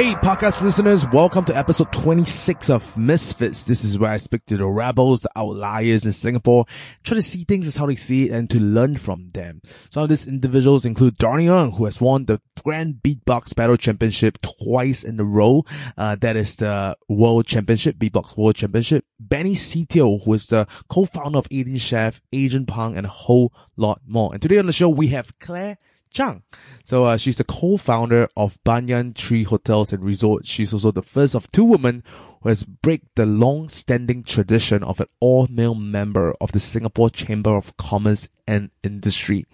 Hey, podcast listeners, welcome to episode 26 of Misfits. This is where I speak to the rebels, the outliers in Singapore, try to see things as how they see it and to learn from them. Some of these individuals include Dharni Ng, who has won the Grand Beatbox Battle Championship twice in a row. Uh, that is the World Championship, Beatbox World Championship. Benny Se Teo, who is the co-founder of 18 Chef, Asian Punk, and a whole lot more. And today on the show, we have Claire Chiang. So uh, she's the co-founder of Banyan Tree Hotels and Resorts. She's also the first of two women who has break the long-standing tradition of an all-male member of the Singapore Chamber of Commerce and Industry.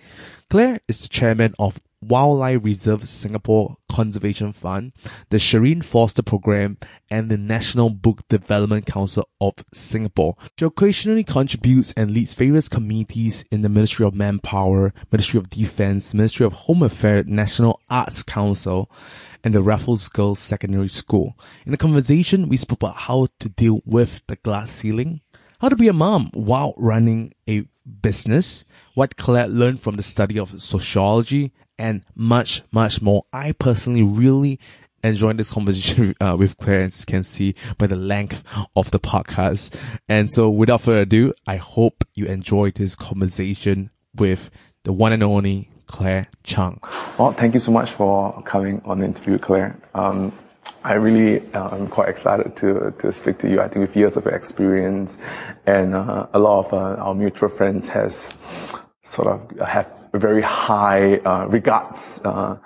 Claire is the chairman of Wildlife Reserve Singapore Conservation Fund, the Shirin Fozdar Program, and the National Book Development Council of Singapore. She occasionally contributes and leads various committees in the Ministry of Manpower, Ministry of Defense, Ministry of Home Affairs, National Arts Council, and the Raffles Girls Secondary School. In the conversation, we spoke about how to deal with the glass ceiling, how to be a mom while running a business, what Claire learned from the study of sociology, and much, much more. I personally really enjoyed this conversation uh, with Claire, as you can see by the length of the podcast. And so without further ado, I hope you enjoyed this conversation with the one and only Claire Chiang. Well, thank you so much for coming on the interview, Claire. Um, I really uh, am quite excited to to speak to you. I think with years of experience and uh, a lot of uh, our mutual friends has sort of have very high uh, regards uh,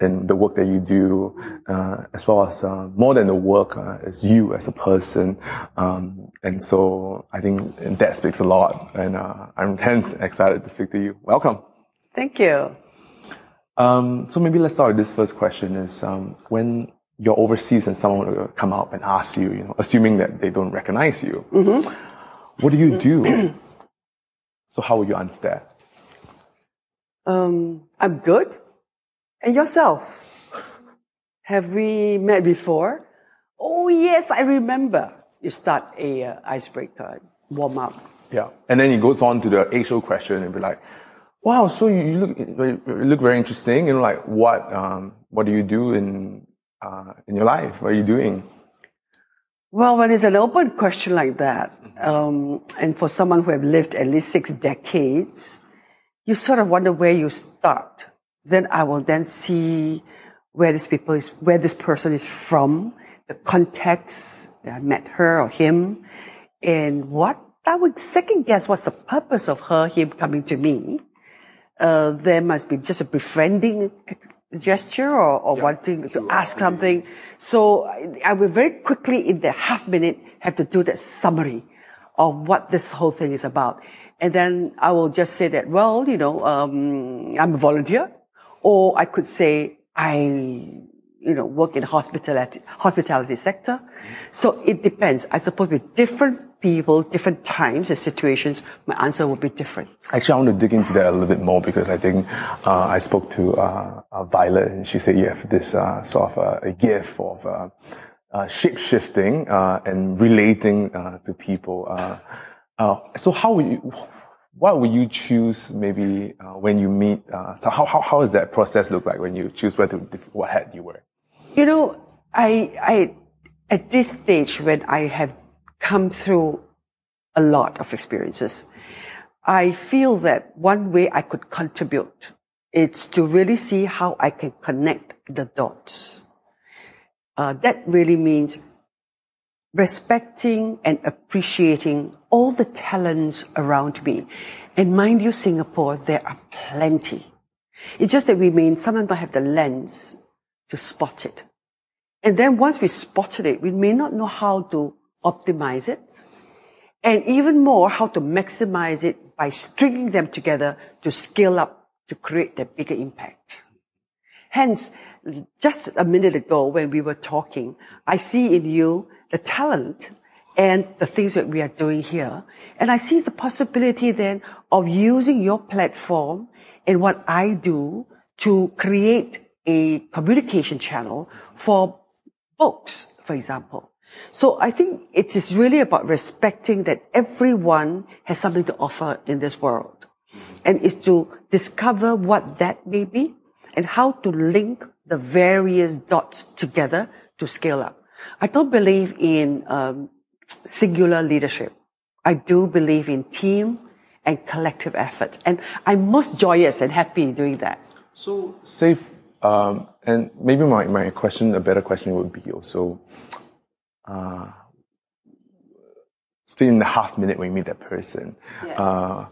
in the work that you do, uh, as well as uh, more than the work, uh, as you as a person. Um, and so I think that speaks a lot, and uh, I'm hence excited to speak to you. Welcome. Thank you. Um, so maybe let's start with this first question: Is um, when you're overseas and someone will come up and ask you, you know, assuming that they don't recognize you, mm-hmm. what do you do? so how will you answer that? Um, I'm good. And yourself? Have we met before? Oh yes, I remember. You start a uh, icebreaker, warm up. Yeah, and then it goes on to the age-old question and be like, "Wow, so you look you look very interesting. You know, like what um, what do you do in uh, in your life? What are you doing?" Well, when it's an open question like that, um, and for someone who have lived at least six decades, you sort of wonder where you start. Then I will then see where this people is, where this person is from, the context that I met her or him, and what I would second guess what's the purpose of her, him coming to me. Uh, there must be just a befriending gesture or, or yeah. wanting to ask something. So I, I will very quickly in the half minute have to do that summary of what this whole thing is about. And then I will just say that, well, you know, um, I'm a volunteer. Or I could say, I, you know, work in hospitality, hospitality sector. So it depends. I suppose with different people, different times and situations, my answer will be different. Actually, I want to dig into that a little bit more because I think uh, I spoke to uh, uh, Violet and she said you have this uh, sort of uh, a gift of uh, shape shifting and relating to people. Uh, so how would you, what would you choose maybe uh, when you meet? Uh, so how, how, how does that process look like when you choose whether what hat you wear? You know, I, I, at this stage when I have come through a lot of experiences, I feel that one way I could contribute is to really see how I can connect the dots. Uh, that really means respecting and appreciating all the talents around me. And mind you, Singapore, there are plenty. It's just that we may sometimes not have the lens to spot it. And then once we spotted it, we may not know how to optimize it. And even more, how to maximize it by stringing them together to scale up to create that bigger impact. Hence, just a minute ago when we were talking, I see in you the talent and the things that we are doing here. And I see the possibility then of using your platform and what I do to create a communication channel for books, for example. So I think it is really about respecting that everyone has something to offer in this world and is to discover what that may be and how to link the various dots together to scale up. I don't believe in um, singular leadership. I do believe in team and collective effort. And I'm most joyous and happy doing that. So, safe, um, and maybe my, my question, a better question would be also, uh, in the half minute when you meet that person, yeah. uh,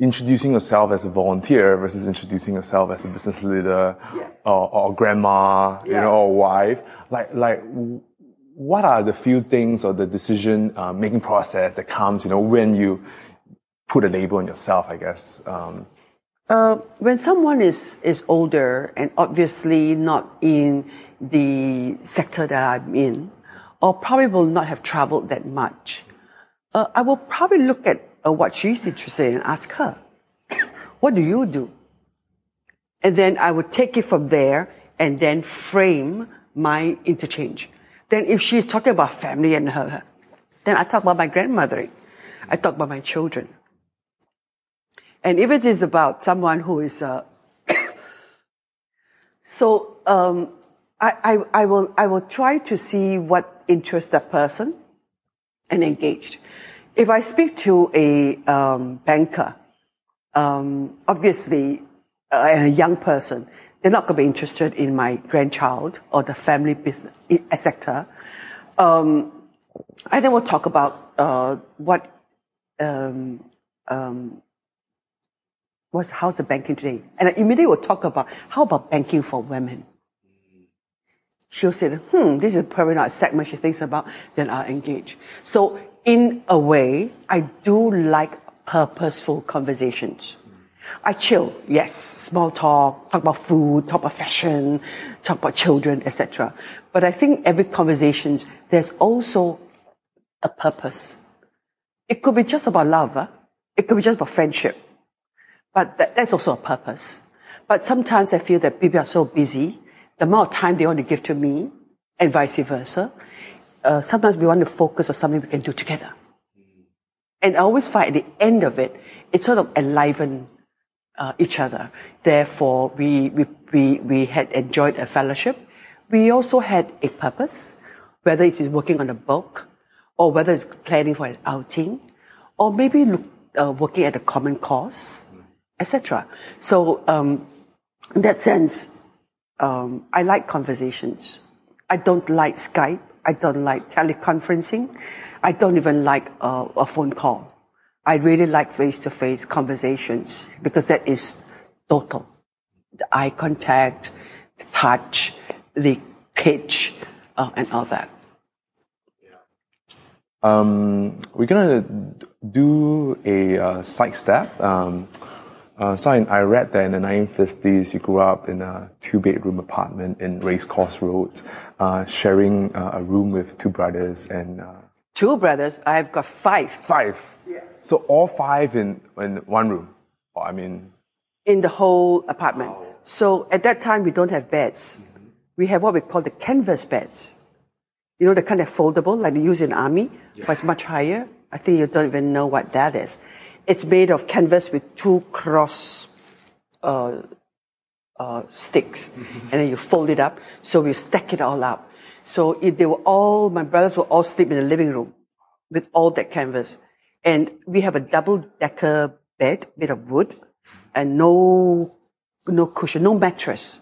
introducing yourself as a volunteer versus introducing yourself as a business leader yeah. or, or grandma, yeah. you know, or wife, like, like, what are the few things or the decision uh, making process that comes, you know, when you put a label on yourself, I guess? Um, uh, when someone is, is older and obviously not in the sector that I'm in, or probably will not have traveled that much, uh, I will probably look at uh, what she's interested in and ask her, what do you do? And then I would take it from there and then frame my interchange. Then if she's talking about family and her, then I talk about my grandmother. I talk about my children. And if it is about someone who is, uh, so, um, I, I, I will, I will try to see what interests that person and engaged. If I speak to a um, banker, um, obviously, uh, a young person, they're not going to be interested in my grandchild or the family business sector. Um, I then will talk about uh, what um, um, what's how's the banking today, and I immediately will talk about how about banking for women. She'll say, "Hmm, this is probably not a segment she thinks about." Then I'll engage. So, in a way, I do like purposeful conversations. I chill, yes, small talk, talk about food, talk about fashion, talk about children, etc. But I think every conversation, there's also a purpose. It could be just about love. Huh? It could be just about friendship. But that, that's also a purpose. But sometimes I feel that people are so busy, the amount of time they want to give to me, and vice versa. Uh, sometimes we want to focus on something we can do together. And I always find at the end of it, it sort of enliven uh, each other. Therefore, we, we, we, we had enjoyed a fellowship. We also had a purpose, whether it's working on a book, or whether it's planning for an outing, or maybe look, uh, working at a common cause, etc. So, um, in that sense, um, I like conversations. I don't like Skype. I don't like teleconferencing. I don't even like uh, a phone call. I really like face-to-face conversations because that is total. The eye contact, the touch, the pitch, uh, and all that. Um, we're gonna do a uh, side step. Um, uh, so I, read that in the 1950s, you grew up in a two-bedroom apartment in Racecourse Road, uh, sharing uh, a room with two brothers and. Two brothers. I've got five. Five. Yes. So all five in, in one room. Oh, I mean, in the whole apartment. Wow. So at that time, we don't have beds. Mm-hmm. We have what we call the canvas beds. You know, the kind of foldable, like they use in army, yeah. but it's much higher. I think you don't even know what that is. It's made of canvas with two cross uh, uh, sticks, mm-hmm. and then you fold it up. So we stack it all up. So they were all, my brothers were all sleep in the living room with all that canvas. And we have a double decker bed made of wood and no, no cushion, no mattress.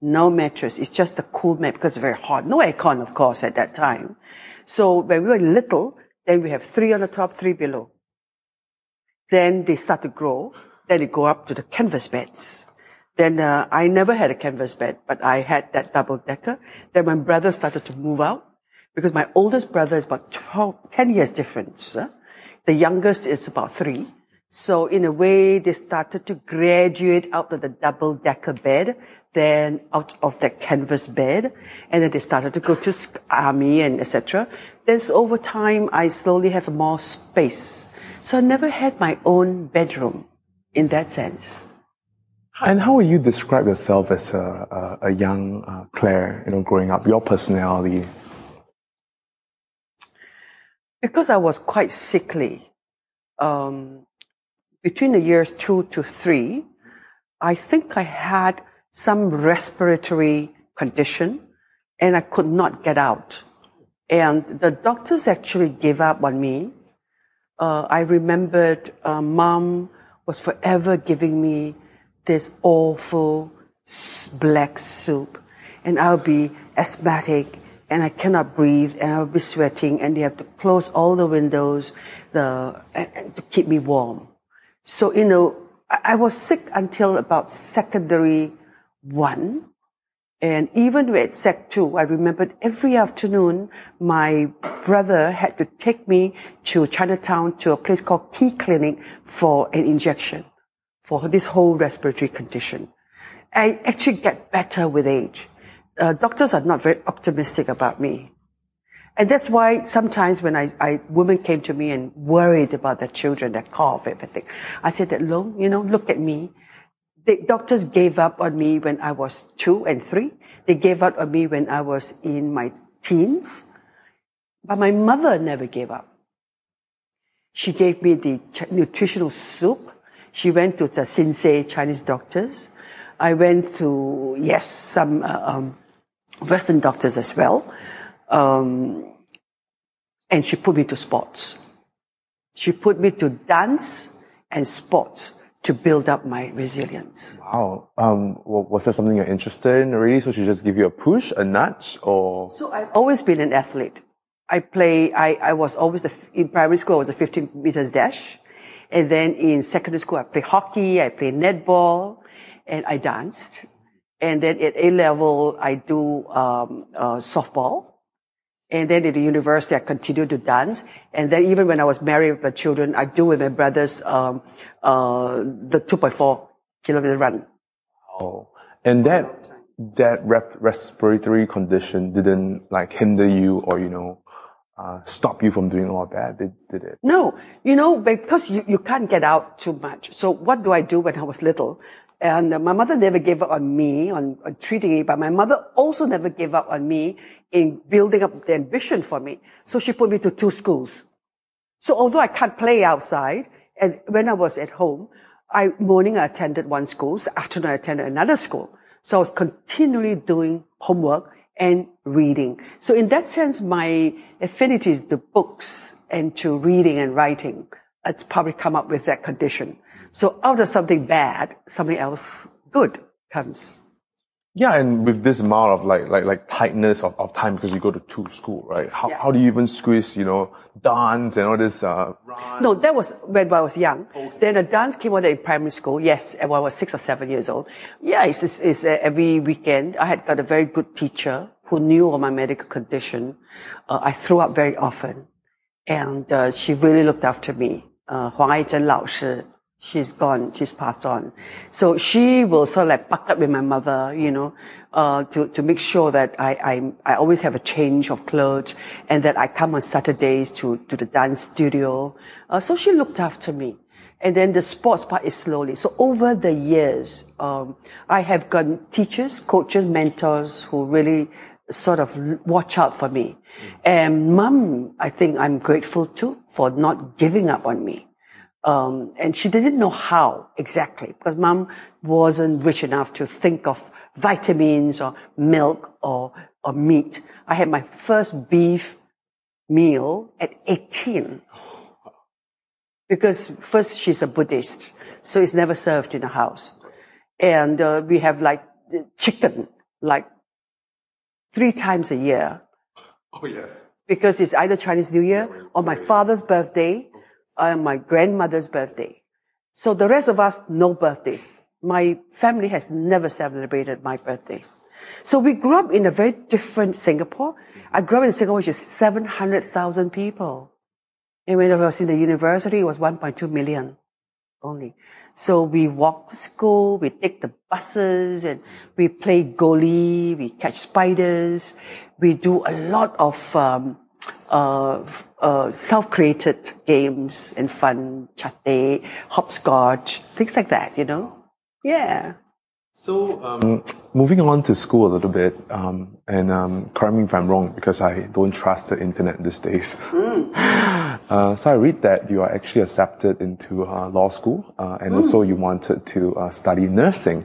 No mattress. It's just a cool mat because it's very hot. No aircon, of course, at that time. So when we were little, then we have three on the top, three below. Then they start to grow. Then they go up to the canvas beds. Then uh, I never had a canvas bed, but I had that double decker. Then my brother started to move out because my oldest brother is about 12, 10 years difference. The youngest is about three. So in a way, they started to graduate out of the double decker bed, then out of that canvas bed, and then they started to go to army and etc. Then so over time, I slowly have more space. So I never had my own bedroom in that sense. And how would you describe yourself as a, a, a young uh, Claire, you know, growing up, your personality? because I was quite sickly, um, between the years two to three, I think I had some respiratory condition and I could not get out. And the doctors actually gave up on me. Uh, I remembered uh, mom was forever giving me this awful black soup, and I'll be asthmatic and I cannot breathe and I'll be sweating and they have to close all the windows the, to keep me warm. So, you know, I, I was sick until about secondary one. And even at Sec 2, I remembered every afternoon my brother had to take me to Chinatown to a place called Key Clinic for an injection for this whole respiratory condition. I actually get better with age. Uh, doctors are not very optimistic about me. And that's why sometimes when I, I, women came to me and worried about their children, their cough, everything, I said that, Long, you know, look at me. The doctors gave up on me when I was two and three. They gave up on me when I was in my teens. But my mother never gave up. She gave me the nutritional soup. She went to the sinseh Chinese doctors. I went to, yes, some uh, um, Western doctors as well. Um, and she put me to sports. She put me to dance and sports to build up my resilience. Wow. Um, was there something you're interested in already? So she just give you a push, a nudge, or? So I've always been an athlete. I play, I, I was always the, in primary school, I was a 15 meters dash. And then in secondary school, I played hockey, I played netball, and I danced. And then at A level, I do um, uh, softball. And then at the university, I continued to dance. And then even when I was married with my children, I do with my brothers um, uh, the 2.4 kilometer run. Oh, and that that rep- respiratory condition didn't like hinder you or you know uh, stop you from doing all that? Did, did it? No, you know because you, you can't get out too much. So what do I do when I was little? And my mother never gave up on me, on, on, treating me, but my mother also never gave up on me in building up the ambition for me. So she put me to two schools. So although I can't play outside, and when I was at home, I, morning I attended one school, afternoon I attended another school. So I was continually doing homework and reading. So in that sense, my affinity to books and to reading and writing, it's probably come up with that condition. So out of something bad, something else good comes. Yeah, and with this amount of like like like tightness of, of time because you go to two school, right? How yeah. how do you even squeeze, you know, dance and all this uh No, that was when I was young. Okay. Then the dance came out in primary school, yes, when I was six or seven years old. Yeah, it's, it's, it's uh, every weekend. I had got a very good teacher who knew of my medical condition. Uh, I threw up very often. And uh, she really looked after me. Uh, Huang Aizhen 老师 she's gone, she's passed on. So she will sort of like buck up with my mother, you know, uh, to, to make sure that I, I, I always have a change of clothes and that I come on Saturdays to, to the dance studio. Uh, so she looked after me. And then the sports part is slowly. So over the years, um, I have got teachers, coaches, mentors who really sort of watch out for me. And mom, I think I'm grateful too for not giving up on me. Um, and she didn't know how exactly because mom wasn't rich enough to think of vitamins or milk or, or meat. I had my first beef meal at 18 because first she's a Buddhist, so it's never served in a house. And uh, we have like chicken, like three times a year. Oh yes. Because it's either Chinese New Year or my father's birthday or my grandmother's birthday. So the rest of us, no birthdays. My family has never celebrated my birthdays. So we grew up in a very different Singapore. Mm-hmm. I grew up in Singapore, which is 700,000 people. And when I was in the university, it was 1.2 million only. So we walk to school, we take the buses and we play goli, we catch spiders. We do a lot of um, uh, uh, self-created games and fun, chapteh, hopscotch, things like that, you know? Yeah. So, um, moving on to school a little bit, um, and um, correct me if I'm wrong because I don't trust the internet these days. Mm. uh, so I read that you are actually accepted into uh, law school, uh, and mm. also you wanted to uh, study nursing.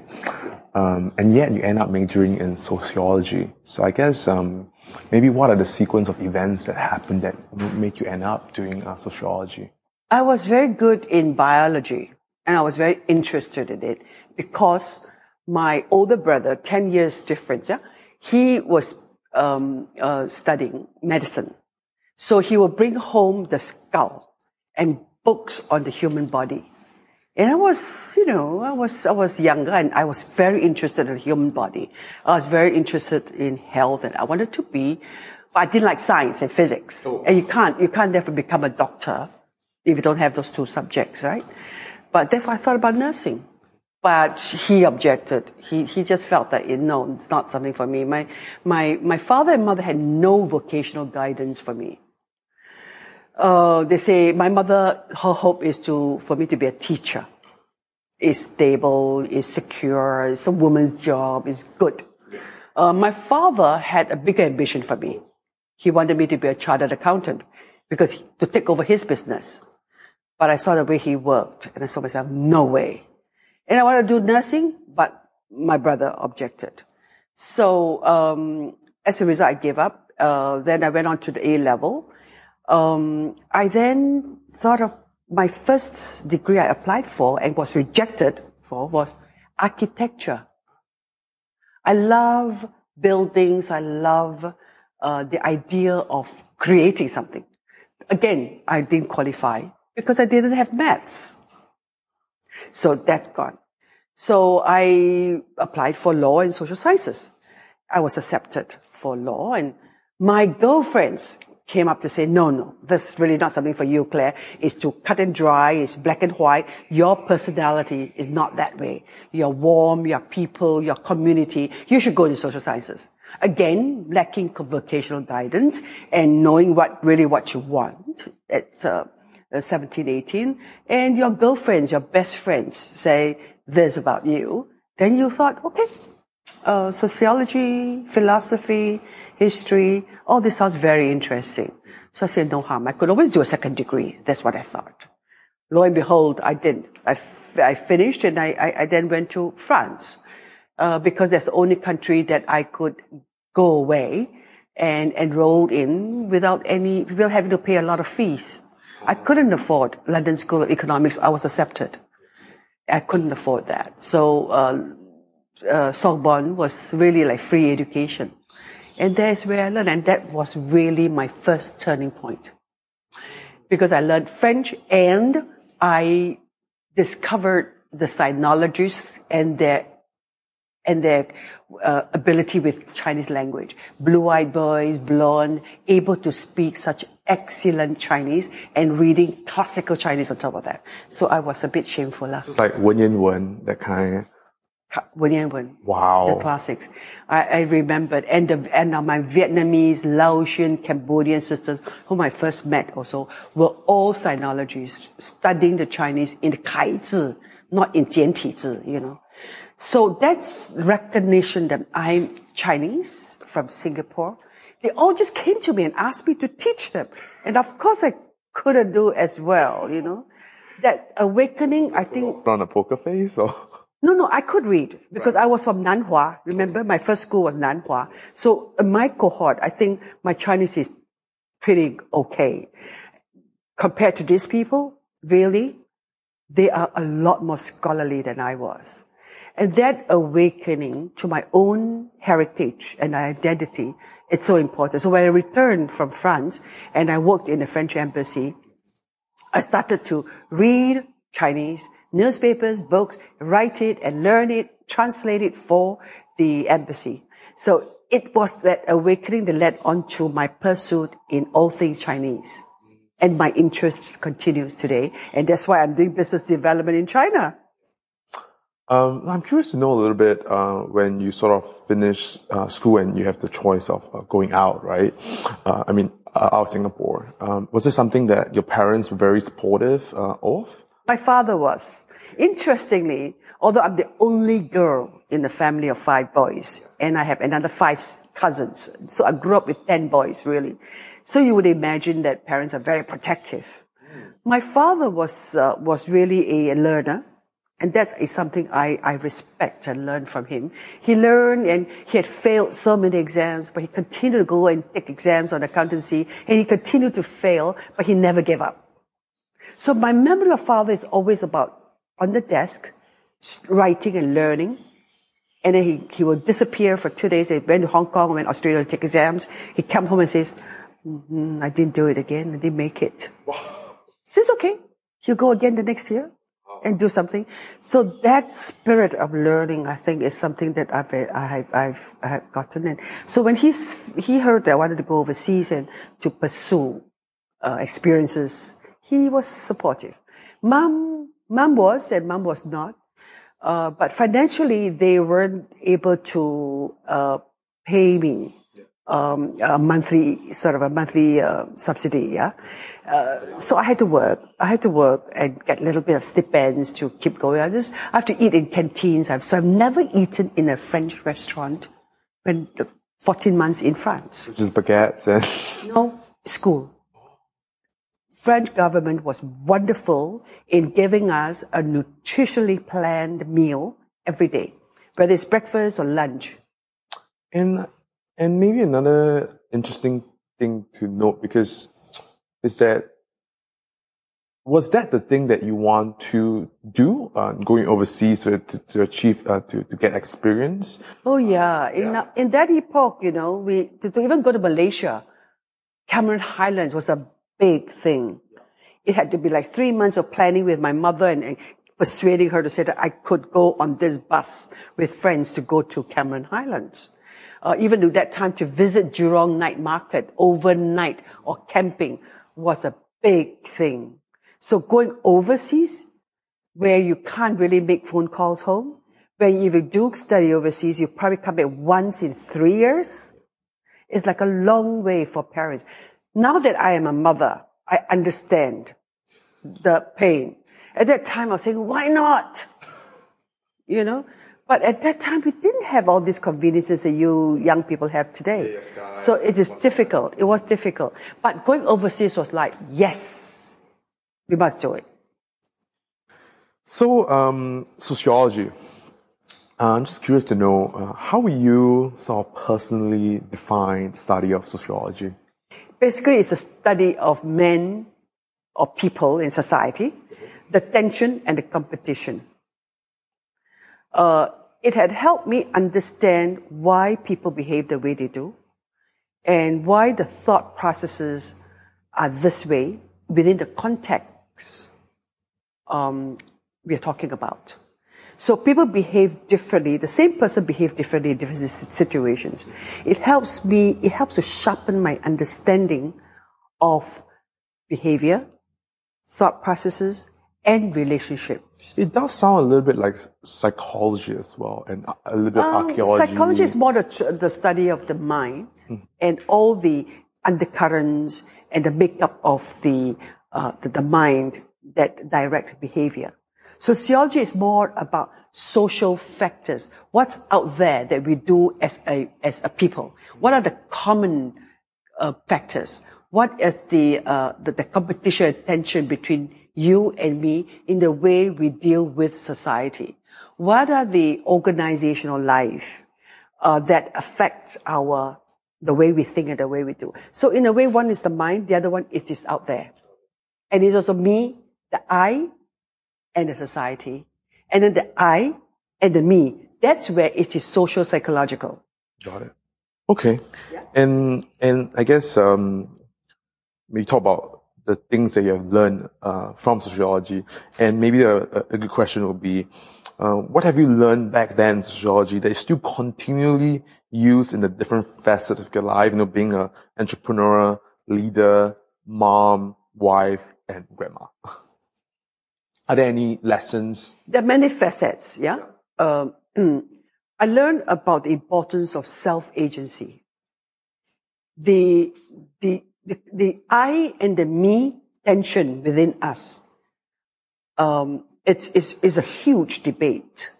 Um, and yet you end up majoring in sociology. So I guess um, maybe what are the sequence of events that happened that make you end up doing uh, sociology? I was very good in biology and I was very interested in it because my older brother, 10 years difference, yeah, he was um, uh, studying medicine. So he would bring home the skull and books on the human body. And I was, you know, I was, I was younger and I was very interested in the human body. I was very interested in health and I wanted to be, but I didn't like science and physics. Oh. And you can't, you can't never become a doctor if you don't have those two subjects, right? But therefore I thought about nursing. But he objected. He, he just felt that, you know, it's not something for me. My, my, my father and mother had no vocational guidance for me. Uh, they say my mother, her hope is to, for me to be a teacher. Is stable, is secure, it's a woman's job, is good. Uh, my father had a bigger ambition for me. He wanted me to be a chartered accountant because he, to take over his business. But I saw the way he worked and I saw myself, no way. And I wanted to do nursing, but my brother objected. So, um, as a result, I gave up. Uh, then I went on to the A level. Um, I then thought of my first degree I applied for and was rejected for was architecture. I love buildings. I love uh, the idea of creating something. Again, I didn't qualify because I didn't have maths. So that's gone. So I applied for law and social sciences. I was accepted for law and my girlfriends came up to say, no, no, this is really not something for you, Claire. It's too cut and dry. It's black and white. Your personality is not that way. You're warm. You're people. You're community. You should go into social sciences. Again, lacking vocational guidance and knowing what really what you want at uh, uh 17, 18. And your girlfriends, your best friends say this about you. Then you thought, okay, uh, sociology, philosophy, history. All this sounds very interesting. So I said, no harm. I could always do a second degree. That's what I thought. Lo and behold, I did. I, f- I finished and I, I, I, then went to France, uh, because that's the only country that I could go away and enroll in without any, without having to pay a lot of fees. I couldn't afford London School of Economics. I was accepted. I couldn't afford that. So, uh, uh, Sorbonne was really like free education. And that's where I learned. And that was really my first turning point. Because I learned French and I discovered the sinologists and their and their uh, ability with Chinese language. Blue-eyed boys, blonde, able to speak such excellent Chinese and reading classical Chinese on top of that. So I was a bit shameful. So it's like Wen Yan Wen, that kind. Wen Yan Wen. Wow. The classics. I, I remembered. And, the, and now my Vietnamese, Laotian, Cambodian sisters, whom I first met also, were all sinologists, studying the Chinese in the Kai Zi, not in Jian Ti Zi, you know. So that's recognition that I'm Chinese from Singapore. They all just came to me and asked me to teach them. And of course I couldn't do as well, you know. That awakening, I think. On a poker face or? No, no, I could read because right. I was from Nanhua. Remember, my first school was Nanhua. So in my cohort, I think my Chinese is pretty okay. Compared to these people, really, they are a lot more scholarly than I was. And that awakening to my own heritage and identity, it's so important. So when I returned from France and I worked in the French embassy, I started to read Chinese, newspapers, books, write it and learn it, translate it for the embassy. So it was that awakening that led on to my pursuit in all things Chinese. And my interest continues today. And that's why I'm doing business development in China. Um, I'm curious to know a little bit uh, when you sort of finish uh, school and you have the choice of uh, going out, right? Uh, I mean, uh, out of Singapore. Um, was it something that your parents were very supportive uh, of? My father was. Interestingly, although I'm the only girl in the family of five boys, and I have another five cousins, so I grew up with ten boys, really. So you would imagine that parents are very protective. My father was uh, was really a learner. And that is something I, I respect and learn from him. He learned and he had failed so many exams, but he continued to go and take exams on accountancy and he continued to fail, but he never gave up. So my memory of father is always about on the desk, writing and learning. And then he, he will disappear for two days. He went to Hong Kong, went to Australia to take exams. He come home and says, mm, I didn't do it again. I didn't make it. Wow. Says, okay. He'll go again the next year and do something. So that spirit of learning, I think, is something that I've, I've, I've, I've gotten in. So when he's, he heard that I wanted to go overseas and to pursue uh, experiences, he was supportive. Mom, mom was and mom was not. Uh, but financially, they weren't able to uh, pay me um, a monthly, sort of a monthly uh, subsidy, yeah. Uh, so I had to work. I had to work and get a little bit of stipends to keep going. I just I have to eat in canteens. I've, so I've never eaten in a French restaurant when 14 months in France. Just baguettes and no school. French government was wonderful in giving us a nutritionally planned meal every day, whether it's breakfast or lunch. And and maybe another interesting thing to note because is that was that the thing that you want to do uh, going overseas to, to, to achieve uh, to, to get experience? Oh yeah. In, yeah. in that epoch you know we to, to, even go to malaysia cameron highlands was a big thing. It had to be like three months of planning with my mother and, and persuading her to say that i could go on this bus with friends to go to cameron highlands uh, even to that time to visit Jurong night market overnight or camping was a big thing. So going overseas, where you can't really make phone calls home, where if you do study overseas, you probably come back once in three years. It's like a long way for parents. Now that I am a mother, I understand the pain. At that time, I was saying, why not? You know, but at that time, we didn't have all these conveniences that you young people have today. So it is difficult. It was difficult. But going overseas was like, yes, we must do it. So, um, sociology. Uh, I'm just curious to know uh, how will you sort of personally define study of sociology? Basically, it's a study of men or people in society, the tension and the competition uh, it had helped me understand why people behave the way they do and why the thought processes are this way within the context um, we are talking about. So people behave differently. The same person behave differently in different situations. It helps me, it helps to sharpen my understanding of behavior, thought processes, and relationship. It does sound a little bit like psychology as well, and a little bit um, archaeology. Psychology is more the, the study of the mind mm. and all the undercurrents and the makeup of the, uh, the, the mind that direct behavior. Sociology is more about social factors. What's out there that we do as a as a people? What are the common uh, factors? What is the, uh, the the competition and tension between you and me in the way we deal with society? What are the organizational life uh, that affects our the way we think and the way we do? So in a way, one is the mind, the other one is just out there, and it's also me, the I, and the society, and then the I and the me. That's where it is social psychological. Got it. Okay. Yeah. And and I guess um, we talk about the things that you have learned uh, from sociology? And maybe a, a good question would be, uh, what have you learned back then in sociology that is still continually used in the different facets of your life? You know, being an entrepreneur, leader, mom, wife, and grandma. Are there any lessons? There are many facets. Yeah. yeah. Um, I learned about the importance of self-agency. The, the the, the I and the me tension within us, um, it's, it's, it's a huge debate.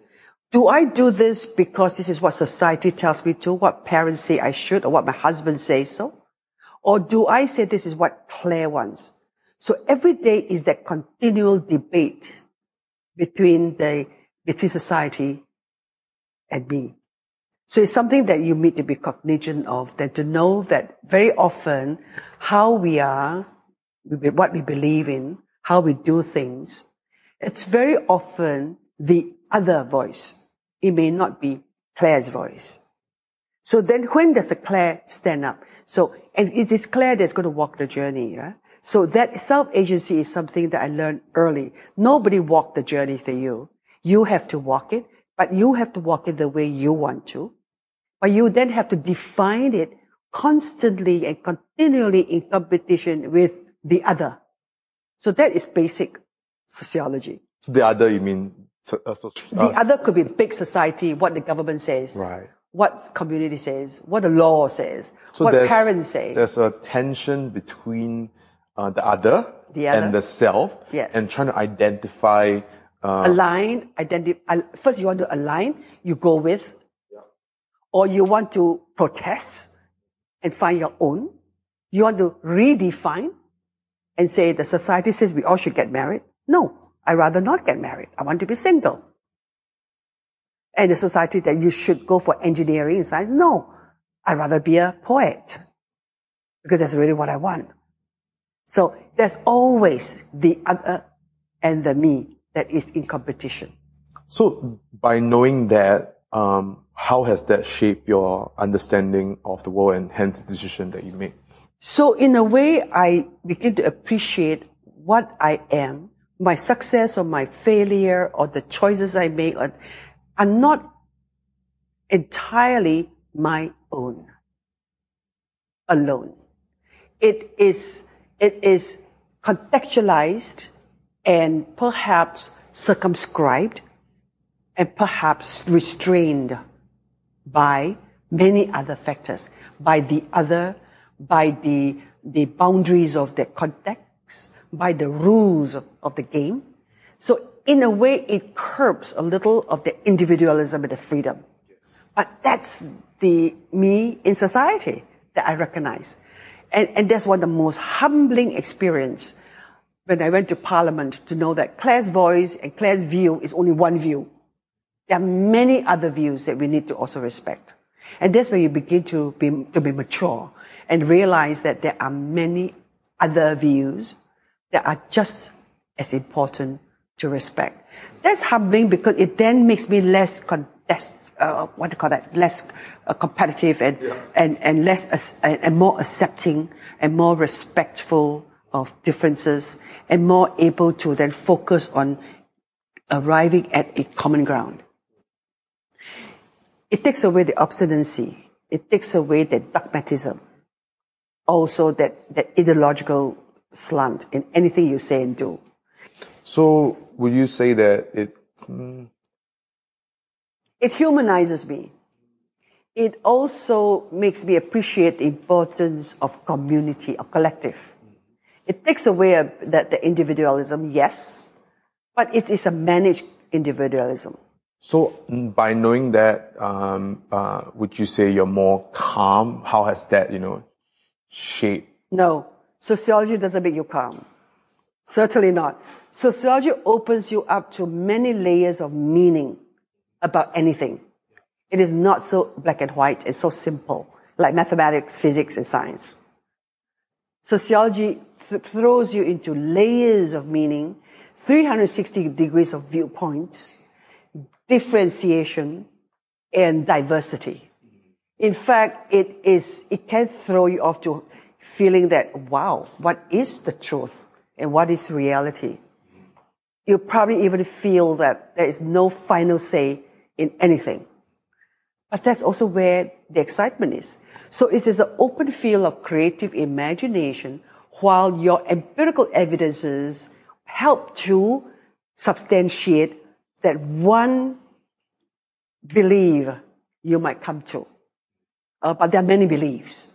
Do I do this because this is what society tells me to, what parents say I should, or what my husband says so? Or do I say this is what Claire wants? So every day is that continual debate between the, between society and me. So it's something that you need to be cognizant of, that to know that very often how we are, what we believe in, how we do things, it's very often the other voice. It may not be Claire's voice. So then when does the Claire stand up? So, and it is Claire that's going to walk the journey. Yeah? So that self-agency is something that I learned early. Nobody walked the journey for you. You have to walk it, but you have to walk it the way you want to. But you then have to define it constantly and continually in competition with the other. So that is basic sociology. So the other, you mean? So, uh, so, uh, the other could be big society, what the government says. Right. What community says, what the law says, so what parents say. There's a tension between uh, the, other the other and the self, yes. and trying to identify. Uh, align, identify. First, you want to align. You go with, yeah. or you want to protest and find your own. You want to redefine and say the society says we all should get married. No, I rather not get married. I want to be single. And the society that you should go for engineering and science. No, I'd rather be a poet because that's really what I want. So there's always the other and the me that is in competition. So by knowing that, um, how has that shaped your understanding of the world and hence the decision that you made? So in a way, I begin to appreciate what I am, my success or my failure or the choices I make are, are not entirely my own alone. It is, it is contextualized and perhaps circumscribed and perhaps restrained by many other factors, by the other, by the, the boundaries of the context, by the rules of, the game. So in a way, it curbs a little of the individualism and the freedom. But that's the me in society that I recognize. And, and that's one of the most humbling experience when I went to parliament to know that Claire's voice and Claire's view is only one view. There are many other views that we need to also respect. And that's where you begin to be, to be mature and realize that there are many other views that are just as important to respect. That's humbling because it then makes me less contest, uh, what do you call that, less uh, competitive and, yeah. and, and less, uh, and more accepting and more respectful of differences and more able to then focus on arriving at a common ground. It takes away the obstinacy. It takes away the dogmatism. Also that, that ideological slant in anything you say and do. So would you say that it, mm... it humanizes me. It also makes me appreciate the importance of community or collective. It takes away a, the, the individualism, yes, but it is a managed individualism. So by knowing that, um, uh, would you say you're more calm? How has that, you know, shaped? No, sociology doesn't make you calm. Certainly not. Sociology opens you up to many layers of meaning about anything. It is not so black and white. It's so simple, like mathematics, physics, and science. Sociology th- throws you into layers of meaning, 360 degrees of viewpoints, differentiation and diversity. In fact, it is, it can throw you off to feeling that, wow, what is the truth and what is reality? You'll probably even feel that there is no final say in anything. But that's also where the excitement is. So it is an open field of creative imagination while your empirical evidences help to substantiate that one belief you might come to. Uh, but there are many beliefs.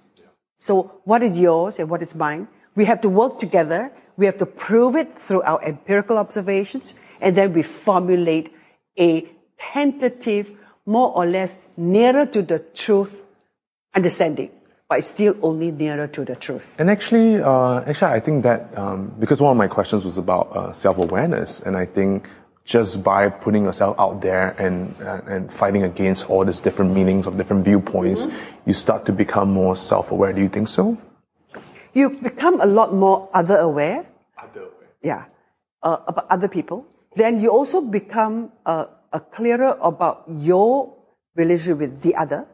So what is yours and what is mine? We have to work together. We have to prove it through our empirical observations. And then we formulate a tentative, more or less nearer to the truth understanding but it's still only nearer to the truth. And actually, uh, actually, I think that um, because one of my questions was about uh, self-awareness, and I think just by putting yourself out there and uh, and fighting against all these different meanings of different viewpoints, you start to become more self-aware. Do you think so? You become a lot more other aware. Other aware. Yeah. Uh, about other people. Then you also become uh, uh, clearer about your relationship with the other.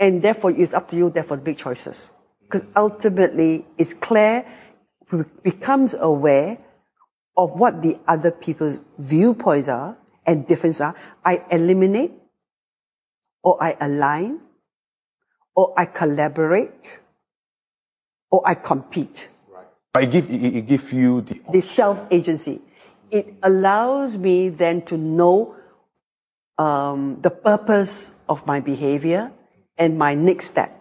And therefore, it's up to you, therefore, to make choices. Because ultimately, it's clear, becomes aware of what the other people's viewpoints are and differences are. I eliminate, or I align, or I collaborate, or I compete. Right. It give, it, it give you the... The self-agency. It allows me then to know um, the purpose of my behavior and my next step.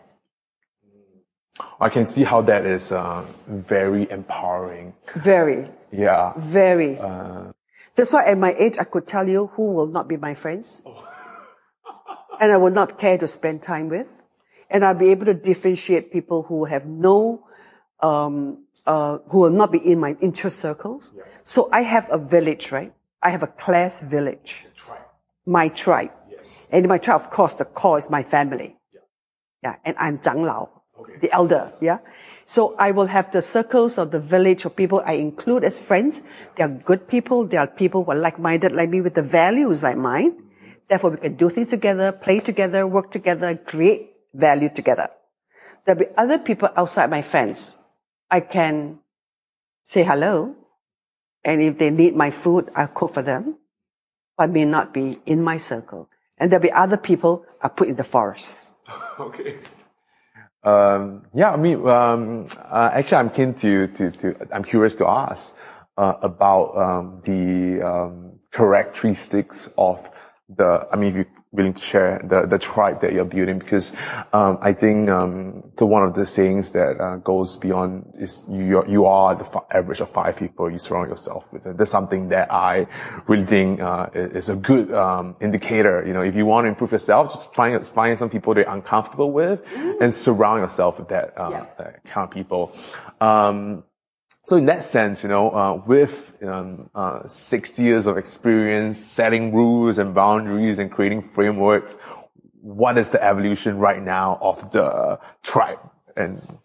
I can see how that is uh, very empowering. Very. Yeah. Very. Uh, That's why at my age, I could tell you who will not be my friends. and I will not care to spend time with. And I'll be able to differentiate people who have no, um, uh, who will not be in my interest circles. Yeah. So I have a village, right? I have a class village. Tribe. My tribe. Yes. And my tribe, of course, the core is my family. Yeah. And I'm Zhang Lao, okay. the elder. Yeah. So I will have the circles of the village of people I include as friends. They are good people. They are people who are like-minded like me with the values like mine. Therefore, we can do things together, play together, work together, create value together. There'll be other people outside my fence. I can say hello. And if they need my food, I'll cook for them, but may not be in my circle. And there'll be other people I put in the forest. okay. Um, yeah, I mean, um, uh, actually, I'm keen to, to, to, I'm curious to ask uh, about um, the um, characteristics of the. I mean, if you willing to share the, the tribe that you're building because um, I think um, so one of the sayings that uh, goes beyond is you you are the f- average of five people you surround yourself with and that's something that I really think uh, is a good um, indicator you know if you want to improve yourself just find find some people that you're uncomfortable with mm. and surround yourself with that, uh, yeah. that kind of people um, so in that sense, you know, uh, with um, uh, 60 years of experience setting rules and boundaries and creating frameworks, what is the evolution right now of the tribe? And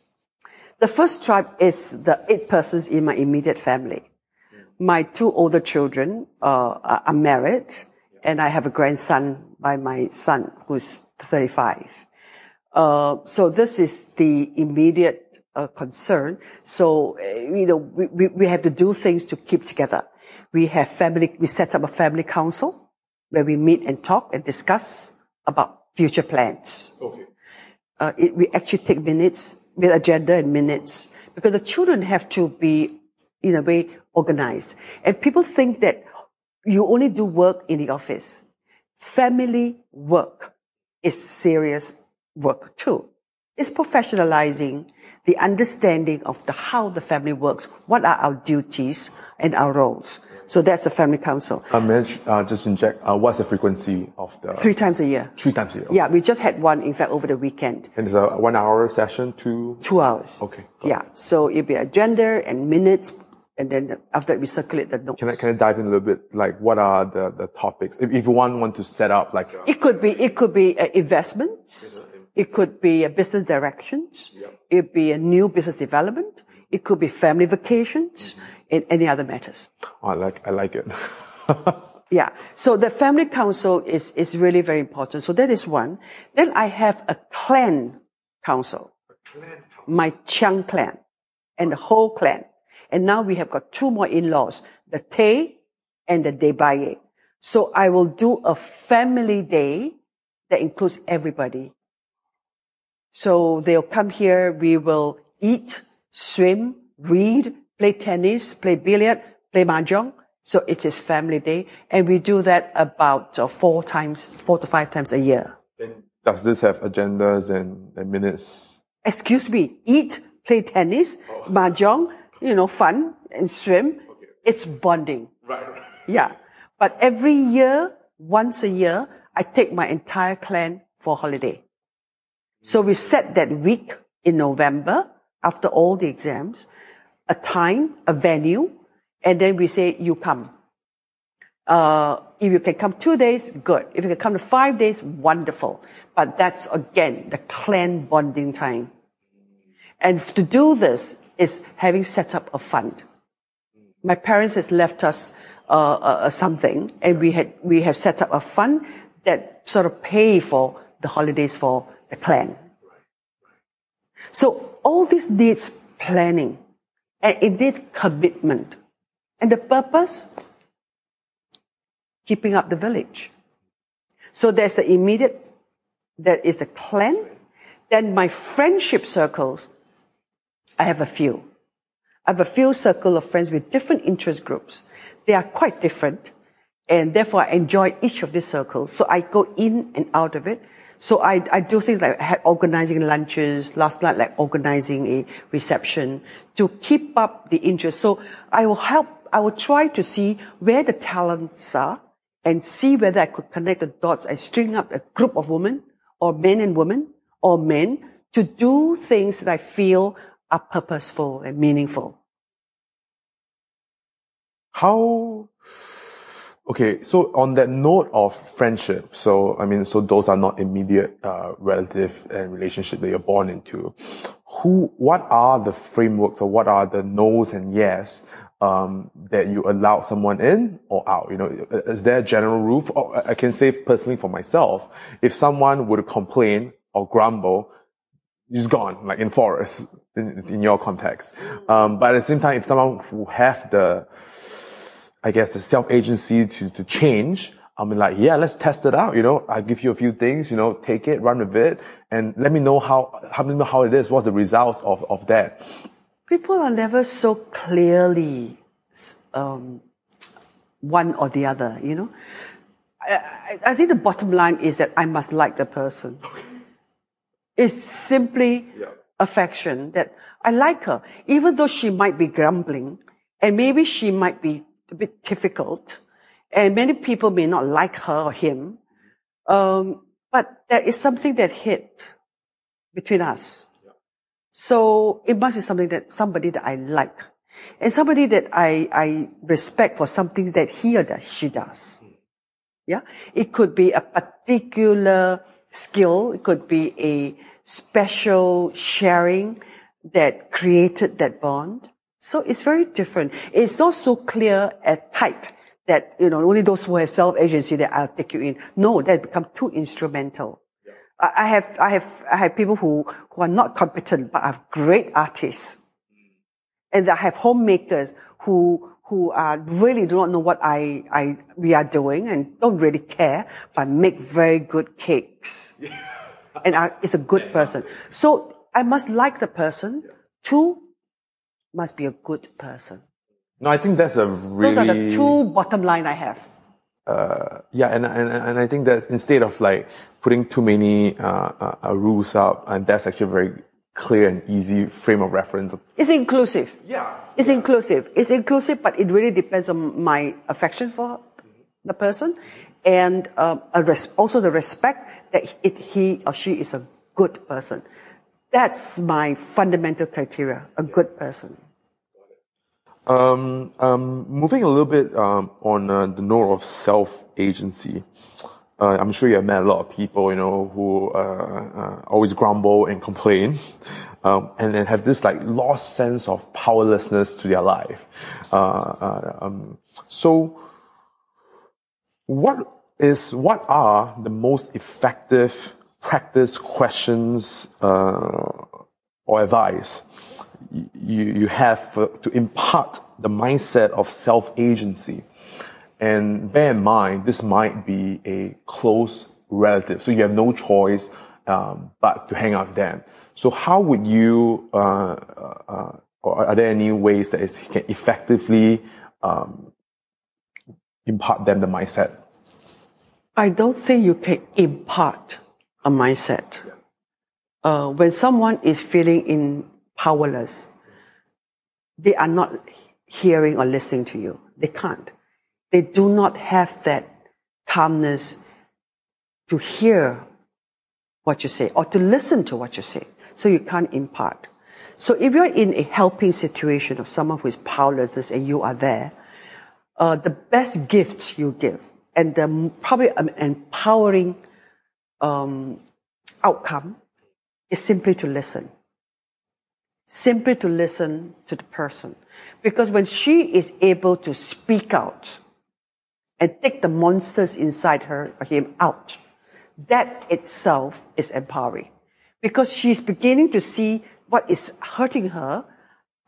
the first tribe is the eight persons in my immediate family. My two older children uh, are married, and I have a grandson by my son who's 35. Uh, so this is the immediate a concern. So, eh, you know, we, we, we have to do things to keep together. We have family, we set up a family council where we meet and talk and discuss about future plans. Okay. Uh, it, we actually take minutes with agenda and minutes because the children have to be, in a way, organized. And people think that you only do work in the office. Family work is serious work too. It's professionalizing the understanding of the, how the family works, what are our duties and our roles. So that's the family council. Uh, Mitch, uh, just inject, uh, what's the frequency of the? Three times a year. Three times a year. Yeah, we just had one, in fact, over the weekend. And it's a one hour session, two? Two hours. Okay. Yeah. So it'll be agenda and minutes, and then after that we circulate the notes. Can I, can I dive in a little bit? Like, what are the, the topics? If, if one want to set up like, a, it could be, it could be uh, investments. It could be a business directions. Yep. It could be a new business development. It could be family vacations mm-hmm. and any other matters. Oh, I like, I like it. yeah. So the family council is, is really very important. So that is one. Then I have a clan council. A clan council. My Chiang clan and the whole clan. And now we have got two more in-laws, the Tay and the Debaye. So I will do a family day that includes everybody so they'll come here. We will eat, swim, read, play tennis, play billiard, play mahjong. So it is family day. And we do that about uh, four times, four to five times a year. And does this have agendas and, and minutes? Excuse me. Eat, play tennis, oh. mahjong, you know, fun and swim. Okay. It's bonding. Right, right. Yeah. But every year, once a year, I take my entire clan for holiday. So we set that week in November after all the exams, a time, a venue, and then we say, you come. Uh, if you can come two days, good. If you can come to five days, wonderful. But that's again the clan bonding time. And to do this is having set up a fund. My parents has left us uh, uh, uh, something, and we had we have set up a fund that sort of pay for the holidays for clan. So all this needs planning, and it needs commitment, and the purpose keeping up the village. So there's the immediate, there is the clan. Then my friendship circles, I have a few. I have a few circle of friends with different interest groups. They are quite different. And therefore I enjoy each of these circles. So I go in and out of it. So I, I do things like organizing lunches, last night like organizing a reception to keep up the interest. So I will help, I will try to see where the talents are and see whether I could connect the dots and string up a group of women or men and women or men to do things that I feel are purposeful and meaningful. How, okay, so on that note of friendship, so, I mean, so those are not immediate, uh, relative and relationship that you're born into. Who, what are the frameworks or what are the no's and yes um, that you allow someone in or out? You know, is there a general rule? I can say personally for myself, if someone would complain or grumble, he's gone, like in forest, in, in your context. Um, but at the same time, if someone who have the, I guess the self-agency to, to change, I mean, like, yeah, let's test it out. You know, I give you a few things, you know, take it, run with it, and let me know how, let me know how it is. What's the results of, of that? People are never so clearly um, one or the other, you know. I, I, think the bottom line is that I must like the person. It's simply yeah. affection that I like her, even though she might be grumbling and maybe she might be a bit difficult and many people may not like her or him. Um, but there is something that hit between us. So it must be something that somebody that I like. And somebody that I, I respect for something that he or that she does. Yeah. It could be a particular skill. It could be a special sharing that created that bond. So it's very different. It's not so clear a type that, you know, only those who have self-agency that I'll take you in. No, that become too instrumental. I have, I have, I have people who, who are not competent, but are great artists. Mm. And I have homemakers who, who are really do not know what I, I, we are doing and don't really care, but make very good cakes. and I, is a good person. So I must like the person. Two, must be a good person. No, I think that's a really. Those are the two bottom line I have uh, yeah, and, and and I think that instead of like putting too many uh, uh, uh, rules up, and that's actually a very clear and easy frame of reference. It's inclusive. Yeah, it's yeah. inclusive. It's inclusive, but it really depends on my affection for the person, and um, res- also the respect that it, he or she is a good person. That's my fundamental criteria: a good person. Um, um, moving a little bit um, on uh, the note of self-agency, uh, I'm sure you have met a lot of people, you know, who uh, uh always grumble and complain, um, and then have this like lost sense of powerlessness to their life. Uh, uh, um, so, what is what are the most effective practice questions or advice you, you have to impart the mindset of self-agency. And bear in mind, this might be a close relative. So you have no choice, um, but to hang out with them. So how would you, uh, uh, or are there any ways that it can effectively, um, impart them the mindset? I don't think you can impart a mindset. Uh, when someone is feeling in powerless. They are not hearing or listening to you. They can't. They do not have that calmness to hear what you say or to listen to what you say. So you can't impart. So if you're in a helping situation of someone who is powerless and you are there, uh, the best gift you give and the probably an empowering um, outcome is simply to listen. Simply to listen to the person. Because when she is able to speak out and take the monsters inside her or him out, that itself is empowering. Because she's beginning to see what is hurting her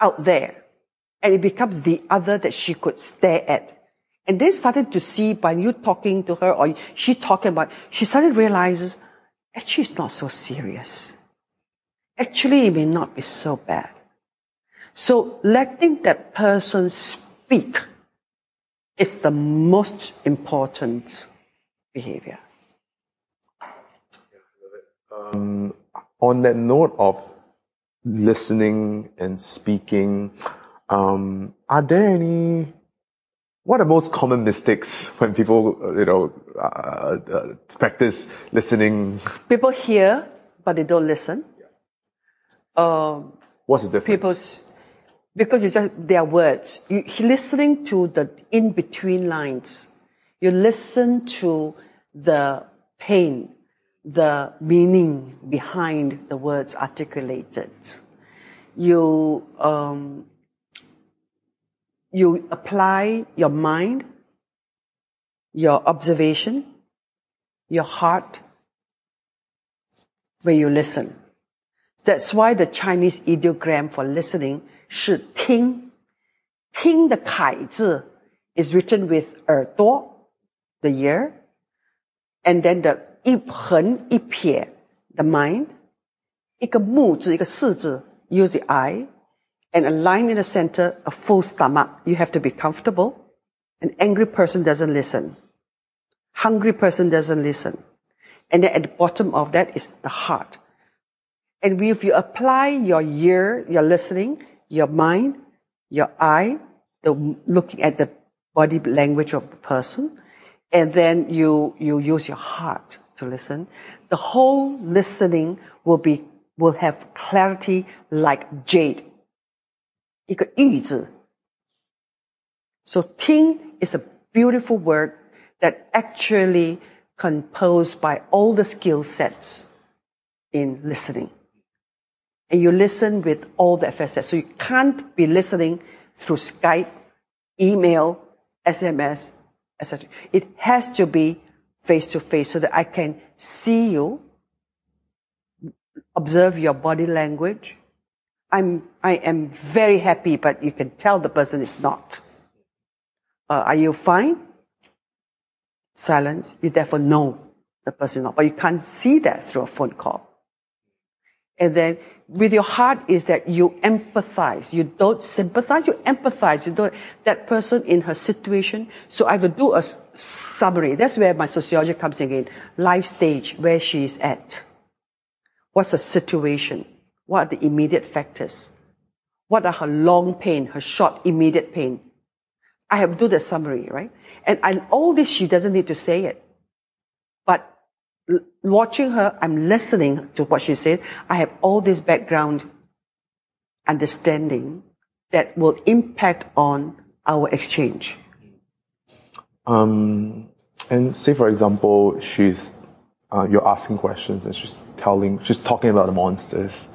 out there. And it becomes the other that she could stare at. And they started to see by you talking to her or she talking about, she started realizes, actually it's not so serious. Actually, it may not be so bad. So letting that person speak is the most important behavior. Um, on that note of listening and speaking, um, are there any what are most common mistakes when people, you know, uh, uh, practice listening? People hear, but they don't listen. Um, What's the difference? People's, because it's just their words. You listening to the in between lines. You listen to the pain, the meaning behind the words articulated. You um, you apply your mind, your observation, your heart when you listen. That's why the Chinese ideogram for listening 是听。听的凯字 is written with 耳朵 the ear, and then the 一横一撇 the mind, 一个木字一个四字 use the eye, and a line in the center, a full stomach. You have to be comfortable. An angry person doesn't listen. Hungry person doesn't listen. And then at the bottom of that is the heart. And if you apply your ear, your listening, your mind, your eye, the looking at the body language of the person, and then you, you use your heart to listen, the whole listening will be, will have clarity like jade 一个玉字。So 听 is a beautiful word that actually composed by all the skill sets in listening. And you listen with all the facets. So you can't be listening through Skype, email, SMS, etc. It has to be face to face so that I can see you, observe your body language, I'm, I am very happy, but you can tell the person is not. Uh, are you fine? Silence. You therefore know the person is not, but you can't see that through a phone call. And then with your heart is that you empathize. You don't sympathize, you empathize. You don't, that person in her situation. So I will do a summary. That's where my sociology comes in. Life stage, where she is at. What's the situation? What are the immediate factors? What are her long pain, her short immediate pain? I have to do the summary, right? And, and all this, she doesn't need to say it. But watching her, I'm listening to what she said. I have all this background understanding that will impact on our exchange. Um, and say, for example, she's uh, you're asking questions and she's telling, she's talking about the monsters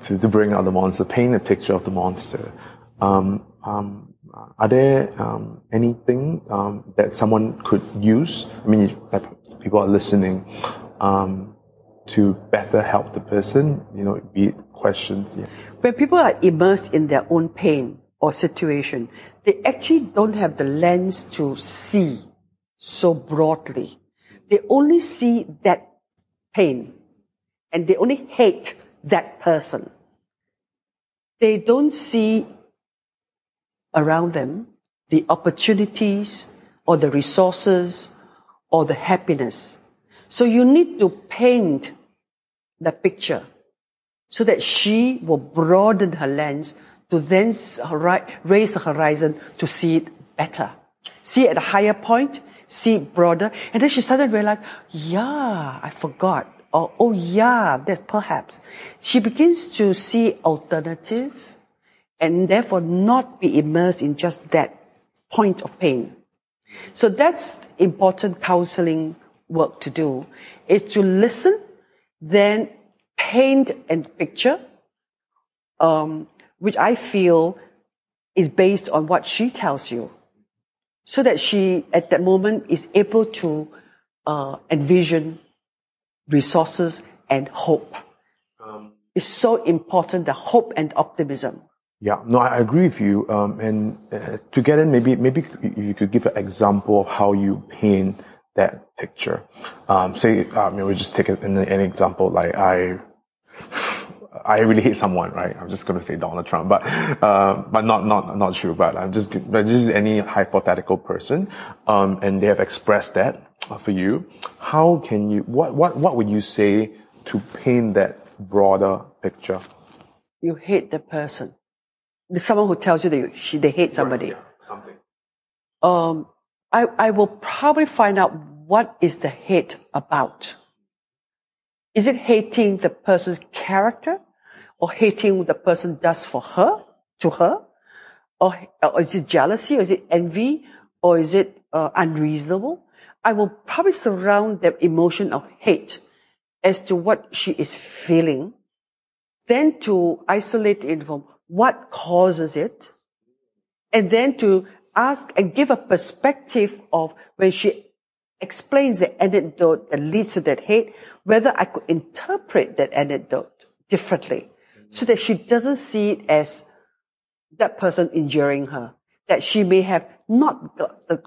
to, to bring out the monster, paint a picture of the monster. Um, um, are there um, anything um, that someone could use? I mean, people are listening um, to better help the person. You know, be it questions. Yeah. When people are immersed in their own pain or situation, they actually don't have the lens to see so broadly they only see that pain and they only hate that person. They don't see around them the opportunities or the resources or the happiness. So you need to paint the picture so that she will broaden her lens to then raise the horizon to see it better. See it at a higher point see it broader. And then she started to realize, yeah, I forgot. Or, oh yeah, that perhaps. She begins to see alternative and therefore not be immersed in just that point of pain. So that's important counseling work to do is to listen, then paint and picture, um, which I feel is based on what she tells you. So that she, at that moment, is able to uh, envision resources and hope. Um, it's so important, the hope and optimism. Yeah, no, I agree with you. Um, and uh, to get in, maybe maybe you could give an example of how you paint that picture. Um, say, um, we just take an, an example. Like I, I really hate someone, right? I'm just going to say Donald Trump, but uh, but not not not true. But I'm just but just any hypothetical person, um, and they have expressed that for you. How can you? What what what would you say to paint that broader picture? You hate the person someone who tells you that you, she, they hate somebody. Right, yeah, something. Um, I, I will probably find out what is the hate about. Is it hating the person's character or hating what the person does for her, to her? Or, or is it jealousy or is it envy or is it uh, unreasonable? I will probably surround the emotion of hate as to what she is feeling, then to isolate it from what causes it, and then to ask and give a perspective of when she explains the anecdote that leads to that hate, whether I could interpret that anecdote differently so that she doesn't see it as that person injuring her, that she may have not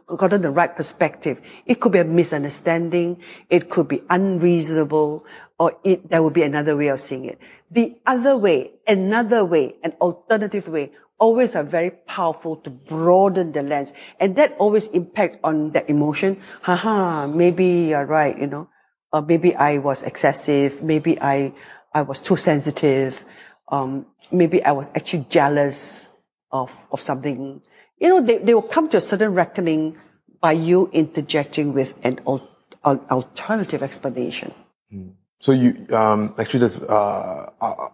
gotten the right perspective. It could be a misunderstanding. It could be unreasonable or it, there will be another way of seeing it. The other way, another way, an alternative way, always are very powerful to broaden the lens. And that always impact on that emotion. Haha, maybe you're right, you know, or maybe I was excessive. Maybe I, I was too sensitive. Um, maybe I was actually jealous of, of something. You know, they, they will come to a certain reckoning by you interjecting with an, al- alternative explanation. Mm. So you um, actually just uh, uh,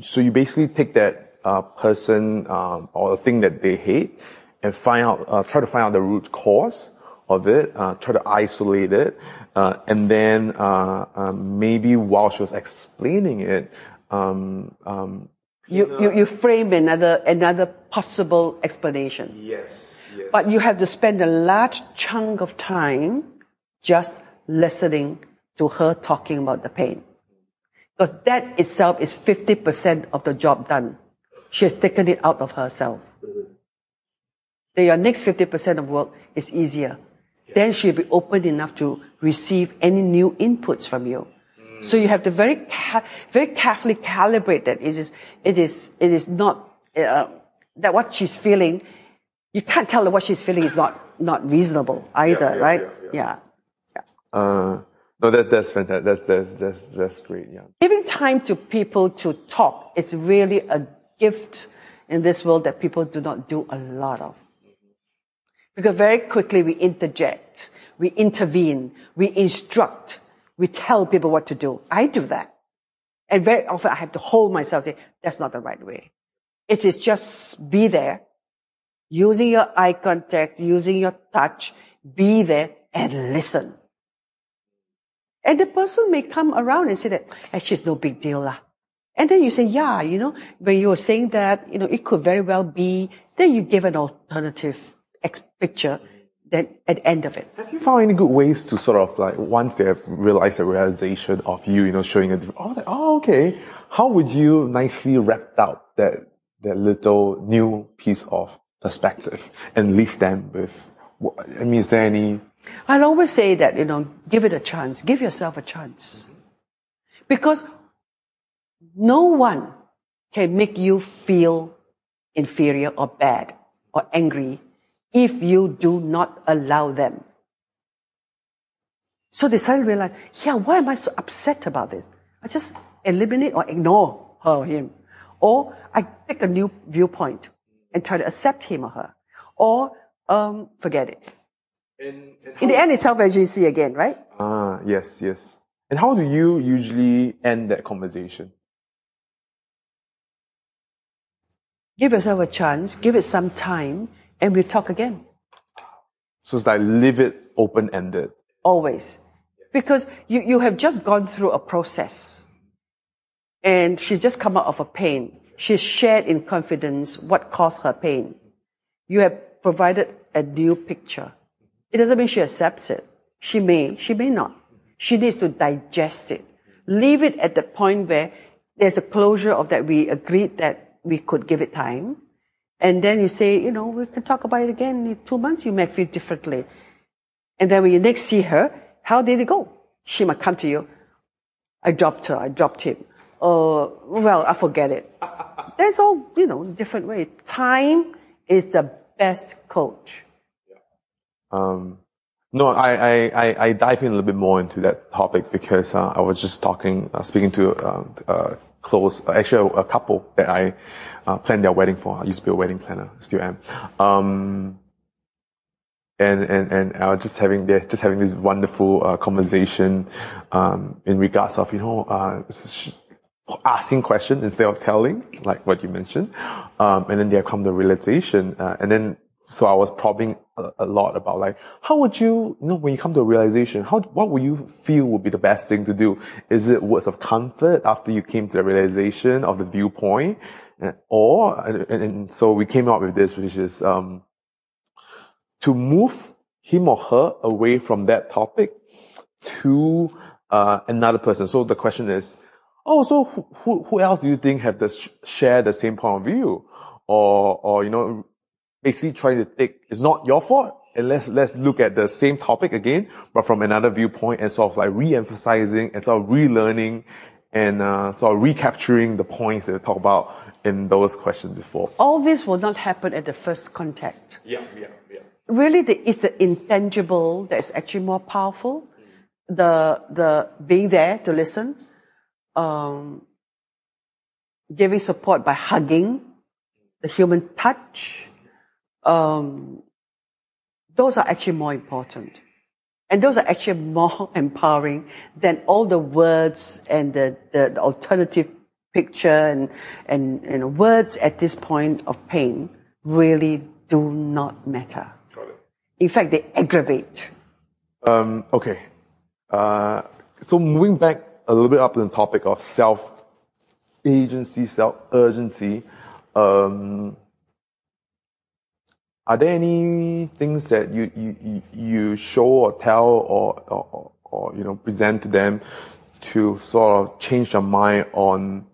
so you basically take that uh, person um, or thing that they hate and find out, uh, try to find out the root cause of it, uh, try to isolate it, uh, and then um, maybe while she was explaining it, um, um, you, you, you frame another another possible explanation. Yes, yes. But you have to spend a large chunk of time just listening to her talking about the pain. Because that itself is 50% of the job done. She has taken it out of herself. Then your next 50% of work is easier. Then she'll be open enough to receive any new inputs from you. So you have to very, ca- very carefully calibrate that. It is, it is, it is not, uh, that what she's feeling, you can't tell her what she's feeling is not, not reasonable either, yeah, yeah, right? Yeah. yeah. Uh, no, that, that's fantastic. That's, that's, that's, that's great. Yeah. Giving time to people to talk is really a gift in this world that people do not do a lot of. Because very quickly we interject, we intervene, we instruct, we tell people what to do. I do that. And very often I have to hold myself say, that's not the right way. It is just be there, using your eye contact, using your touch, be there and listen. And the person may come around and say that, actually, it's no big deal. Lah. And then you say, yeah, you know, when you were saying that, you know, it could very well be, then you give an alternative picture then at the end of it. Have you found any good ways to sort of like, once they have realized the realization of you, you know, showing a different, oh, oh okay, how would you nicely wrap out that, that little new piece of perspective and leave them with, I mean, is there any I'll always say that, you know, give it a chance. Give yourself a chance. Because no one can make you feel inferior or bad or angry if you do not allow them. So they suddenly realize, yeah, why am I so upset about this? I just eliminate or ignore her or him. Or I take a new viewpoint and try to accept him or her. Or um, forget it. And, and In the end, it's self-agency again, right? Ah, yes, yes. And how do you usually end that conversation? Give yourself a chance, give it some time, and we'll talk again. So it's like leave it open ended. Always. Because you, you have just gone through a process. And she's just come out of a pain. She's shared in confidence what caused her pain. You have provided a new picture. It doesn't mean she accepts it. She may, she may not. She needs to digest it. Leave it at the point where there's a closure of that we agreed that we could give it time. And then you say, you know, we can talk about it again in two months. You may feel differently. And then when you next see her, how did it go? She might come to you. I dropped her. I dropped him. Oh, well, I forget it. That's all, you know, different way. Time is the best coach. Um, no, I, I, I, dive in a little bit more into that topic because uh, I was just talking, uh, speaking to uh, uh close, uh, actually a, couple that I uh, planned their wedding for. I used to be a wedding planner, still am. Um, and, and, and I was just having, just having this wonderful conversation um, in regards of, you know, asking questions instead of telling, like what you mentioned. Um, and then there come the realization. Uh, and then, so I was probing a, lot about like, how would you, you know, when you come to a realization, how, what would you feel would be the best thing to do? Is it words of comfort after you came to the realization of the viewpoint? or, and, and so we came up with this, which is, um, to move him or her away from that topic to, uh, another person. So the question is, oh, so who, who else do you think have the share the same point of view? Or, or, you know, basically trying to take, it's not your fault. And let's, let's look at the same topic again, but from another viewpoint and sort of like re-emphasizing and sort of relearning and, uh, sort of recapturing the points that we talked about in those questions before. All this will not happen at the first contact. Yeah, yeah, yeah. Really, the, it's the intangible that's actually more powerful. The, the being there to listen, um, giving support by hugging, the human touch, um, those are actually more important. And those are actually more empowering than all the words and the, the, the alternative picture and, and, and words at this point of pain really do not matter. In fact, they aggravate. Um, okay. Uh, so moving back a little bit up to the topic of self agency, self urgency. Um, are there any things that you, you, you show or tell or, or, or, you know, present to them to sort of change their mind on,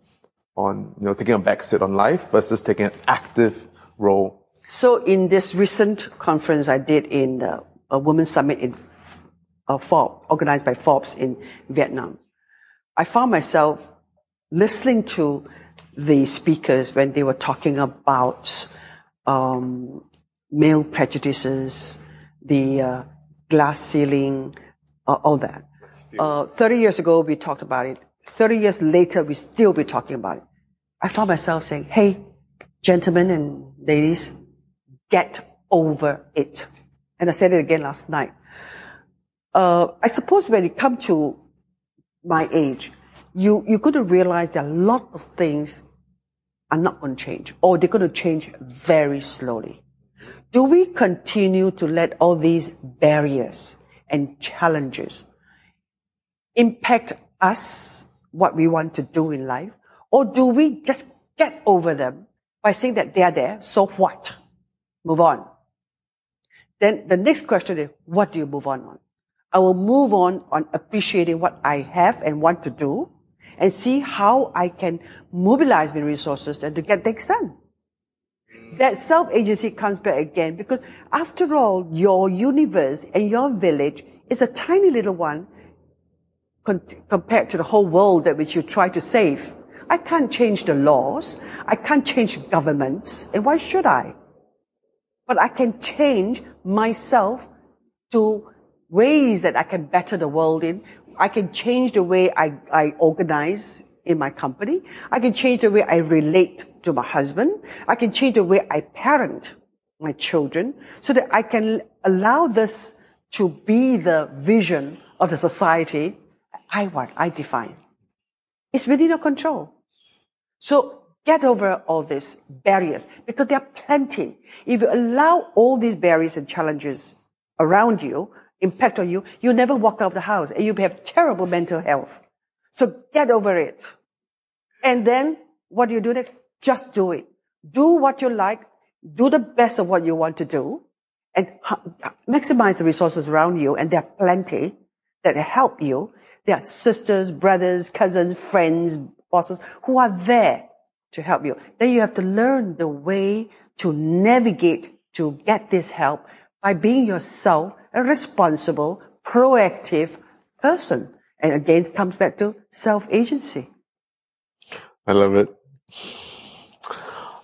on, you know, taking a back seat on life versus taking an active role? So in this recent conference I did in a women's summit in uh, Forbes, organized by Forbes in Vietnam, I found myself listening to the speakers when they were talking about um, male prejudices, the uh, glass ceiling, uh, all that. Uh, 30 years ago, we talked about it. 30 years later, we still be talking about it. I found myself saying, hey, gentlemen and ladies, get over it. And I said it again last night. Uh, I suppose when it comes to my age, you, you're going to realize that a lot of things are not going to change or they're going to change very slowly. Do we continue to let all these barriers and challenges impact us, what we want to do in life? Or do we just get over them by saying that they are there, so what? Move on. Then the next question is, what do you move on on? I will move on on appreciating what I have and want to do and see how I can mobilize my resources and to get things done. That self-agency comes back again because after all, your universe and your village is a tiny little one compared to the whole world that which you try to save. I can't change the laws. I can't change governments. And why should I? But I can change myself to ways that I can better the world in. I can change the way I, I organize in my company. I can change the way I relate to my husband. I can change the way I parent my children so that I can allow this to be the vision of the society I want, I define. It's within your control. So get over all these barriers because there are plenty. If you allow all these barriers and challenges around you impact on you, you'll never walk out of the house and you'll have terrible mental health. So get over it. And then what do you do next? Just do it. Do what you like. Do the best of what you want to do and maximize the resources around you. And there are plenty that help you. There are sisters, brothers, cousins, friends, bosses who are there to help you. Then you have to learn the way to navigate to get this help by being yourself a responsible, proactive person. And again, it comes back to self-agency. I love it.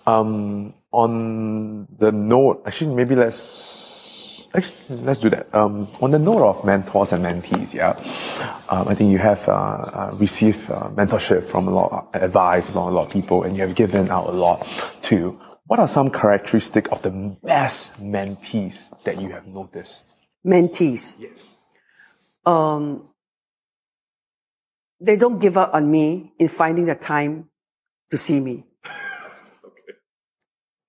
Um, on the note, actually, maybe let's actually let's do that. Um, on the note of mentors and mentees, yeah, um, I think you have uh, uh, received uh, mentorship from a lot, of advice from a lot of people, and you have given out a lot too. What are some characteristics of the best mentees that you have noticed? Mentees. Yes. Um, they don't give up on me in finding the time to see me.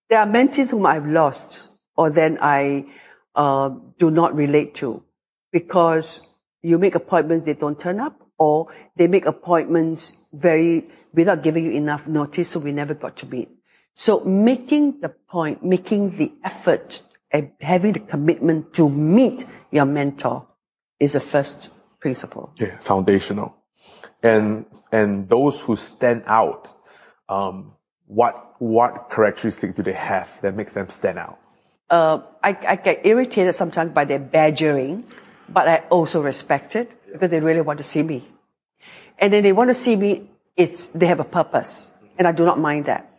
There are mentees whom I've lost or then I uh, do not relate to because you make appointments, they don't turn up or they make appointments very, without giving you enough notice, so we never got to meet. So making the point, making the effort and having the commitment to meet your mentor is the first principle. Yeah, foundational. And, and those who stand out, um, what, what characteristic do they have that makes them stand out? Uh, I, I get irritated sometimes by their badgering, but I also respect it because they really want to see me. And then they want to see me, it's, they have a purpose. And I do not mind that.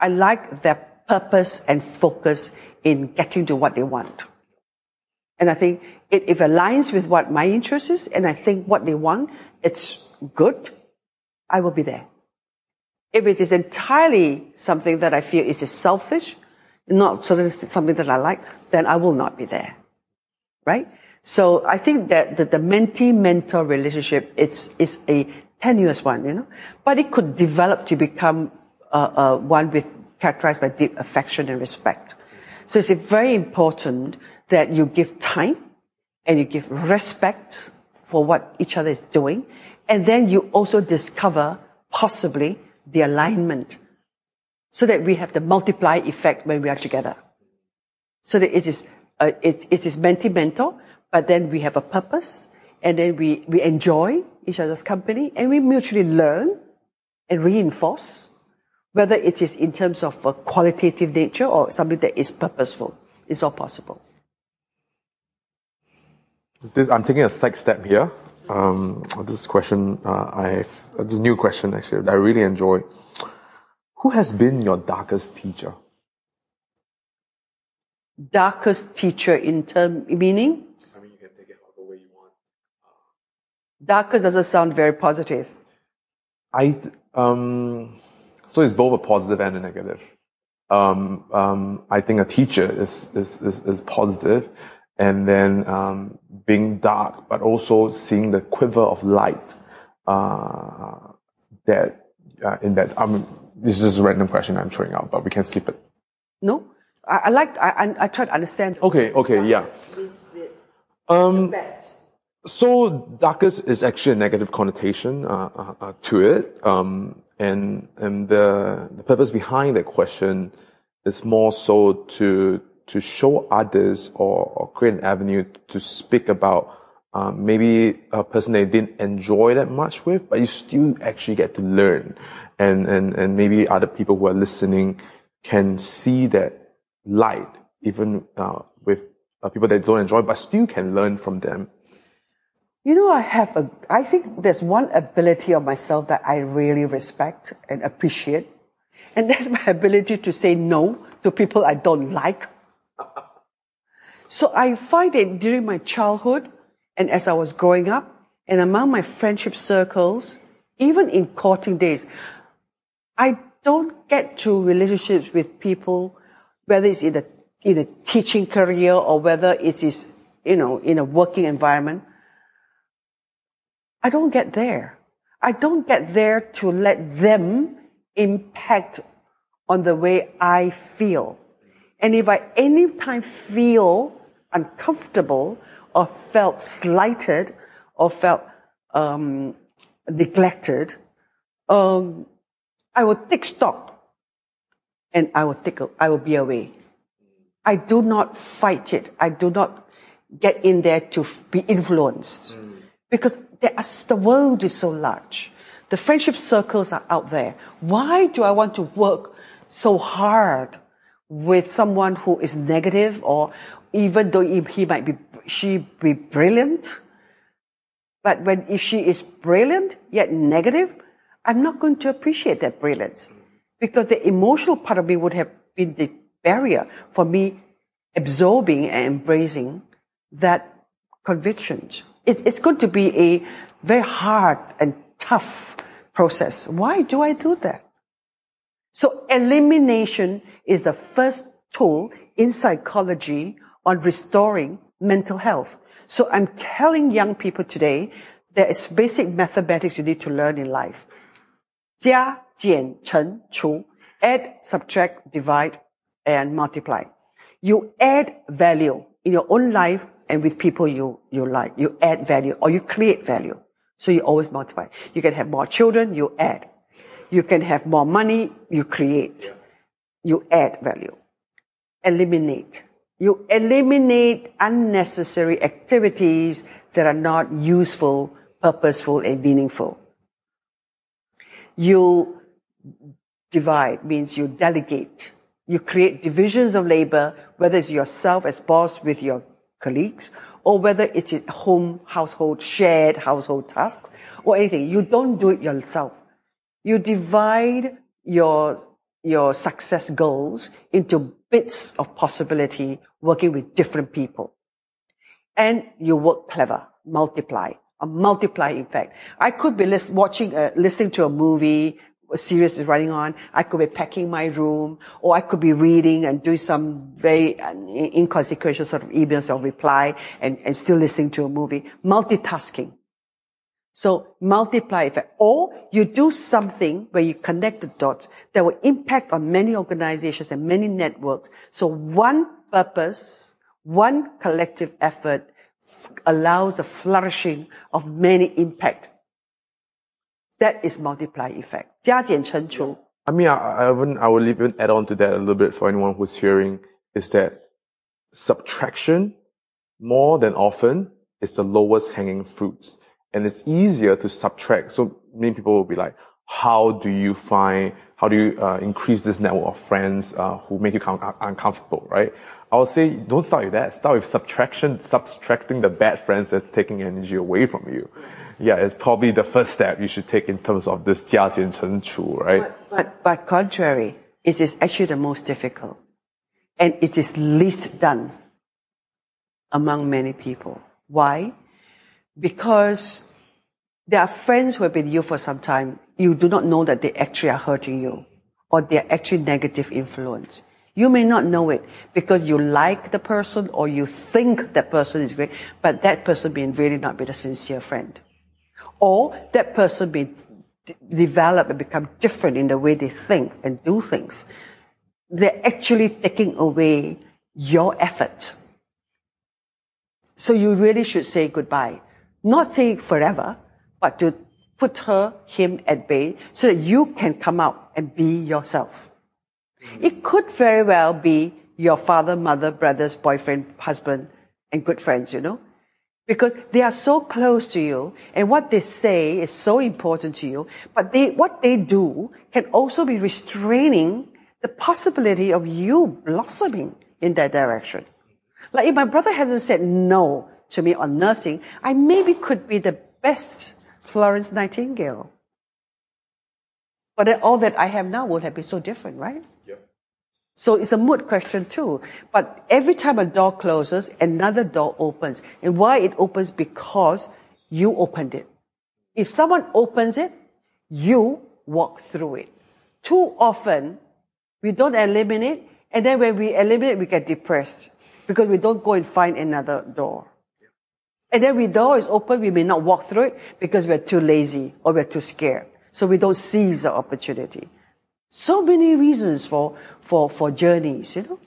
I like their purpose and focus in getting to what they want. And I think it, if it aligns with what my interest is, and I think what they want, it's good, I will be there. If it is entirely something that I feel is selfish, not sort of something that I like, then I will not be there. Right? So I think that the, the mentee-mentor relationship, it's, is a tenuous one, you know, but it could develop to become uh, uh, one with characterized by deep affection and respect. So it's very important that you give time and you give respect for what each other is doing. And then you also discover possibly the alignment so that we have the multiply effect when we are together. So that it is, uh, it, it is mentee-mentor, but then we have a purpose and then we, we enjoy each other's company and we mutually learn and reinforce whether it is in terms of a qualitative nature or something that is purposeful. It's all possible. This, I'm taking a side step here. Um, this question, uh, I've, uh, this new question actually, that I really enjoy. Who has been your darkest teacher? Darkest teacher in term, meaning? I mean, you can take it however way you want. Darkest doesn't sound very positive. I, um, so it's both a positive and a negative. Um, um, I think a teacher is, is, is, is positive and then um, being dark, but also seeing the quiver of light uh, that uh, in that. Um, this is a random question I'm throwing out, but we can skip it. No, I, I like. I, I, I try to understand. Okay. Okay. Yeah. Um, best. So darkest is actually a negative connotation uh, uh, uh to it. Um, and, and the, the purpose behind that question is more so to, to show others or, or create an avenue to speak about um, maybe a person they didn't enjoy that much with, but you still actually get to learn. And, and, and maybe other people who are listening can see that light, even uh, with uh, people that don't enjoy, but still can learn from them. You know, I have a, I think there's one ability of myself that I really respect and appreciate. And that's my ability to say no to people I don't like. So I find that during my childhood and as I was growing up and among my friendship circles, even in courting days, I don't get to relationships with people, whether it's in a, in a teaching career or whether it is, you know, in a working environment I don't get there. I don't get there to let them impact on the way I feel. And if I anytime feel uncomfortable or felt slighted or felt um, neglected, um, I will take stock and I will take, a, I will be away. I do not fight it. I do not get in there to be influenced mm. because the world is so large. The friendship circles are out there. Why do I want to work so hard with someone who is negative or even though he might be, she be brilliant? But when if she is brilliant yet negative, I'm not going to appreciate that brilliance because the emotional part of me would have been the barrier for me absorbing and embracing that conviction. It, it's going to be a very hard and tough process. Why do I do that? So elimination is the first tool in psychology on restoring mental health. So I'm telling young people today there is basic mathematics you need to learn in life. 加减乘除 add, subtract, divide, and multiply. You add value in your own life and with people you, you like. You add value or you create value. So you always multiply. You can have more children, you add. You can have more money, you create. You add value. Eliminate. You eliminate unnecessary activities that are not useful, purposeful, and meaningful. You divide means you delegate. You create divisions of labor, whether it's yourself as boss with your colleagues, or whether it's home, household, shared household tasks, or anything. You don't do it yourself. You divide your, your success goals into bits of possibility working with different people. And you work clever, multiply, a multiply effect. I could be list, watching, uh, listening to a movie, a series is running on. I could be packing my room, or I could be reading and doing some very uh, inconsequential sort of emails or reply and, and still listening to a movie. Multitasking. So multiply effect. Or you do something where you connect the dots that will impact on many organizations and many networks. So one purpose, one collective effort allows the flourishing of many impact that is multiply effect. 加减乘除. I mean, I, I, would, I would even add on to that a little bit for anyone who's hearing is that subtraction more than often is the lowest hanging fruits. and it's easier to subtract. So many people will be like, how do you find, how do you uh, increase this network of friends uh, who make you com- uh, uncomfortable, right? I would say don't start with that. Start with subtraction, subtracting the bad friends that's taking energy away from you. Yeah, it's probably the first step you should take in terms of this 加减乘除, right? But, but, but contrary, it is actually the most difficult. And it is least done among many people. Why? Because there are friends who have been you for some time. You do not know that they actually are hurting you or they're actually negative influence. You may not know it because you like the person or you think that person is great, but that person may really not be a sincere friend. Or that person may d- develop and become different in the way they think and do things. They're actually taking away your effort. So you really should say goodbye. Not say forever, but to put her, him at bay so that you can come out and be yourself. It could very well be your father, mother, brothers, boyfriend, husband, and good friends, you know? Because they are so close to you, and what they say is so important to you, but they, what they do can also be restraining the possibility of you blossoming in that direction. Like if my brother hasn't said no to me on nursing, I maybe could be the best Florence Nightingale. But then all that I have now would have been so different, right? Yep. So it's a mood question too. But every time a door closes, another door opens. And why it opens? Because you opened it. If someone opens it, you walk through it. Too often, we don't eliminate, and then when we eliminate, we get depressed because we don't go and find another door. And the door is open, we may not walk through it because we're too lazy or we're too scared. So we don't seize the opportunity. So many reasons for, for, for journeys, you know.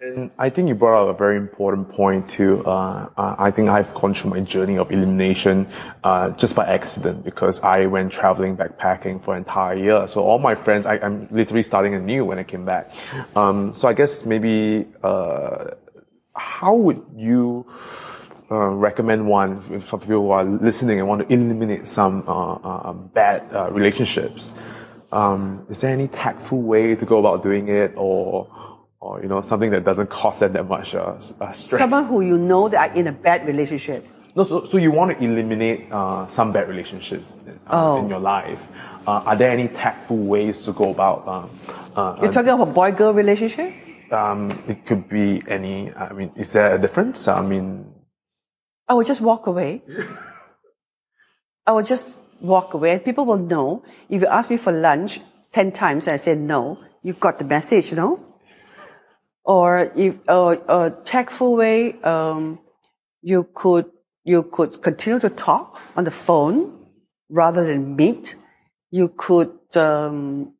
And I think you brought up a very important point too. Uh, uh, I think I've gone through my journey of elimination uh, just by accident because I went traveling backpacking for an entire year. So all my friends, I, am literally starting anew when I came back. Um, so I guess maybe uh, how would you uh, recommend one for people who are listening and want to eliminate some uh, bad relationships? Um, is there any tactful way to go about doing it, or or you know something that doesn't cost them that much uh, uh, stress. Someone who you know that are in a bad relationship. No, so, so you want to eliminate uh, some bad relationships uh, oh. in your life. Uh, are there any tactful ways to go about? Um, uh, You're talking about a boy-girl relationship. Um, it could be any. I mean, is there a difference? I mean, I will just walk away. I will just walk away, people will know. If you ask me for lunch ten times and I say no, you've got the message, no? or if uh, a tactful way, um, you could you could continue to talk on the phone rather than meet. You could. Um,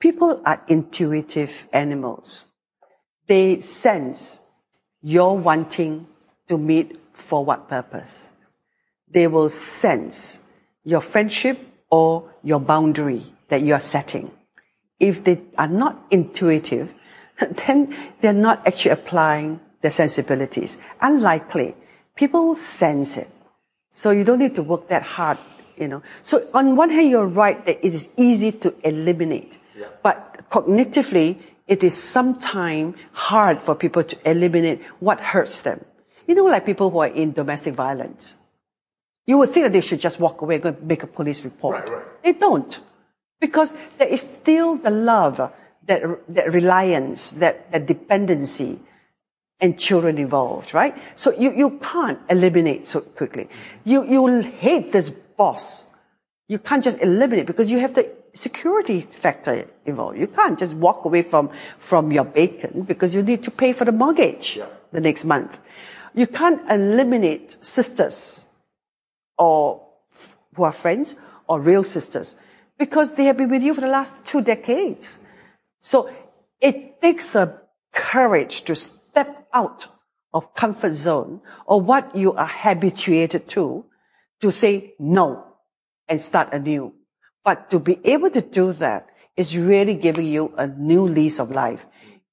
people are intuitive animals. They sense you're wanting to meet for what purpose. They will sense your friendship or your boundary that you are setting. If they are not intuitive, then they're not actually applying their sensibilities. Unlikely. People sense it. So you don't need to work that hard, you know. So on one hand, you're right that it is easy to eliminate. Yeah. But cognitively, it is sometimes hard for people to eliminate what hurts them. You know, like people who are in domestic violence. You would think that they should just walk away and make a police report. Right, right. They don't. Because there is still the love that, that reliance, that, that dependency, and children involved, right? So you, you can't eliminate so quickly. You, you hate this boss. You can't just eliminate because you have the security factor involved. You can't just walk away from, from your bacon because you need to pay for the mortgage yeah. the next month. You can't eliminate sisters or who are friends or real sisters because they have been with you for the last two decades. So it takes a courage to step out of comfort zone or what you are habituated to to say no and start anew. But to be able to do that is really giving you a new lease of life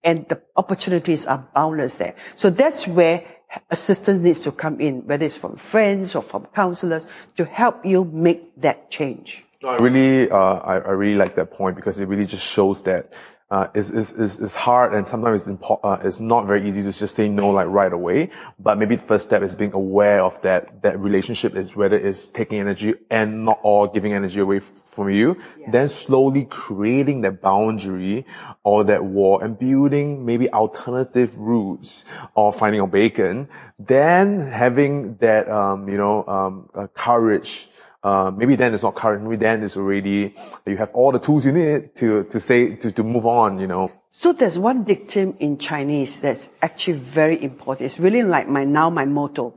and the opportunities are boundless there. So that's where assistance needs to come in, whether it's from friends or from counselors to help you make that change. I really, uh, I, I really like that point because it really just shows that uh, is, is, is, is hard and sometimes it's, impo- uh, it's not very easy to just say no like right away. But maybe the first step is being aware of that, that relationship is whether it's taking energy and not all giving energy away from you. Yeah. Then slowly creating that boundary or that wall and building maybe alternative routes or finding a bacon. Then having that, um, you know, um, uh, courage uh, maybe then it's not current. Maybe then it's already, you have all the tools you need to, to say, to, to move on, you know. So there's one dictum in Chinese that's actually very important. It's really like my, now my motto.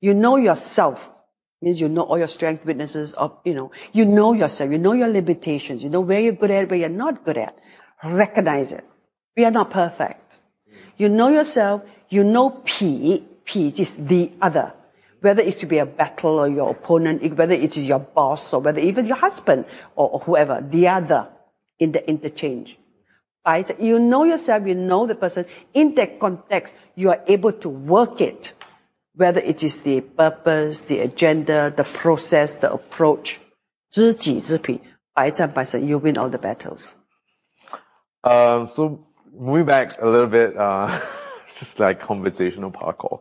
You know yourself. Means you know all your strengths, weaknesses, of, you know, you know yourself, you know your limitations, you know where you're good at, where you're not good at. Recognize it. We are not perfect. You know yourself, you know P, P is the other. Whether it should be a battle or your opponent, whether it is your boss or whether even your husband or, or whoever, the other in the interchange. Right? You know yourself, you know the person. In that context, you are able to work it. Whether it is the purpose, the agenda, the process, the approach. 知己知彼,百战百胜, you win all the battles. Um, so moving back a little bit, uh, it's just like conversational parkour.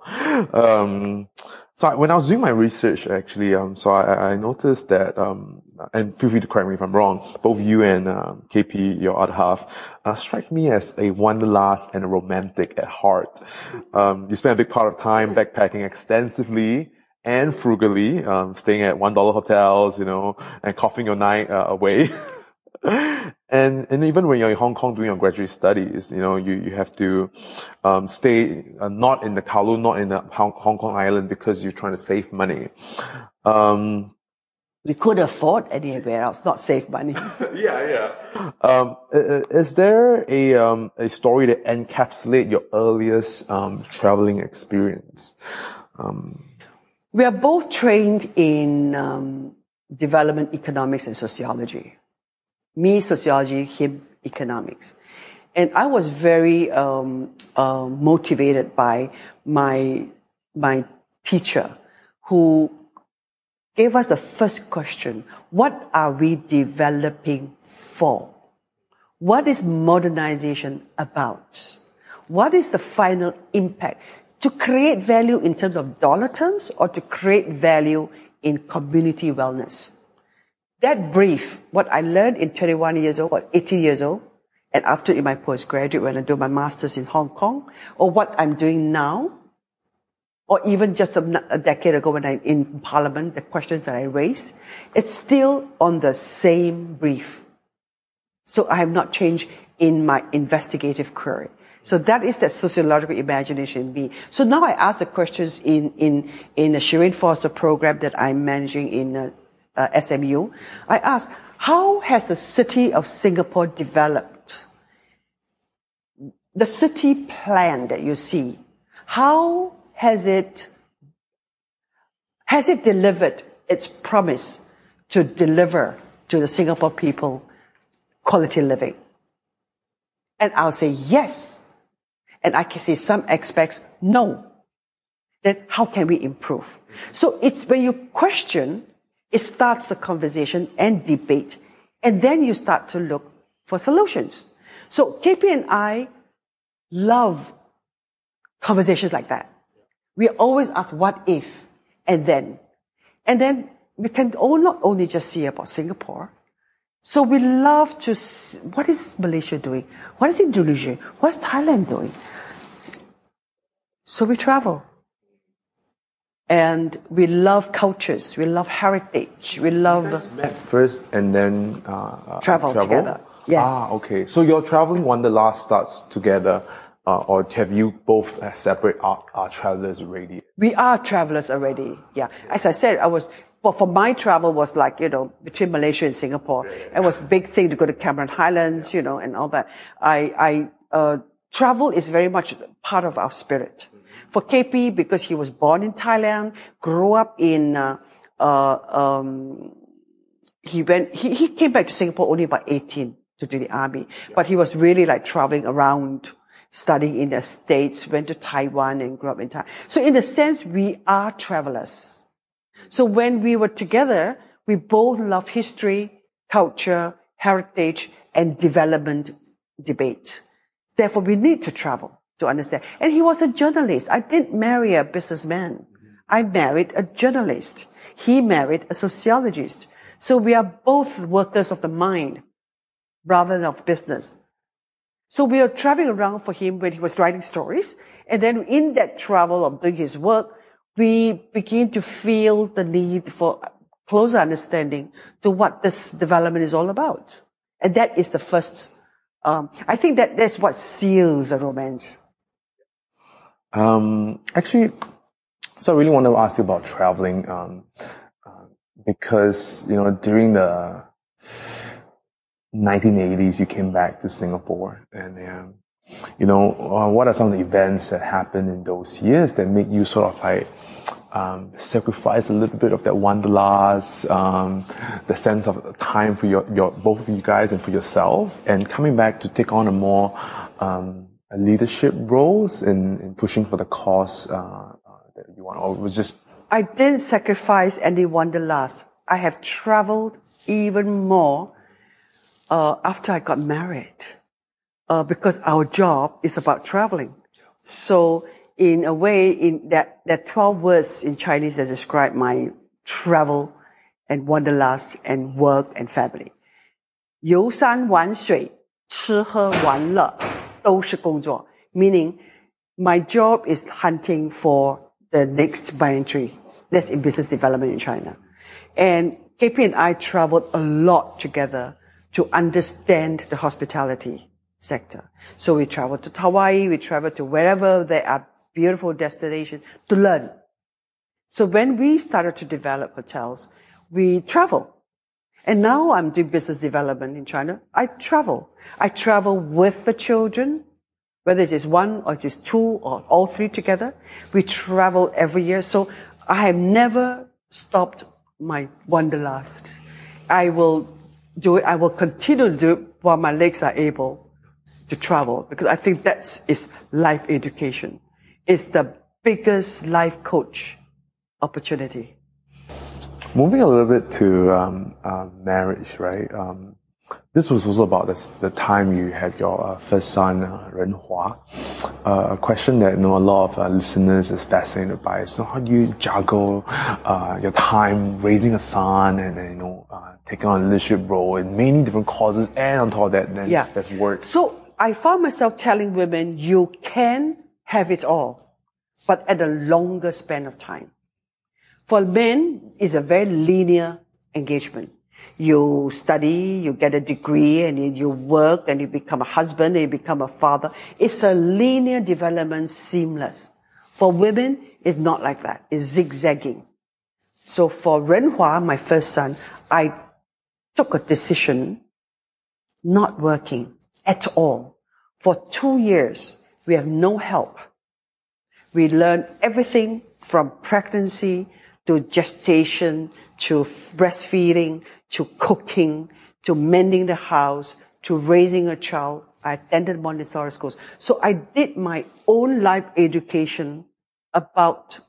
Um, so when I was doing my research, actually, um, so I, I noticed that, um, and feel free to correct me if I'm wrong, both you and um, KP, your other half, uh, strike me as a wanderlust and a romantic at heart. Um, you spend a big part of time backpacking extensively and frugally, um, staying at one dollar hotels, you know, and coughing your night uh, away. and and even when you're in Hong Kong doing your graduate studies, you know, you, you have to um, stay uh, not in the Kowloon, not in the Hong, Hong, Kong island because you're trying to save money. Um, We could afford anywhere else, not save money. yeah, yeah. Um, is there a um, a story that encapsulate your earliest um, traveling experience? Um, we are both trained in um, development economics and sociology. Me, sociology, him, economics. And I was very um, uh, motivated by my my teacher, who gave us the first question: What are we developing for? What is modernization about? What is the final impact? To create value in terms of dollar terms or to create value in community wellness? That brief, what I learned in 21 years old or 18 years old, and after in my postgraduate when I do my master's in Hong Kong, or what I'm doing now, or even just a, a decade ago when I'm in Parliament, the questions that I raised, it's still on the same brief. So I have not changed in my investigative query. So that is the sociological imagination in me. So now I ask the questions in, in, in the Shirin Fozdar program that I'm managing in uh, uh, SMU. I ask, how has the city of Singapore developed? The city plan that you see, how has it, has it delivered its promise to deliver to the Singapore people quality living? And I'll say yes. And I can see some aspects no. Then how can we improve? So it's when you question, it starts a conversation and debate. And then you start to look for solutions. So KP and I love conversations like that. We always ask what if and then. And then we can all not only just see about Singapore. So we love to see, what is Malaysia doing? What is Indonesia? What's Thailand doing? So we travel. And we love cultures. We love heritage. We love. met first and then uh, travel, travel together. Yes. Ah, okay. So your traveling wanderlust starts together uh, or have you both uh, separate are, are travelers already? We are travelers already. Yeah. As I said, I was, well, for my travel was like, you know, between Malaysia and Singapore. It was a big thing to go to Cameron Highlands, you know, and all that. I, I, uh, travel is very much part of our spirit. For KP, because he was born in Thailand, grew up in, uh, uh, um, he went, he, he came back to Singapore only about 18 to do the army, but he was really like traveling around studying in the States, went to Taiwan and grew up in Thailand. So in a sense, we are travelers. So when we were together, we both love history, culture, heritage, and development debate. Therefore, we need to travel to understand. And he was a journalist. I didn't marry a businessman. I married a journalist. He married a sociologist. So we are both workers of the mind rather than of business. So we were traveling around for him when he was writing stories. And then in that travel of doing his work, we begin to feel the need for closer understanding to what this development is all about. And that is the first, um, I think that that's what seals a romance. Um, actually, so I really want to ask you about traveling, um, uh, because, you know, during the, 1980s, you came back to Singapore, and um, you know, uh, what are some of the events that happened in those years that make you sort of like um, sacrifice a little bit of that wanderlust, um, the sense of time for your, your both of you guys and for yourself, and coming back to take on a more um, leadership roles in, in pushing for the cause uh, uh, that you want, or was just. I didn't sacrifice any wanderlust. I have traveled even more uh, after I got married, uh, because our job is about traveling. So in a way, in that, that 12 words in Chinese that describe my travel and wanderlust and work and family. 游山玩水,吃喝玩乐, 都是工作. Meaning, my job is hunting for the next buying tree. That's in business development in China. And KP and I traveled a lot together to understand the hospitality sector. So we travel to Hawaii, we travel to wherever there are beautiful destinations to learn. So when we started to develop hotels, we travel. and now I'm doing business development in China. I travel. I travel with the children, whether it is one or it is two or all three together. We travel every year. So I have never stopped my wanderlust. I will do it. I will continue to do it while my legs are able to travel because I think that's is life education. It's the biggest life coach opportunity. Moving a little bit to um, uh, marriage, right? Um, this was also about this, the time you had your uh, first son, uh, Ren Hua. Uh, a question that you know, a lot of uh, listeners is fascinated by. So, how do you juggle uh, your time raising a son and, and you know uh, taking on a leadership role in many different causes, and on top of that, then Yeah. there's work. So I found myself telling women, you can have it all, but at a longer span of time. For men, it's a very linear engagement. You study, you get a degree, and you- work, and you become a husband, and you become a father. It's a linear development, seamless. For women, it's not like that. It's zigzagging. So for Renhua, my first son, I took a decision not working at all. For two years, we have no help. We learn everything from pregnancy to gestation to breastfeeding to cooking to mending the house to raising a child. I attended Montessori schools. So I did my own life education about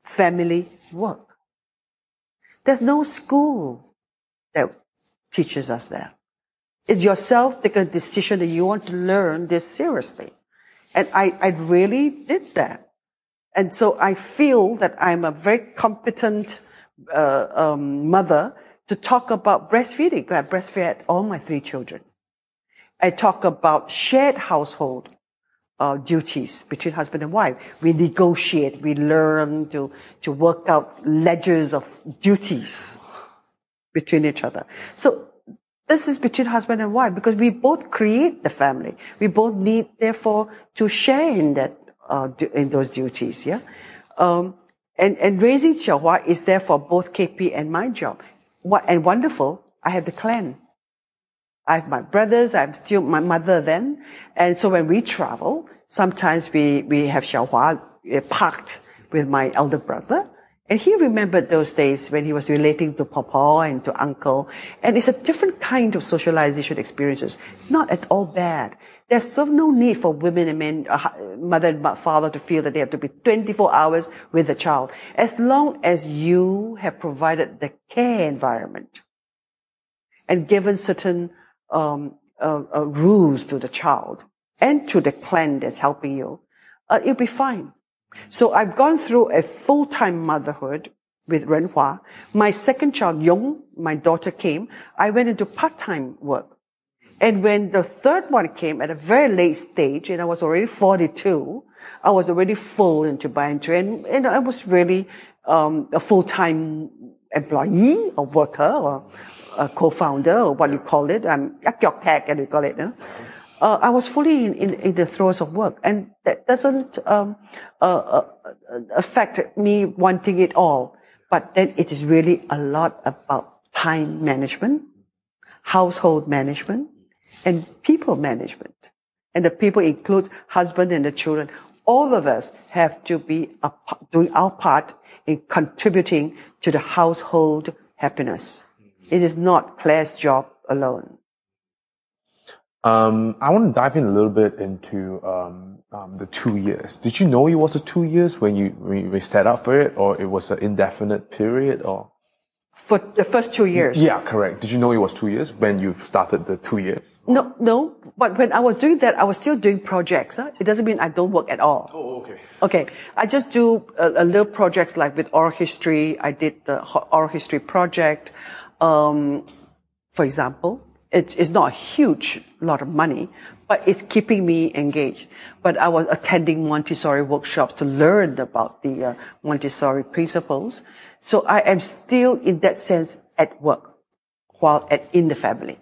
family work. There's no school that teaches us that. It's yourself take a decision that you want to learn this seriously. And I, I really did that. And so I feel that I'm a very competent uh, um, mother to talk about breastfeeding. I breastfed all my three children. I talk about shared household uh, duties between husband and wife. We negotiate. We learn to to work out ledgers of duties between each other. So this is between husband and wife because we both create the family. We both need, therefore, to share in that, uh, in those duties. Yeah. Um, and, and raising Xiaohua is therefore both KP and my job. What, and wonderful, I have the clan. I have my brothers, I'm still my mother then. And so when we travel, sometimes we, we have Xiaohua uh, parked with my elder brother. And he remembered those days when he was relating to Papa and to uncle. And it's a different kind of socialization experiences. It's not at all bad. There's still no need for women and men, uh, mother and father to feel that they have to be 24 hours with the child. As long as you have provided the care environment and given certain um, uh, uh, rules to the child and to the clan that's helping you, uh, it'll be fine. So I've gone through a full-time motherhood with Renhua. My second child, Yong, my daughter came. I went into part-time work. And when the third one came at a very late stage, and I was already 42, I was already full into Banyan Tree, and, and I was really um, a full-time employee or worker or a co-founder or what you call it. I'm pack, and you call it. You know? uh, I was fully in, in, in the throes of work, and that doesn't um, uh, uh, affect me wanting it all. But then it is really a lot about time management, household management, and people management. And the people includes husband and the children. All of us have to be a, doing our part in contributing to the household happiness. It is not Claire's job alone. Um, I want to dive in a little bit into um, um, the two years. Did you know it was a two years when you when you set up for it, or it was an indefinite period? Or For the first two years. yeah, correct. Did you know it was two years when you started the two years? No, no. But when I was doing that, I was still doing projects. Huh? It doesn't mean I don't work at all. Oh, okay. Okay. I just do a, a little projects like with oral history. I did the oral history project. Um, for example, it's, it's not a huge lot of money, but it's keeping me engaged. But I was attending Montessori workshops to learn about the uh, Montessori principles. So I am still in that sense at work while at, in the family.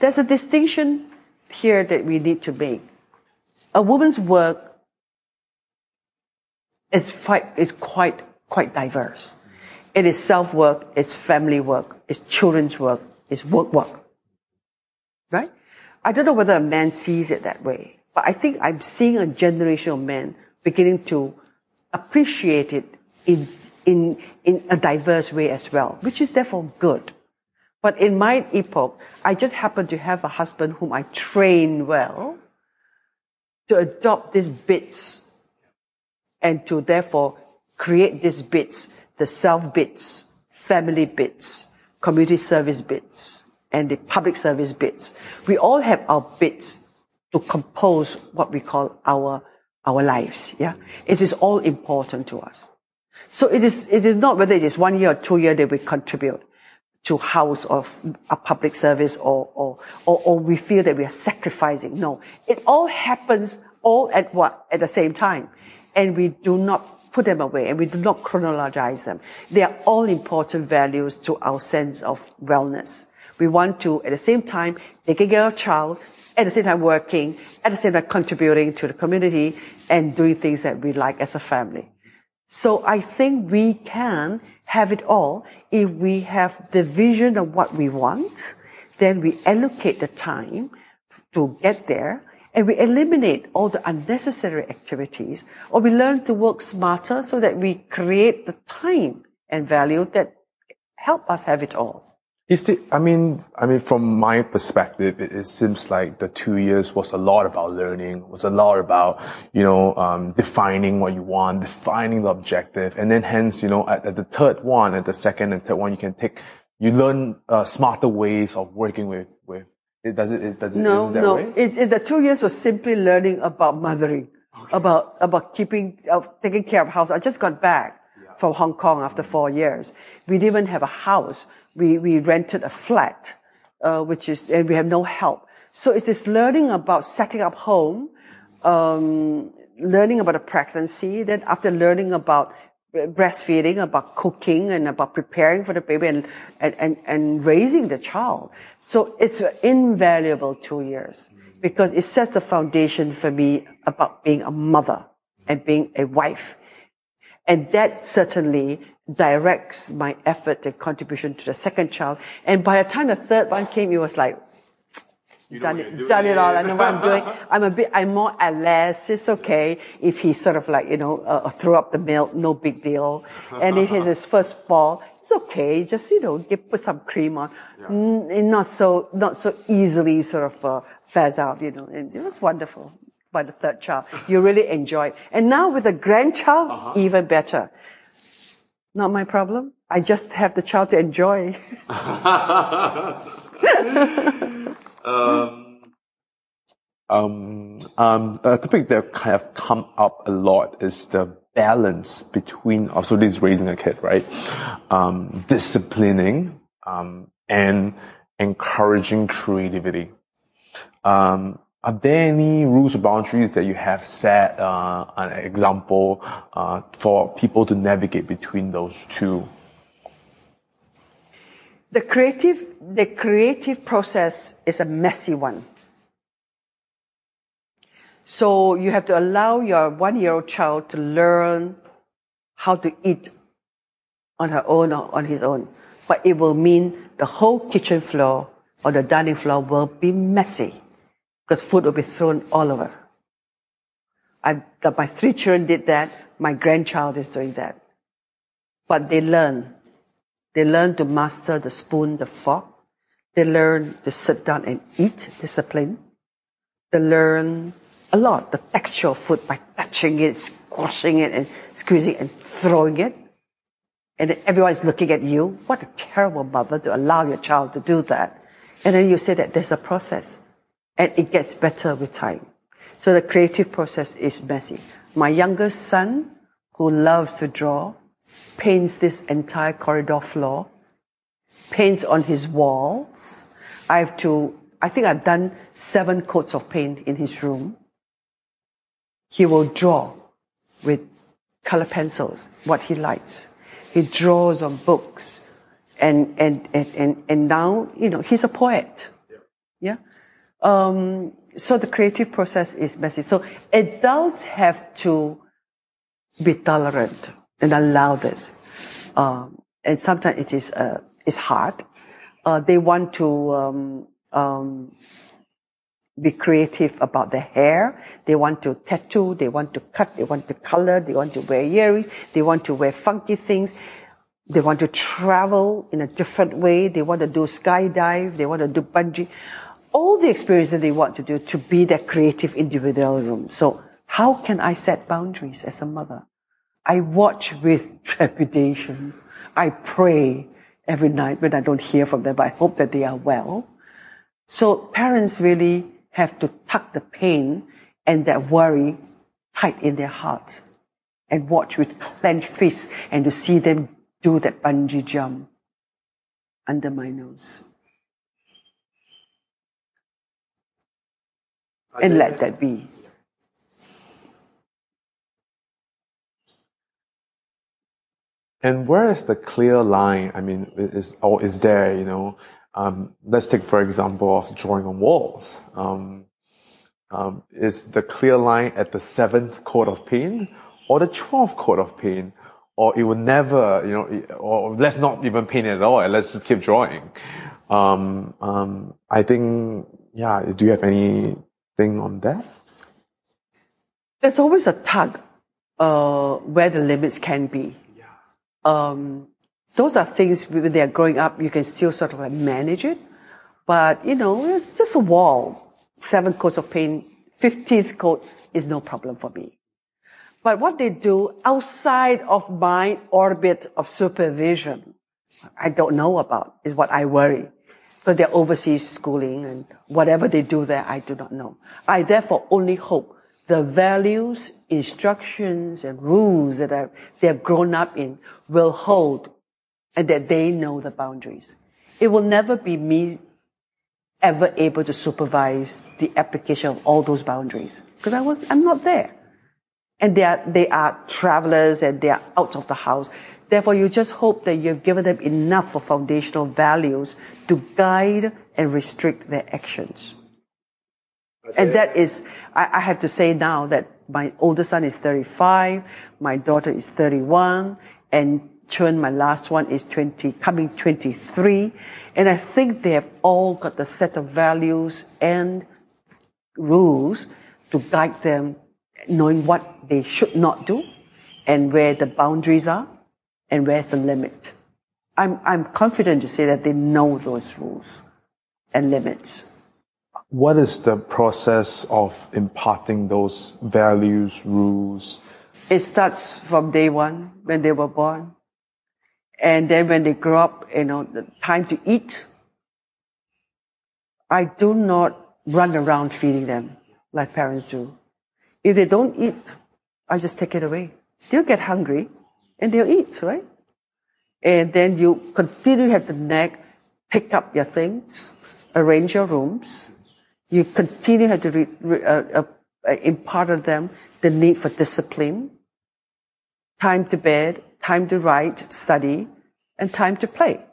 There's a distinction here that we need to make. A woman's work is is quite, quite diverse. It is self work, it's family work, it's children's work, it's work work. Right? I don't know whether a man sees it that way, but I think I'm seeing a generation of men beginning to appreciate it in, in, in a diverse way as well, which is therefore good. But in my epoch, I just happen to have a husband whom I train well to adopt these bits and to therefore create these bits, the self bits, family bits, community service bits, and the public service bits. We all have our bits to compose what we call our, our lives. Yeah. It is all important to us. So it is, it is not whether it is one year or two year that we contribute to house of a public service or, or, or, or, we feel that we are sacrificing. No, it all happens all at what, at the same time. And we do not put them away and we do not chronologize them. They are all important values to our sense of wellness. We want to, at the same time, taking care of child, at the same time working, at the same time contributing to the community and doing things that we like as a family. So I think we can have it all. If we have the vision of what we want, then we allocate the time to get there and we eliminate all the unnecessary activities or we learn to work smarter so that we create the time and value that help us have it all. You see, I mean, I mean, from my perspective, it, it, seems like the two years was a lot about learning, was a lot about, you know, um, defining what you want, defining the objective, and then hence, you know, at, at, the third one, at the second and third one, you can take, you learn uh, smarter ways of working with with. It does it. it does it. No, no. It, it, the two years was simply learning about mothering, okay. about about keeping, uh, taking care of house. I just got back from Hong Kong after four years. We didn't even have a house we, we rented a flat, uh, which is, and we have no help. So it's this learning about setting up home, um, learning about a pregnancy, then after learning about breastfeeding, about cooking and about preparing for the baby and, and, and, and raising the child. So it's an invaluable two years because it sets the foundation for me about being a mother and being a wife. And that certainly directs my effort and contribution to the second child. And by the time the third one came, it was like, you done it, done it all. I know what I'm doing. I'm a bit, I'm more or less. It's okay if he sort of like, you know, uh, uh threw up the milk, no big deal. And if it's his first fall, it's okay. Just, you know, get, put some cream on. Yeah. Mm, not so, not so easily sort of, uh, faz out, you know. And it was wonderful by the third child. You really enjoy it. And now with a grandchild, uh-huh. even better. Not my problem. I just have the child to enjoy. um, um, um, a topic that kind of come up a lot is the balance between also this raising a kid, right? Um, disciplining um, and encouraging creativity. Um, are there any rules or boundaries that you have set, uh, an example, uh, for people to navigate between those two? The creative, the creative process is a messy one. So you have to allow your one-year-old child to learn how to eat on her own or on his own. But it will mean the whole kitchen floor or the dining floor will be messy because food will be thrown all over. I, my three children did that. My grandchild is doing that. But they learn. They learn to master the spoon, the fork. They learn to sit down and eat discipline. They learn a lot, the texture of food by touching it, squashing it and squeezing it and throwing it. And everyone's looking at you. What a terrible mother to allow your child to do that. And then you say that there's a process and it gets better with time. So the creative process is messy. My youngest son, who loves to draw, paints this entire corridor floor, paints on his walls. I have to, I think I've done seven coats of paint in his room. He will draw with color pencils, what he likes. He draws on books. And, and, and, and, and now, you know, he's a poet. Yeah. Um, so the creative process is messy. So adults have to be tolerant and allow this. Um, and sometimes it is, uh, it's hard. Uh, they want to, um, um, be creative about their hair. They want to tattoo, they want to cut, they want to color, they want to wear earrings, they want to wear funky things. They want to travel in a different way. They want to do skydive. They want to do bungee. All the experiences they want to do to be their creative individualism. So how can I set boundaries as a mother? I watch with trepidation. I pray every night when I don't hear from them. I hope that they are well. So parents really have to tuck the pain and that worry tight in their hearts and watch with clenched fists and to see them do that bungee jump under my nose. And let that be. And where is the clear line? I mean, is or is there? You know, um, let's take for example of drawing on walls. Um, um, is the clear line at the seventh coat of paint or the twelfth coat of paint? or it will never, you know, or let's not even paint at all and let's just keep drawing. Um, um, I think, yeah, do you have anything on that? There's always a tug, uh, where the limits can be. Yeah. Um, those are things when they're growing up, you can still sort of like manage it. But, you know, it's just a wall. Seven coats of paint, 15th coat is no problem for me. But what they do outside of my orbit of supervision, I don't know about, is what I worry. But they're overseas schooling and whatever they do there, I do not know. I therefore only hope the values, instructions, and rules that are, they've grown up in will hold and that they know the boundaries. It will never be me ever able to supervise the application of all those boundaries because I was, I'm not there and they are, they are travelers and they are out of the house. Therefore, you just hope that you've given them enough of foundational values to guide and restrict their actions. Okay. And that is, I, I have to say now that my older son is 35, my daughter is 31, and Chun, my last one, is 20, coming 23. And I think they have all got the set of values and rules to guide them knowing what they should not do and where the boundaries are and where's the limit. I'm, I'm confident to say that they know those rules and limits. What is the process of imparting those values, rules? It starts from day one when they were born. And then when they grow up, you know, the time to eat. I do not run around feeding them like parents do. If they don't eat, I just take it away. They'll get hungry and they'll eat, right? And then you continue to have the nag, pick up your things, arrange your rooms. You continue to have to re, re, uh, uh, uh, impart on them the need for discipline, time to bed, time to write, study, and time to play.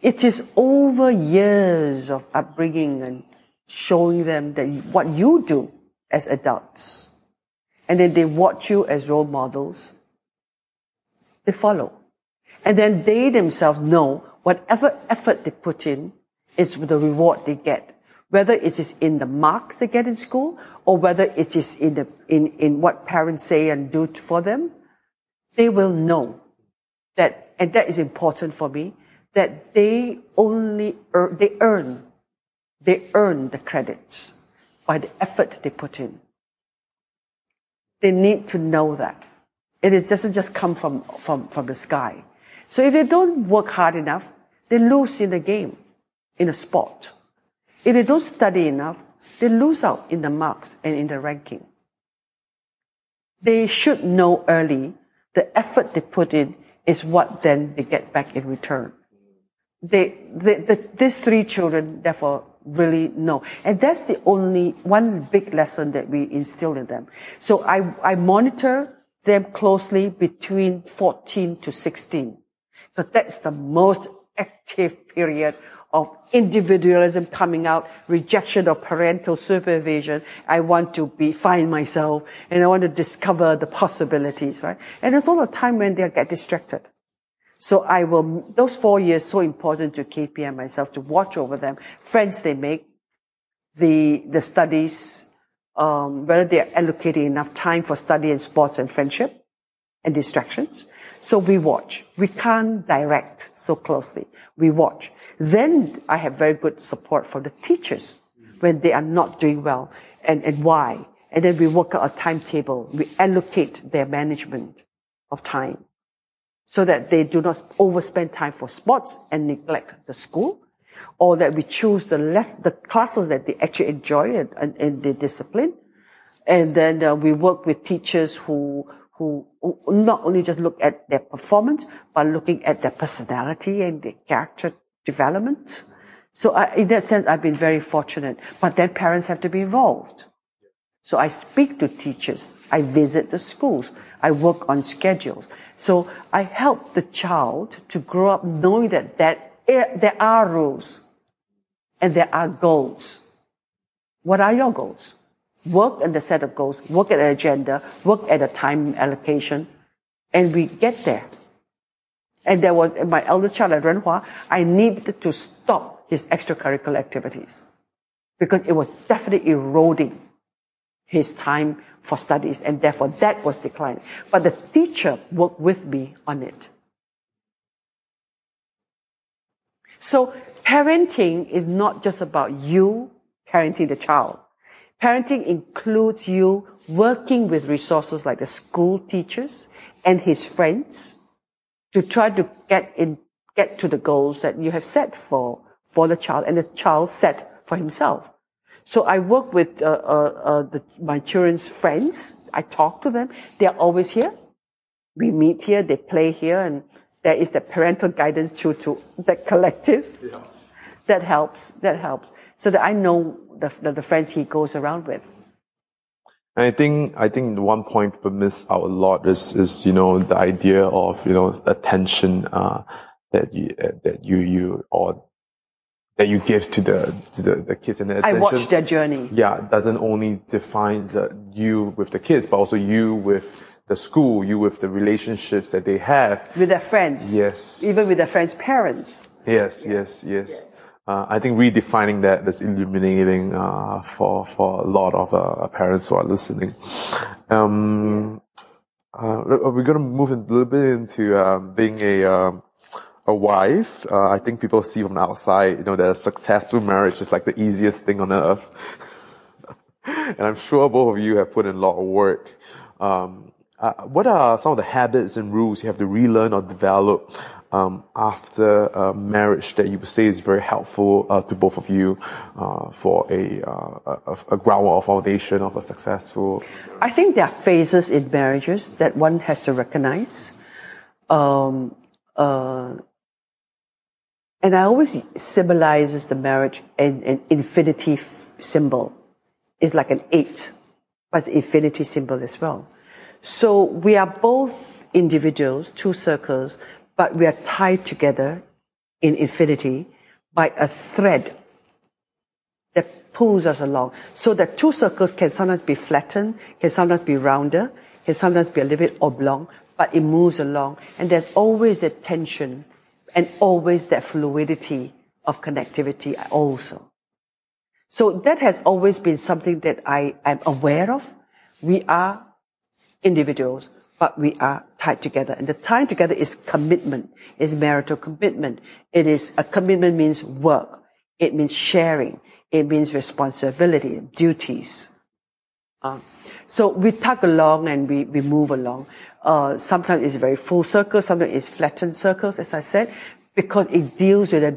It is over years of upbringing and showing them that what you do as adults and then they watch you as role models. They follow. And then they themselves know whatever effort they put in is the reward they get. Whether it is in the marks they get in school or whether it is in the, in, in what parents say and do for them, they will know that, and that is important for me, that they only earn, they earn, they earn the credits by the effort they put in. They need to know that. It doesn't just come from, from, from the sky. So if they don't work hard enough, they lose in the game, in a sport. If they don't study enough, they lose out in the marks and in the ranking. They should know early the effort they put in is what then they get back in return. They, they, the, these three children, therefore, really know. And that's the only one big lesson that we instill in them. So I, I monitor them closely between 14 to 16. So that's the most active period of individualism coming out, rejection of parental supervision. I want to be, find myself and I want to discover the possibilities, right? And it's all the time when they get distracted. So I will, those four years so important to KP and myself to watch over them, friends they make, the, the studies, um, whether they're allocating enough time for study and sports and friendship and distractions. So we watch. We can't direct so closely. We watch. Then I have very good support for the teachers when they are not doing well and, and why. And then we work out a timetable. We allocate their management of time so that they do not overspend time for sports and neglect the school or that we choose the less, the classes that they actually enjoy and, and, and the discipline. And then uh, we work with teachers who, who not only just look at their performance, but looking at their personality and their character development. So I, in that sense, I've been very fortunate. But then parents have to be involved. So I speak to teachers. I visit the schools. I work on schedules. So I help the child to grow up knowing that, that there are rules and there are goals. What are your goals? Work at the set of goals, work at an agenda, work at a time allocation, and we get there. And there was my eldest child at Renhua, I needed to stop his extracurricular activities because it was definitely eroding his time for studies and therefore that was declining. But the teacher worked with me on it. So parenting is not just about you parenting the child. Parenting includes you working with resources like the school teachers and his friends to try to get in, get to the goals that you have set for, for the child and the child set for himself. So I work with uh, uh, uh, the, my children's friends. I talk to them. They're always here. We meet here. They play here, and there is the parental guidance through to the collective. Yeah. That helps. That helps. So that I know the, the, the friends he goes around with. And I think I think one point people miss out a lot is is you know the idea of you know attention uh, that you uh, that you you or that you give to the to the, the kids and the attention. I watch their journey. Yeah, doesn't only define the, you with the kids, but also you with the school, you with the relationships that they have with their friends. Yes, even with their friends' parents. Yes, yes, yes. yes. Uh, I think redefining that is illuminating uh, for for a lot of uh, parents who are listening. Um, uh, we're going to move a little bit into um, being a um, a wife. Uh, I think people see from the outside, you know, that a successful marriage is like the easiest thing on earth. and I'm sure both of you have put in a lot of work. Um, uh, what are some of the habits and rules you have to relearn or develop um, after marriage that you would say is very helpful uh, to both of you uh, for a, uh, a, a ground or foundation of a successful? I think there are phases in marriages that one has to recognize. Um, uh, and I always symbolizes the marriage in an infinity f- symbol. It's like an eight, but it's infinity symbol as well. So we are both individuals, two circles, but we are tied together in infinity by a thread that pulls us along. So that two circles can sometimes be flattened, can sometimes be rounder, can sometimes be a little bit oblong, but it moves along. And there's always that tension and always that fluidity of connectivity also. So that has always been something that I am aware of. We are individuals, but we are tied together. And the tie together is commitment, is marital commitment. It is, a commitment means work. It means sharing. It means responsibility, duties. Uh, so we tug along and we, we move along. Uh, sometimes it's very full circle, sometimes it's flattened circles, as I said, because it deals with the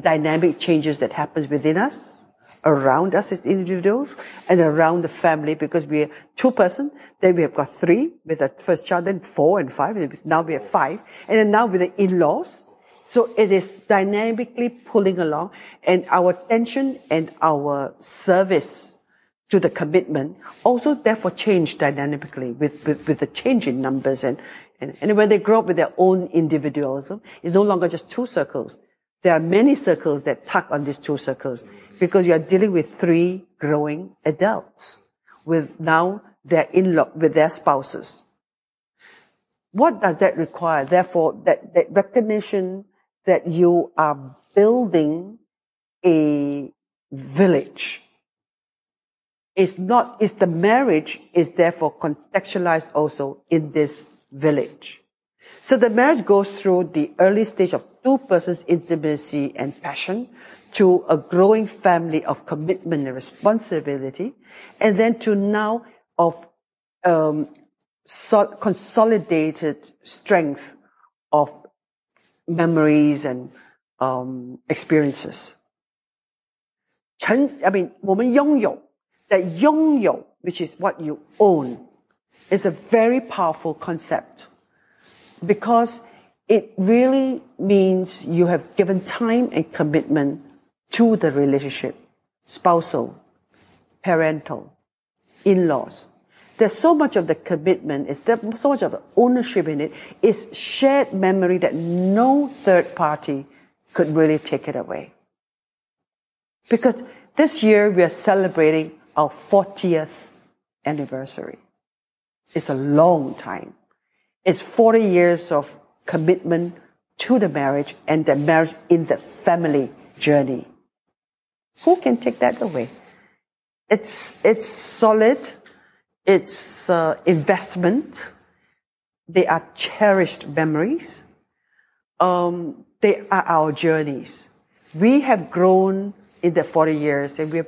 dynamic changes that happens within us, around us as individuals, and around the family, because we're two person, then we have got three with the first child, then four and five, and now we have five, and then now with the in-laws. So it is dynamically pulling along, and our attention and our service to the commitment also therefore change dynamically with, with, with the change in numbers and, and, and when they grow up with their own individualism, it's no longer just two circles. There are many circles that tuck on these two circles because you are dealing with three growing adults with now their in-law, with their spouses. What does that require? Therefore, that, that recognition that you are building a village. It's not, is the marriage is therefore contextualized also in this village. So the marriage goes through the early stage of two persons intimacy and passion to a growing family of commitment and responsibility, and then to now of um, so consolidated strength of memories and um, experiences. 成, I mean, 我们拥有 that 拥有, which is what you own, is a very powerful concept because it really means you have given time and commitment to the relationship, spousal, parental, in-laws. There's so much of the commitment, is there so much of the ownership in it, is shared memory that no third party could really take it away. Because this year we are celebrating our 40th anniversary. It's a long time. It's 40 years of commitment to the marriage and the marriage in the family journey. Who can take that away? It's, it's solid. It's uh, investment. They are cherished memories. Um, they are our journeys. We have grown in the 40 years and we're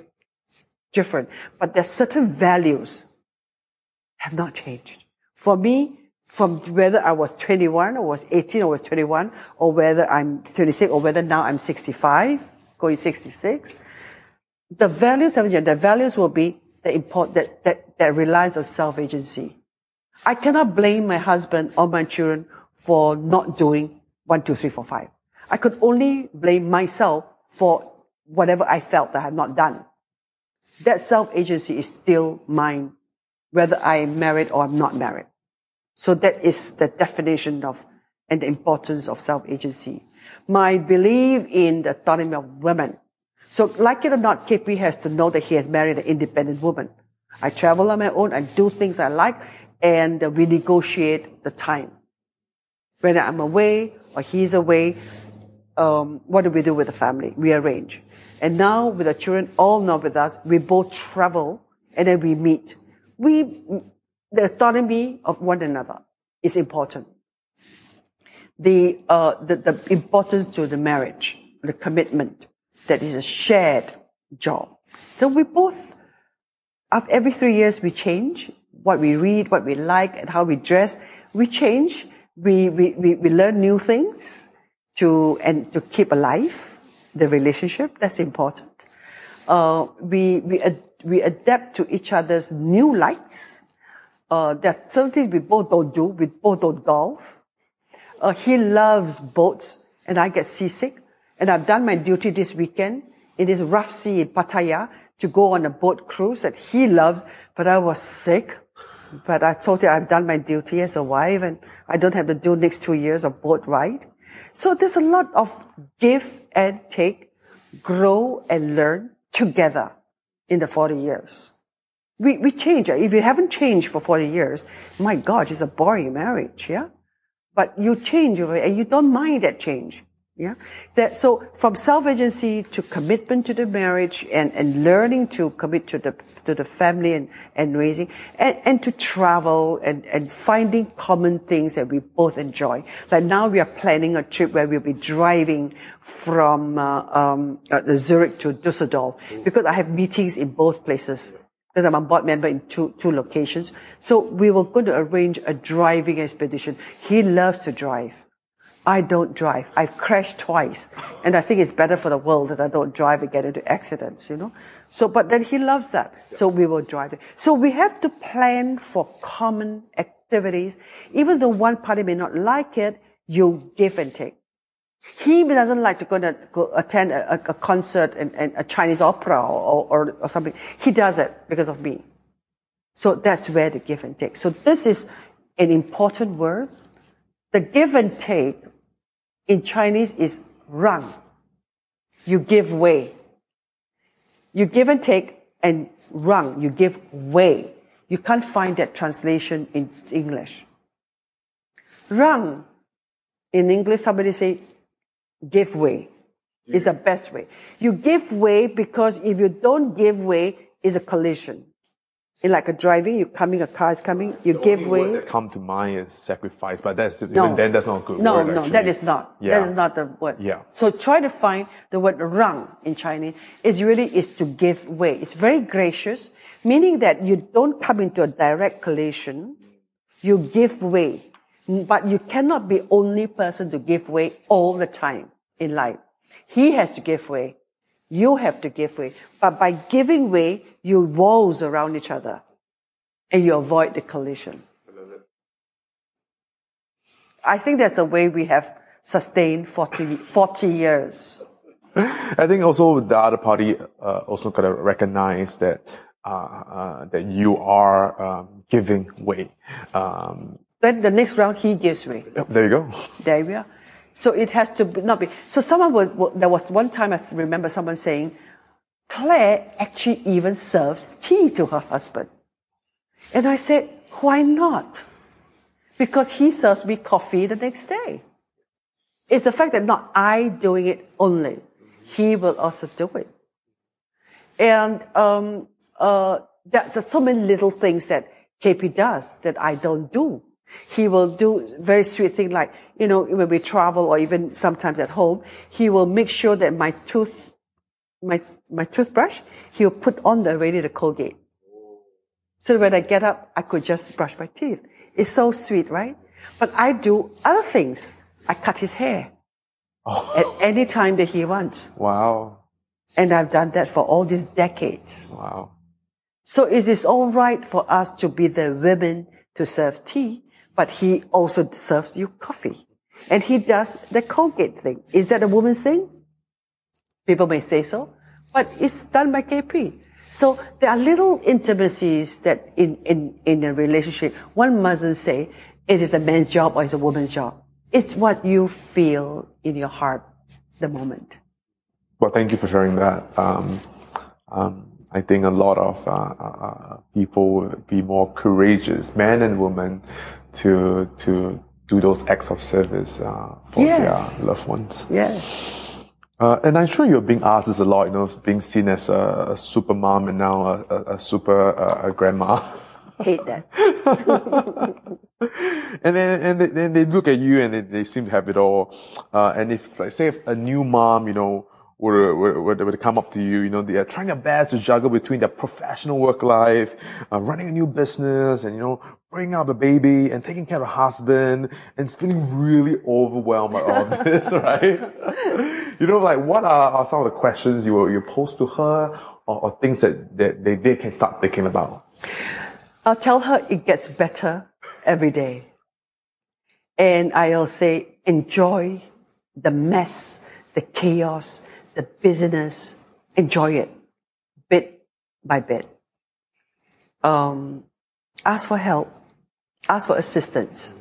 different, but there's certain values have not changed. For me, from whether I was 21 or was 18 or was 21 or whether I'm 26 or whether now I'm 65, going 66, the values haven't changed. The values will be the import that, that, that reliance on self-agency. I cannot blame my husband or my children for not doing one, two, three, four, five. I could only blame myself for whatever I felt that I had not done. That self-agency is still mine, whether I am married or I'm not married. So that is the definition of and the importance of self-agency. My belief in the autonomy of women. So like it or not, KP has to know that he has married an independent woman. I travel on my own, I do things I like, and we negotiate the time. When I'm away or he's away, um, what do we do with the family? We arrange. And now with the children all not with us, we both travel and then we meet. We, the autonomy of one another is important. The, uh, the, the importance to the marriage, the commitment that is a shared job. So we both, after every three years, we change what we read, what we like, and how we dress. We change. We, we, we, we learn new things to, and to keep alive the relationship. That's important. Uh, we, we, ad- we adapt to each other's new likes. Uh, there are things we both don't do. We both don't golf. Uh, he loves boats and I get seasick. And I've done my duty this weekend in this rough sea in Pattaya to go on a boat cruise that he loves, but I was sick. But I told him I've done my duty as a wife and I don't have to do next two years of boat ride. So there's a lot of give and take, grow and learn together in the 40 years. We, we change. If you haven't changed for 40 years, my God, it's a boring marriage, yeah? But you change and you don't mind that change. Yeah. That, so from self-agency to commitment to the marriage and, and learning to commit to the, to the family and, and raising and, and to travel and, and finding common things that we both enjoy. Like now we are planning a trip where we'll be driving from, uh, um, uh, Zurich to Dusseldorf because I have meetings in both places because I'm a board member in two, two locations. So we were going to arrange a driving expedition. He loves to drive. I don't drive. I've crashed twice. And I think it's better for the world that I don't drive and get into accidents, you know? So, but then he loves that. So we will drive it. So we have to plan for common activities. Even though one party may not like it, you give and take. He doesn't like to go, to, go attend a, a concert and, and, a Chinese opera or, or, or something. He does it because of me. So that's where the give and take. So this is an important word. The give and take in Chinese is rang. You give way. You give and take and rang. You give way. You can't find that translation in English. Rang. In English, somebody say, give way. Is the best way. You give way because if you don't give way, is a collision. In like a driving, you're coming, a car is coming, you give way. that come to mind is sacrifice, but that's No. even then that's not good No, word. no, actually. that is not. Yeah. That is not the word. Yeah. So try to find the word rang in Chinese. It really is to give way. It's very gracious, meaning that you don't come into a direct collision. You give way. But you cannot be only person to give way all the time in life. He has to give way. You have to give way. But by giving way, you walls around each other and you avoid the collision. I think that's the way we have sustained 40, 40 years. I think also the other party uh, also gotta recognize that uh, uh, that you are um, giving way. Um, Then the next round, he gives way. yep, there you go. There we are. So it has to be, not be. So someone was, there was one time I remember someone saying, Claire actually even serves tea to her husband. And I said, why not? Because he serves me coffee the next day. It's the fact that not I doing it only. He will also do it. And, um, uh, that, there's so many little things that KP does that I don't do. He will do very sweet thing like, you know, when we travel or even sometimes at home, he will make sure that my tooth, my, my toothbrush, he'll put on the already the Colgate. So when I get up, I could just brush my teeth. It's so sweet, right? But I do other things. I cut his hair oh. at any time that he wants. Wow, And I've done that for all these decades. wow. So it is all right for us to be the women to serve tea, but he also serves you coffee. And he does the Colgate thing. Is that a woman's thing? People may say so, but it's done by KP. So there are little intimacies that in, in, in a relationship, one mustn't say it is a man's job or it's a woman's job. It's what you feel in your heart the moment. Well, thank you for sharing that. Um, um, I think a lot of uh, uh, uh, people be more courageous, men and women, to to do those acts of service uh, for Yes. their loved ones. Yes. Uh, and I'm sure you're being asked this a lot, you know, being seen as a, a super mom and now a, a, a super uh, a grandma. Hate that. and then and they, then they look at you and they, they seem to have it all. Uh, and if, like, say, if a new mom, you know, were, were, were, were to come up to you, you know, they are trying their best to juggle between their professional work life, uh, running a new business, and you know, bringing up a baby and taking care of a husband, and feeling really overwhelmed by all of this, right? you know, like what are, are some of the questions you will you pose to her, or, or things that, that they, they can start thinking about? I'll tell her it gets better every day. And I'll say, enjoy the mess, the chaos, the busyness. Enjoy it bit by bit. Um, ask for help Ask for assistance.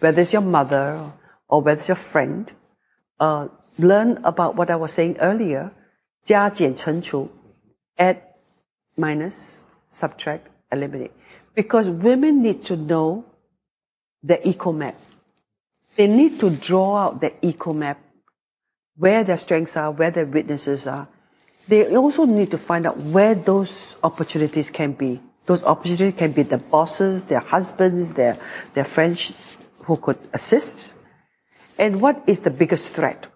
Whether it's your mother or whether it's your friend. Uh, learn about what I was saying earlier. 加减乘除 add, minus, subtract, eliminate. Because women need to know the eco map. They need to draw out the eco map, where their strengths are, where their weaknesses are. They also need to find out where those opportunities can be. Those opportunities can be the bosses, their husbands, their, their friends who could assist. And what is the biggest threat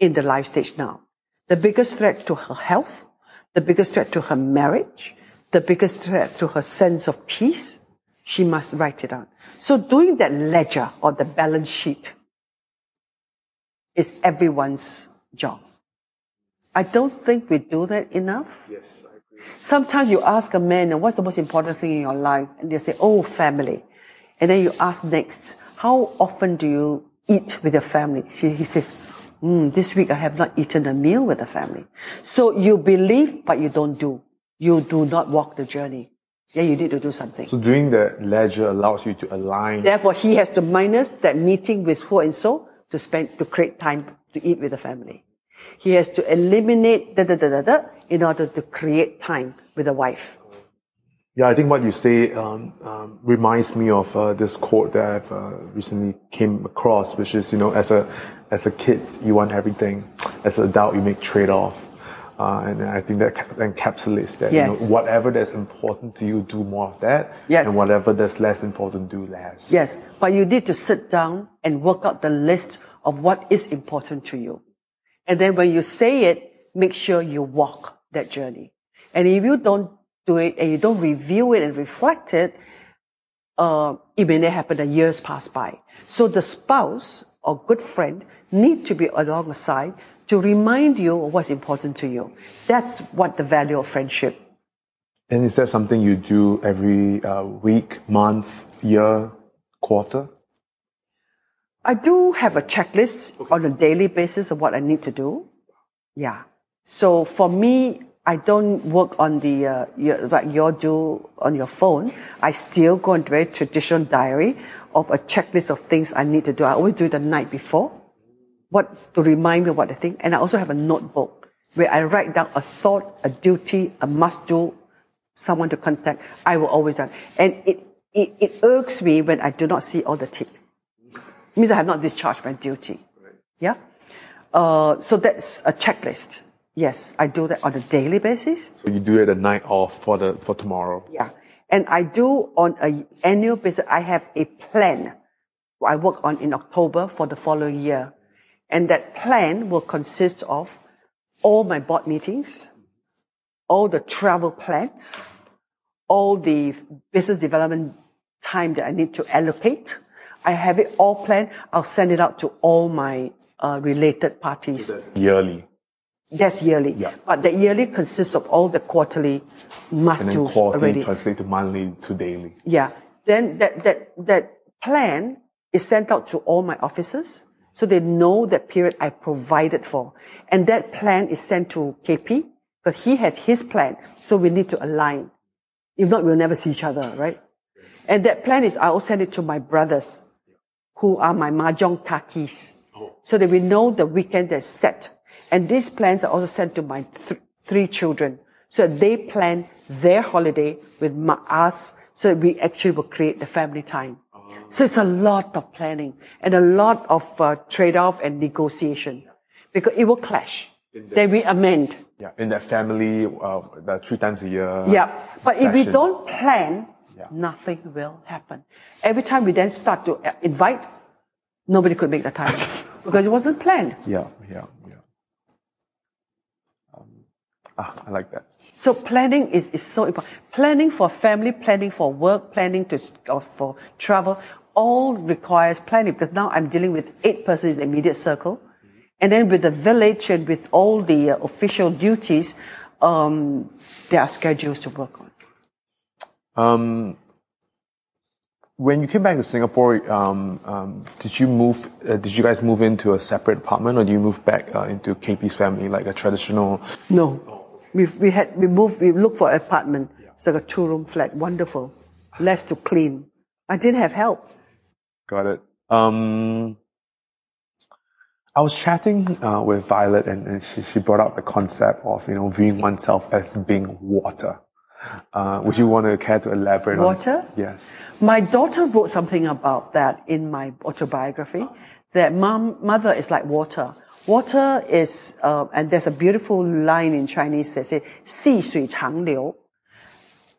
in the life stage now? The biggest threat to her health, the biggest threat to her marriage, the biggest threat to her sense of peace, she must write it down. So doing that ledger or the balance sheet is everyone's job. I don't think we do that enough. Yes. Sometimes you ask a man, what's the most important thing in your life? And they say, oh, family. And then you ask next, how often do you eat with your family? She, he says, mm, this week I have not eaten a meal with the family. So you believe, but you don't do. You do not walk the journey. Yeah, you need to do something. So doing the ledger allows you to align. Therefore, he has to minus that meeting with who and so to spend, to create time to eat with the family. He has to eliminate da da da da da in order to create time with a wife. Yeah, I think what you say um, um, reminds me of uh, this quote that I've uh, recently came across, which is, you know, as a as a kid you want everything, as an adult you make trade off, uh, and I think that encapsulates that. Yes. You know, whatever that's important to you, do more of that, Yes. and whatever that's less important, do less. Yes, but you need to sit down and work out the list of what is important to you. And then when you say it, make sure you walk that journey. And if you don't do it and you don't review it and reflect it, uh, it may not happen that years pass by. So the spouse or good friend need to be alongside to remind you of what's important to you. That's what the value of friendship. And is that something you do every uh, week, month, year, quarter? I do have a checklist on a daily basis of what I need to do. Yeah. So for me, I don't work on the, uh, your, like you do on your phone. I still go into very traditional diary of a checklist of things I need to do. I always do it the night before. What, to remind me of what I think. And I also have a notebook where I write down a thought, a duty, a must do, someone to contact. I will always do. And it, it, it irks me when I do not see all the tick means I have not discharged my duty. Yeah. Uh, so that's a checklist. Yes, I do that on a daily basis. So you do it the night off for the for tomorrow. Yeah. And I do on a annual basis, I have a plan I work on in October for the following year. And that plan will consist of all my board meetings, all the travel plans, all the business development time that I need to allocate. I have it all planned. I'll send it out to all my uh, related parties. Yearly. That's yearly. Yeah. But the yearly consists of all the quarterly must do already. translate to monthly to daily. Yeah. Then that, that, that plan is sent out to all my officers. So they know that period I provided for. And that plan is sent to KP because he has his plan. So we need to align. If not, we'll never see each other, right? And that plan is, I will send it to my brothers who are my mahjong kakis. So that we know the weekend is set. And these plans are also sent to my th- three children. So they plan their holiday with my, us so that we actually will create the family time. So it's a lot of planning and a lot of uh, trade-off and negotiation because it will clash. Then we amend. Yeah, in that family, uh, the three times a year. Yeah. But if we don't plan, Yeah. nothing will happen. Every time we then start to uh, invite, nobody could make the time because it wasn't planned. Yeah, yeah, yeah. Um, ah, I like that. So planning is, is so important. Planning for family, planning for work, planning to, or for travel, all requires planning because now I'm dealing with eight persons in the immediate circle. And then with the village and with all the uh, official duties, um, there are schedules to work on. Um, when you came back to Singapore, um, um, did you move? Uh, did you guys move into a separate apartment, or do you move back uh, into KP's family, like a traditional? No. We we had we moved we looked for an apartment. It's like a two room flat, wonderful. Less to clean. I didn't have help. Got it. Um, I was chatting uh, with Violet, and, and she, she brought up the concept of you know viewing oneself as being water. Uh, would you want to care to elaborate Water? on? Yes. My daughter wrote something about that in my autobiography. That mom, mother is like water. Water is, uh, and there's a beautiful line in Chinese that says, 细水长流.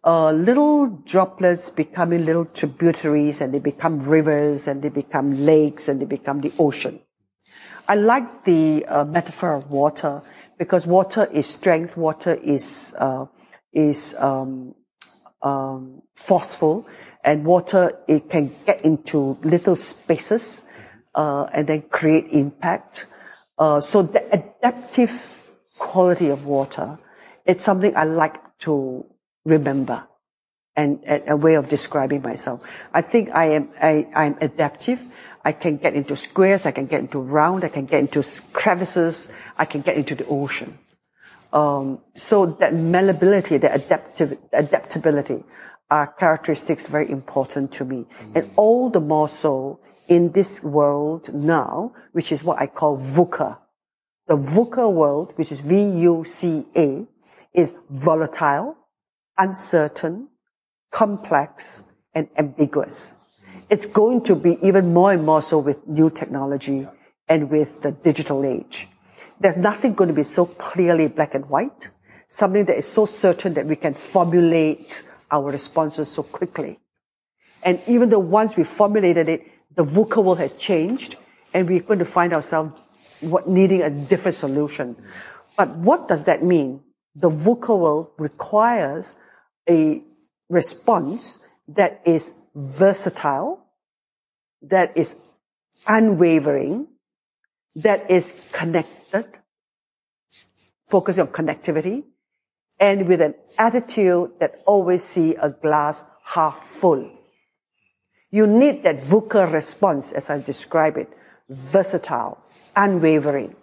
Uh, little droplets becoming little tributaries and they become rivers and they become lakes and they become the ocean. I like the uh, metaphor of water because water is strength, water is uh, is um, um, forceful, and water it can get into little spaces uh, and then create impact. Uh, so the adaptive quality of water, it's something I like to remember and, and a way of describing myself. I think I am I, I'm adaptive. I can get into squares. I can get into round. I can get into crevices. I can get into the ocean. Um, so that malleability, the adaptive, adaptability are characteristics very important to me. And all the more so in this world now, which is what I call VUCA. The VUCA world, which is V-U-C-A, is volatile, uncertain, complex, and ambiguous. It's going to be even more and more so with new technology and with the digital age. There's nothing going to be so clearly black and white, something that is so certain that we can formulate our responses so quickly. And even though once we formulated it, the VUCA world has changed and we're going to find ourselves what, needing a different solution. But what does that mean? The VUCA world requires a response that is versatile, that is unwavering, that is connected, focusing on connectivity, and with an attitude that always see a glass half full. You need that VUCA response, as I describe it, versatile, unwavering,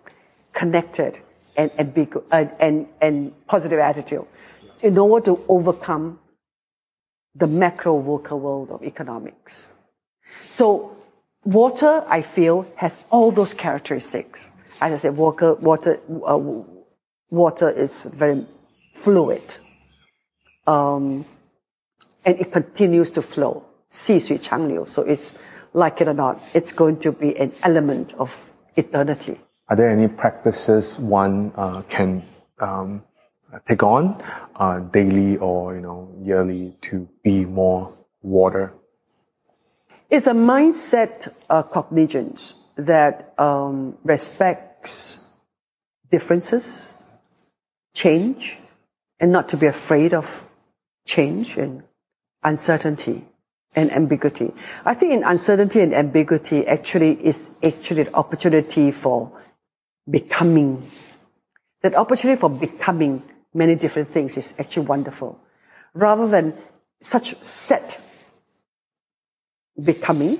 connected, and, ambigu- and, and, and positive attitude in order to overcome the macro VUCA world of economics. So water, I feel, has all those characteristics as I said, water, water, uh, water is very fluid. Um, and it continues to flow. Xi Sui Chang Liu. So it's, like it or not, it's going to be an element of eternity. Are there any practices one uh, can um, take on uh, daily or you know yearly to be more water? It's a mindset uh, cognizance that um, respects differences, change, and not to be afraid of change and uncertainty and ambiguity. I think in uncertainty and ambiguity actually is actually an opportunity for becoming. That opportunity for becoming many different things is actually wonderful. Rather than such set becoming,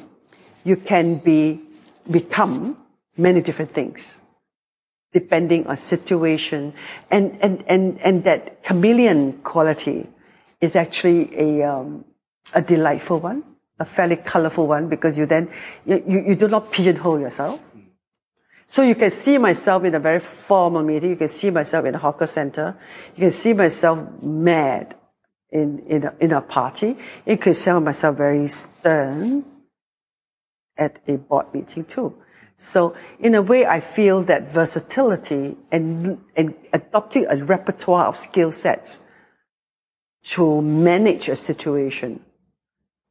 you can be, become many different things depending on situation and, and, and, and that chameleon quality is actually a, um, a delightful one, a fairly colorful one because you then, you, you, you do not pigeonhole yourself. So you can see myself in a very formal meeting. You can see myself in a hawker center. You can see myself mad in, in, a, in a party. You can see myself very stern at a board meeting too. So in a way, I feel that versatility and, and adopting a repertoire of skill sets to manage a situation,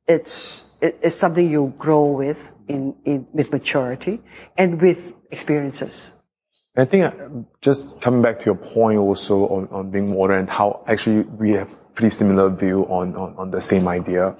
it's, it's something you grow with in, in, with maturity and with experiences. I think uh, just coming back to your point also on, on being modern, how actually we have pretty similar view on, on, on the same idea.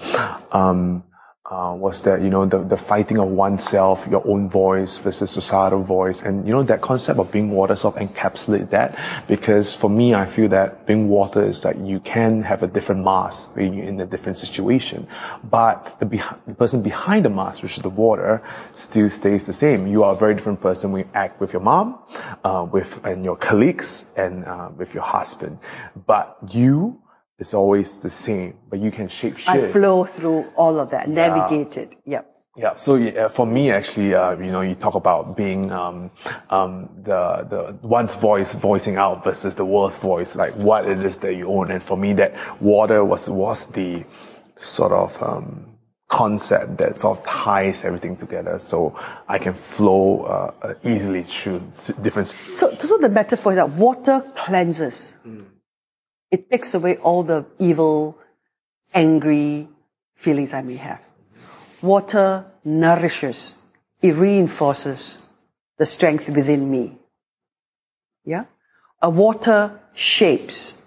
Um, uh, was that you know the, the fighting of oneself, your own voice versus societal voice, and you know that concept of being water sort of encapsulate that. Because for me, I feel that being water is that you can have a different mask you're in a different situation, but the, the person behind the mask, which is the water, still stays the same. You are a very different person when you act with your mom, uh, with and your colleagues, and uh, with your husband. But you it's always the same, but you can shape shift. I flow through all of that, yeah. navigate it. Yep. Yeah. So uh, for me, actually, uh, you know, you talk about being um, um, the the one's voice voicing out versus the world's voice, like what it is that you own. And for me, that water was was the sort of um, concept that sort of ties everything together, so I can flow uh, uh easily through different. So, so the metaphor is that water cleanses. Mm it takes away all the evil, angry feelings I may have. Water nourishes. It reinforces the strength within me. Yeah? A water shapes.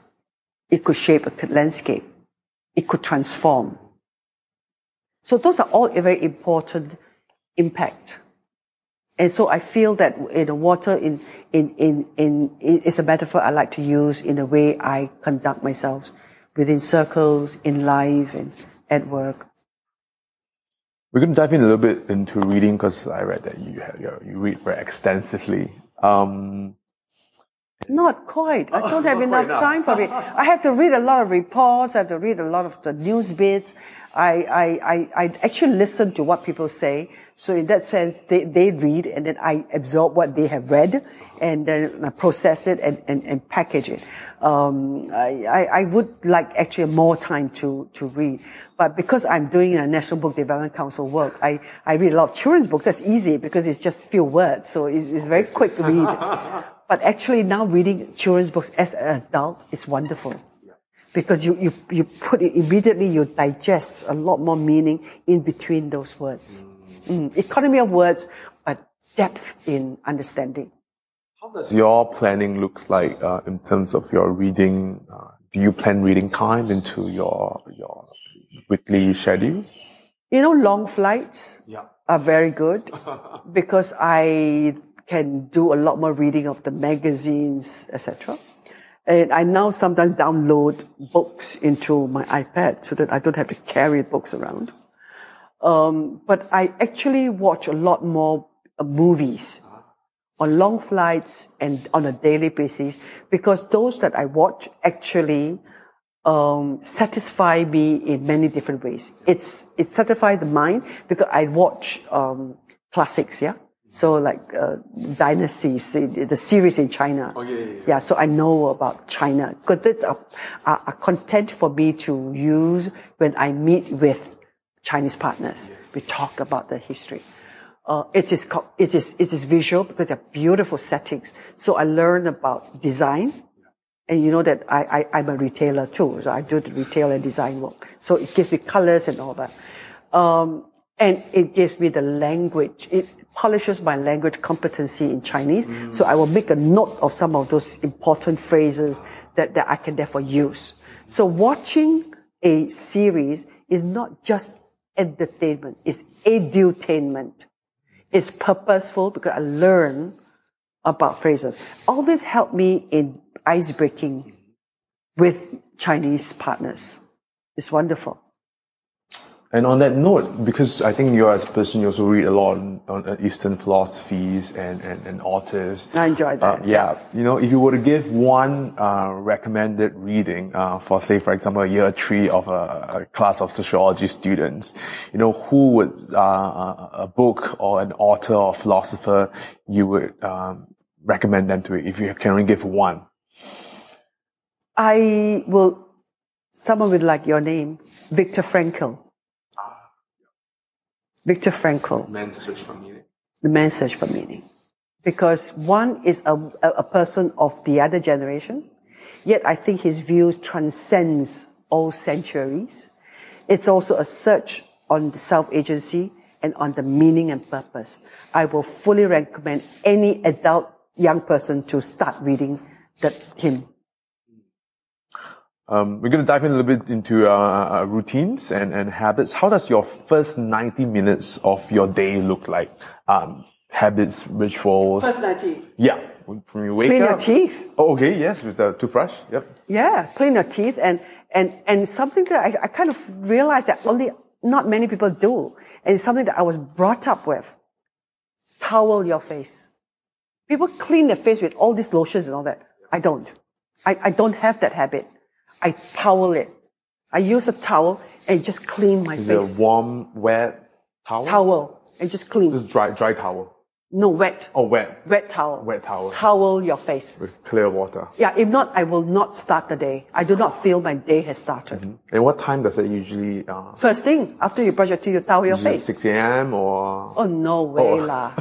It could shape a landscape. It could transform. So those are all a very important impact. And so I feel that you know, water in, in, in, in, is a metaphor I like to use in the way I conduct myself within circles, in life, and at work. We're going to dive in a little bit into reading because I read that you have, you read very extensively. Um, not quite. I don't have enough time for it. I have to read a lot of reports. I have to read a lot of the news bits. I, I, I, I actually listen to what people say. So in that sense, they, they read and then I absorb what they have read and then I process it and, and, and package it. Um, I, I, I would like actually more time to, to read. But because I'm doing a National Book Development Council work, I, I read a lot of children's books. That's easy because it's just few words. So it's, it's very quick to read. but actually now reading children's books as an adult is wonderful because you, you, you put it immediately, you digest a lot more meaning in between those words. Mm. Economy of words, but depth in understanding. How does your planning looks like uh, in terms of your reading? Uh, do you plan reading time into your your weekly schedule? You know, long flights Yeah. are very good because I can do a lot more reading of the magazines, etc. And I now sometimes download books into my iPad so that I don't have to carry books around. Um, but I actually watch a lot more uh, movies on long flights and on a daily basis because those that I watch actually um, satisfy me in many different ways. It's it satisfies the mind because I watch um, classics, yeah. So like uh, dynasties, the, the series in China. Oh, yeah, yeah, yeah. Yeah, so I know about China because that's a, a, a content for me to use when I meet with Chinese partners. We talk about the history. Uh, it is it is it is visual because they're beautiful settings. So I learn about design, and you know that I, I I'm a retailer too, so I do the retail and design work. So it gives me colors and all that, um, and it gives me the language. It polishes my language competency in Chinese. So I will make a note of some of those important phrases that that I can therefore use. So watching a series is not just entertainment; it's edutainment. It's purposeful because I learn about phrases. All this helped me in ice breaking with Chinese partners. It's wonderful. And on that note, because I think you as a person, you also read a lot on, on Eastern philosophies and, and, and authors. I enjoy that. Uh, yeah. You know, if you were to give one uh, recommended reading uh, for, say, for example, a year three of a, a class of sociology students, you know, who would uh, a book or an author or philosopher you would um, recommend them to if you can only give one? I will, someone with like your name, Viktor Frankl. Viktor Frankl, Man's Search for Meaning. the man's search for meaning. Because one is a, a, person of the other generation, yet I think his views transcends all centuries. It's also a search on self-agency and on the meaning and purpose. I will fully recommend any adult young person to start reading that him. Um, we're going to dive in a little bit into uh, uh, routines and, and habits. How does your first 90 minutes of your day look like? Um, habits, rituals. First 90. Yeah. From you wake Clean up. your teeth. Oh, okay. Yes. With the toothbrush. Yep. Yeah, clean your teeth and, and, and something that I, I kind of realized that only not many people do. And it's something that I was brought up with. Towel your face. People clean their face with all these lotions and all that. I don't. I, I don't have that habit. I towel it. I use a towel and just clean my Is face. it a warm, wet towel? Towel and just clean. This dry, dry towel. No, wet. Oh, wet. Wet towel. Wet towel. Towel your face. With clear water. Yeah, if not, I will not start the day. I do not feel my day has started. And what time does it usually, uh, First thing, after you brush your teeth, you towel your is face. 6 a.m. or? Oh, no way lah.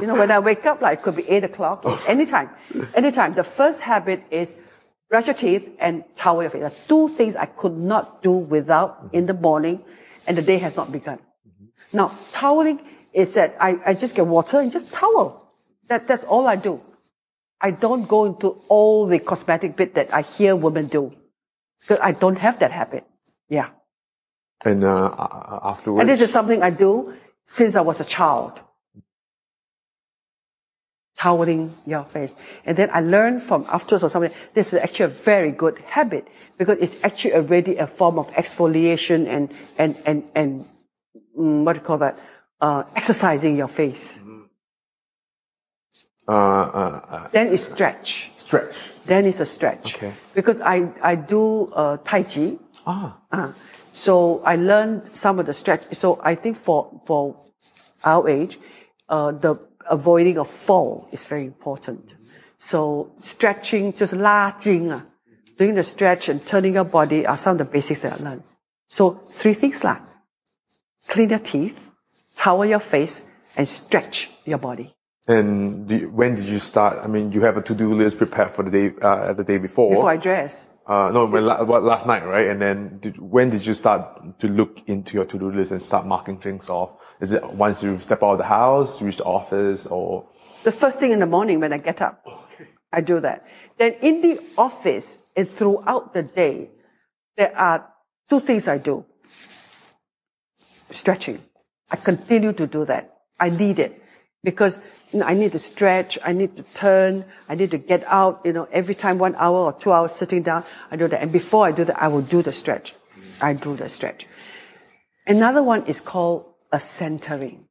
you know, when I wake up, like, it could be 8 o'clock, anytime. Anytime. The first habit is brush your teeth and towel your face. Are two things I could not do without in the morning, and the day has not begun. Now, toweling is that I, I just get water and just towel. That, that's all I do. I don't go into all the cosmetic bit that I hear women do. Because I don't have that habit. Yeah. And, uh, afterwards? And this is something I do since I was a child. Toweling your face. And then I learned from afterwards or something, this is actually a very good habit because it's actually already a form of exfoliation and, and, and, and, mm, what do you call that? Uh, exercising your face. uh, uh, uh, Then it's stretch. stretch. Then it's a stretch. Okay. Because I, I do, uh, Tai Chi. Ah. Uh, So I learned some of the stretch. So I think for, for our age, uh, the avoiding a fall is very important. So stretching, just 拉筋 ah, doing the stretch and turning your body are some of the basics that I learned. So three things lah. Clean your teeth, towel your face, and stretch your body. And do you- when did you start? I mean, you have a to-do list prepared for the day, uh, the day before. Before I dress. Uh, no, when, la- what, last night, right? And then did, when did you start to look into your to-do list and start marking things off? Is it once you step out of the house, reach the office, or? The first thing in the morning when I get up, I do that. Then in the office and throughout the day, there are two things I do. Stretching. I continue to do that. I need it because you know, I need to stretch. I need to turn. I need to get out. You know, every time one hour or two hours sitting down, I do that. And before I do that, I will do the stretch. I do the stretch. Another one is called a centering.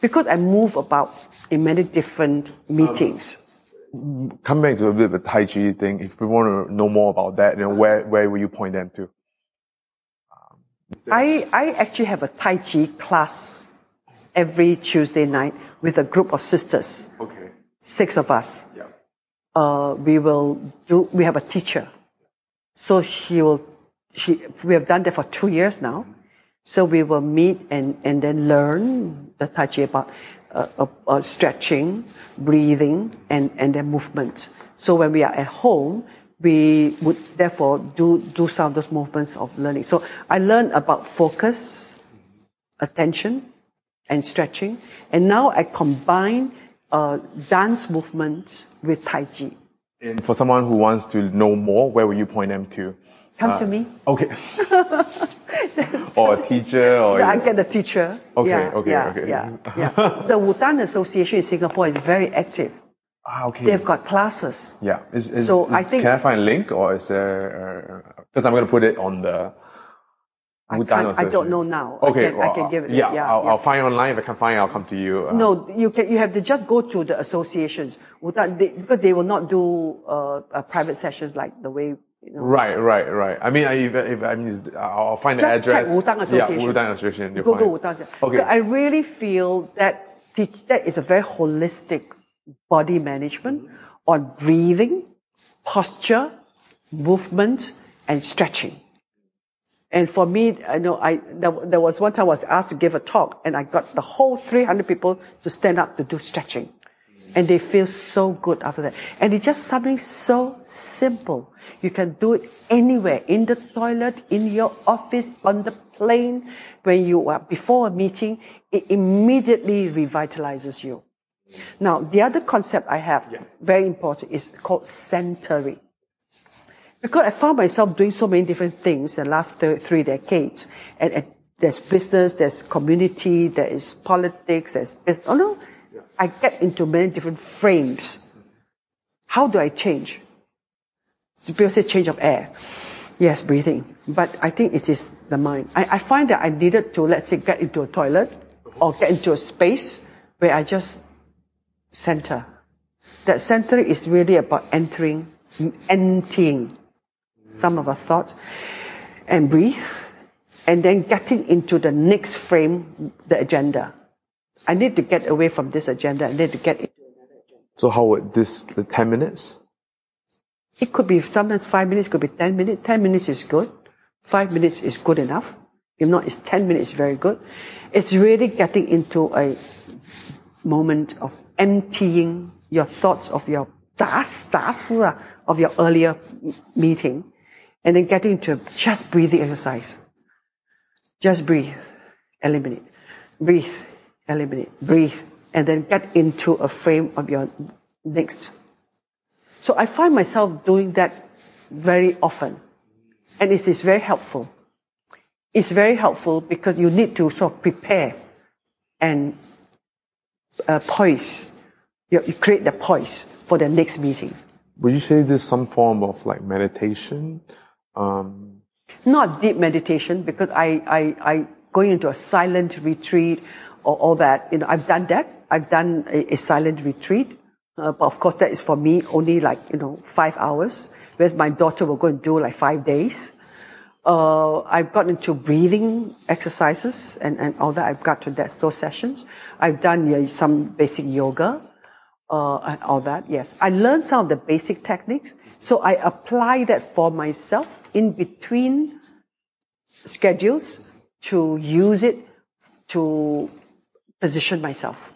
Because I move about in many different meetings. Come back to a bit of the Tai Chi thing. If people want to know more about that, then where, where will you point them to? I, I actually have a Tai Chi class every Tuesday night with a group of sisters, Okay. six of us. Yeah. Uh, we will do, we have a teacher. So she will, she, we have done that for two years now. So we will meet and, and then learn the Tai Chi about uh, uh, uh, stretching, breathing, and, and then movement. So when we are at home, we would therefore do, do some of those movements of learning. So I learned about focus, attention, and stretching. And now I combine uh, dance movement with Tai Chi. And for someone who wants to know more, where will you point them to? Come to me. Okay. or a teacher, or I get the teacher. Okay, yeah, okay, yeah, okay. Yeah, yeah. the Wutan Association in Singapore is very active. ah, okay. They've got classes. Yeah. Is, is, So is- I think- can I find a link or is there? Because I'm going to put it on the. I, I don't know now. Okay, I can, well, I can give it. Yeah, yeah, I'll, yeah. I'll find online. If I can find it, I'll come to you. Uh, No, you can. You have to just go to the associations Wutan, they, because they will not do uh, uh, private sessions like the way you know. Right, right, right. I mean, I- if, if I mean, I'll find the Just check address. Wutang Association. Yeah, Wutang Association. you'll Google find. Okay. I really feel that that is a very holistic body management mm-hmm. on breathing, posture, movement, and stretching. And for me, I know I there, there was one time I was asked to give a talk, and I got the whole 300 people to stand up to do stretching, and they feel so good after that. And it's just something so simple. You can do it anywhere, in the toilet, in your office, on the plane, when you are before a meeting. It immediately revitalizes you. Now, the other concept I have, very important, is called centering. Because I found myself doing so many different things in the last th- three decades. And, and there's business, there's community, there is politics, there's business. Oh no, I get into many different frames. How do I change? People say change of air. Yes, breathing. But I think it is the mind. I, I find that I needed to, let's say, get into a toilet or get into a space where I just center. That center is really about entering, emptying some of our thoughts and breathe and then getting into the next frame, the agenda. I need to get away from this agenda. I need to get into another agenda. So how would this, the 10 minutes? It could be sometimes five minutes, could be 10 minutes. 10 minutes is good. Five minutes is good enough. If not, it's 10 minutes, very good. It's really getting into a moment of emptying your thoughts of your of your earlier meeting and then getting into just breathing exercise. Just breathe, eliminate, breathe, eliminate, breathe, and then get into a frame of your next so I find myself doing that very often. And it is very helpful. It's very helpful because you need to sort of prepare and uh, poise. You, you create the poise for the next meeting. Would you say this some form of like meditation? Um, Not deep meditation because I, I, I going into a silent retreat or all that. You know, I've done that. I've done a, a silent retreat. Uh, but of course, that is for me only like, you know, five hours, whereas my daughter will go and do like five days. Uh, I've gotten into breathing exercises and, and all that. I've got to that, those sessions. I've done some basic yoga, uh, and all that. Yes. I learned some of the basic techniques. So I apply that for myself in between schedules to use it to position myself.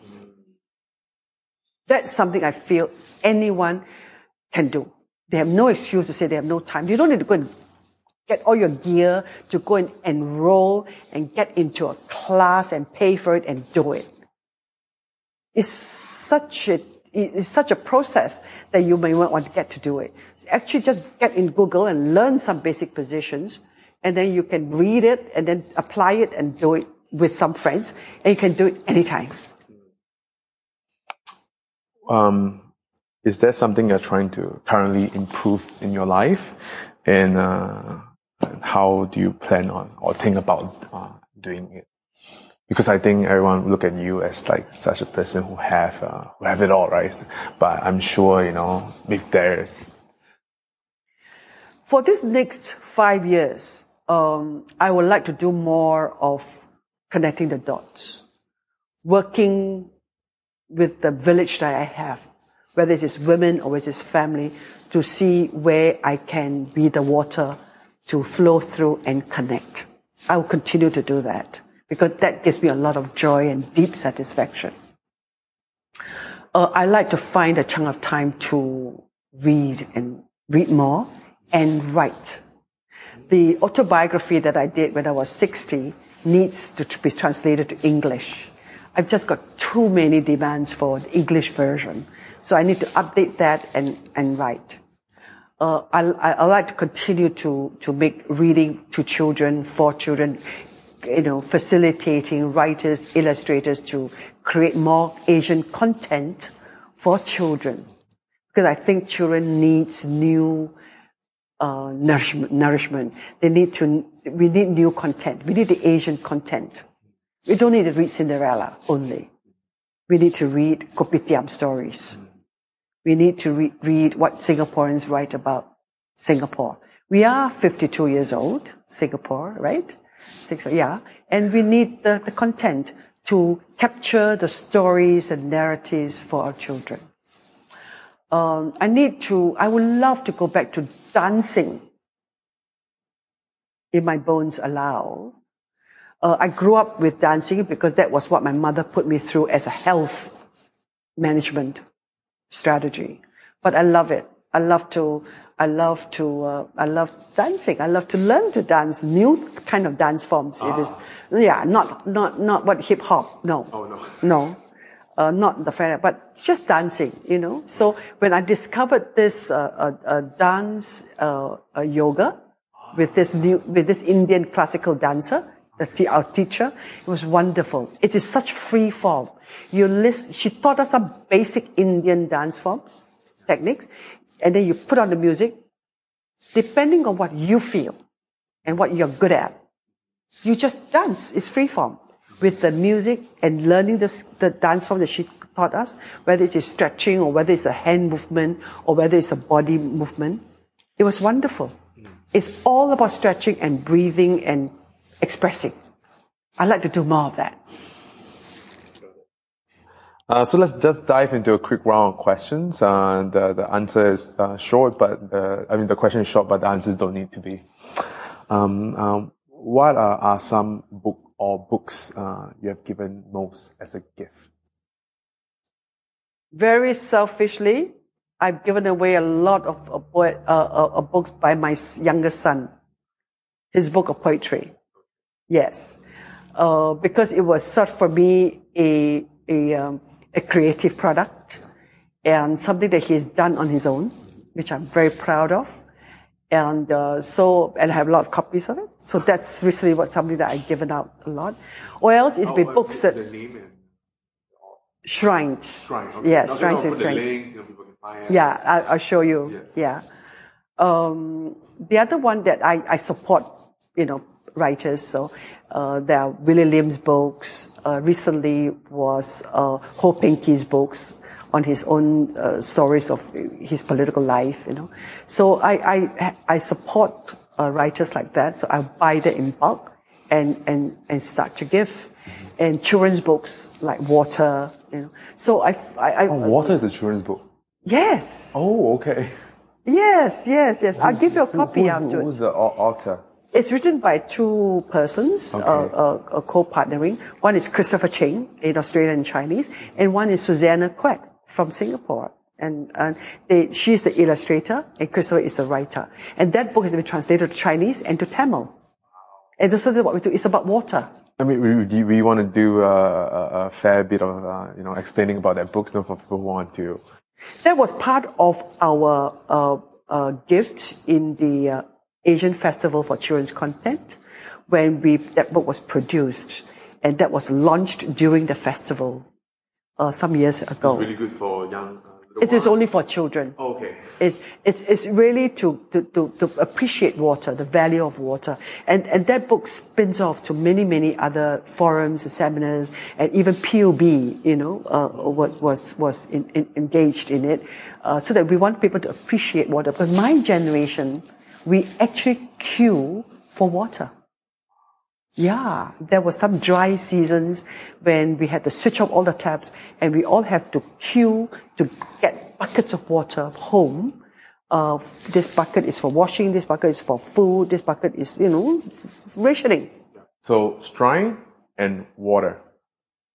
That's something I feel anyone can do. They have no excuse to say they have no time. You don't need to go and get all your gear to go and enroll and get into a class and pay for it and do it. It's such a, it's such a process that you may not want to get to do it. Actually just get in Google and learn some basic positions and then you can read it and then apply it and do it with some friends and you can do it anytime. Um, is there something you're trying to currently improve in your life? And, uh, how do you plan on or think about uh, doing it? Because I think everyone look at you as like such a person who have uh, who have it all, right? But I'm sure you know if there's for this next five years, um, I would like to do more of connecting the dots, working with the village that I have, whether it's women or whether it's family, to see where I can be the water to flow through and connect. I will continue to do that because that gives me a lot of joy and deep satisfaction. Uh, I like to find a chunk of time to read and read more and write. The autobiography that I did when I was 60 needs to be translated to English. I've just got too many demands for the English version. So I need to update that and, and write. Uh, I, I, like to continue to, to make reading to children, for children, you know, facilitating writers, illustrators to create more Asian content for children. Because I think children needs new uh, nourishment, nourishment. They need to, we need new content. We need the Asian content. We don't need to read Cinderella only. We need to read Kopitiam stories. We need to re- read what Singaporeans write about Singapore. We are 52 years old, Singapore, right? Six, Yeah. And we need the, the content to capture the stories and narratives for our children. Um, I need to, I would love to go back to dancing if my bones allow. Uh, I grew up with dancing because that was what my mother put me through as a health management strategy. But I love it. I love to, I love to, uh, I love dancing. I love to learn to dance new kind of dance forms. Ah. It is, ah. yeah, not, not, not what hip hop. No. Oh, no. No. Uh, not the fair, but just dancing, you know. So when I discovered this uh, uh, uh dance uh, uh, yoga with this new with this Indian classical dancer, the, our teacher, it was wonderful. It is such free form. You list, she taught us some basic Indian dance forms, techniques, and then you put on the music, depending on what you feel and what you're good at. You just dance. It's free form. With the music and learning the, the dance form that she taught us, whether it is stretching or whether it's a hand movement or whether it's a body movement. It was wonderful. Mm. It's all about stretching and breathing and expressing. I'd like to do more of that. Uh, so let's just dive into a quick round of questions. Uh, the, the answer is uh, short, but the, I mean the question is short, but the answers don't need to be. Um, um, what are, are, some book or books uh, you have given most as a gift? Very selfishly, I've given away a lot of uh, uh, books by my younger son. His book of poetry. Yes. because it was such for me a, a um, a creative product and something that he's done on his own, which I'm very proud of. And uh, so, and I have a lot of copies of it. So that's recently what something that I've given out a lot. Or else be oh, books that shrines. Shrines. Okay. Yeah, shrines and shrines. Link, you know, yeah, I, will show you. Yes. Yeah. Um, the other one that I, I support, you know, writers. So uh, there are Willie Lim's books. Uh, recently was uh, Ho Peng Kee's books on his own uh, stories of his political life. You know, so I I, I support uh, writers like that. So I buy that in bulk and, and, and start to give. And children's books like water, you know. So I, I, I Oh, water is a children's book. yes, Oh, okay. yes, yes, yes. I'll give you a copy Who- who- afterwards. Who's the author? It's written by two persons, uh, Okay. uh, uh, co-partnering. One is Christopher Cheng in Australian and Chinese, and one is Susanna Quek from Singapore. And, and they, she's the illustrator, and Christopher is the writer. And that book has been translated to Chinese and to Tamil. And this is what we do. It's about water. I mean, we, we, we want to do uh, a, a fair bit of, uh, you know, explaining about that book, so for people who want to. That was part of our uh, uh, gift in the uh, Asian Festival for Children's Content when we that book was produced, and that was launched during the festival uh, some years ago. It's really good for young. It is only for children. Okay. It's, it's, it's really to, to, to, to appreciate water, the value of water. And, and that book spins off to many, many other forums, and seminars, and even POB, you know, uh, was, was, was in, in, engaged in it, uh, so that we want people to appreciate water. Because my generation, we actually queue for water. Yeah, there were some dry seasons when we had to switch off all the taps and we all have to queue to get buckets of water home. Uh, this bucket is for washing, this bucket is for food, this bucket is, you know, rationing. So, strine and water.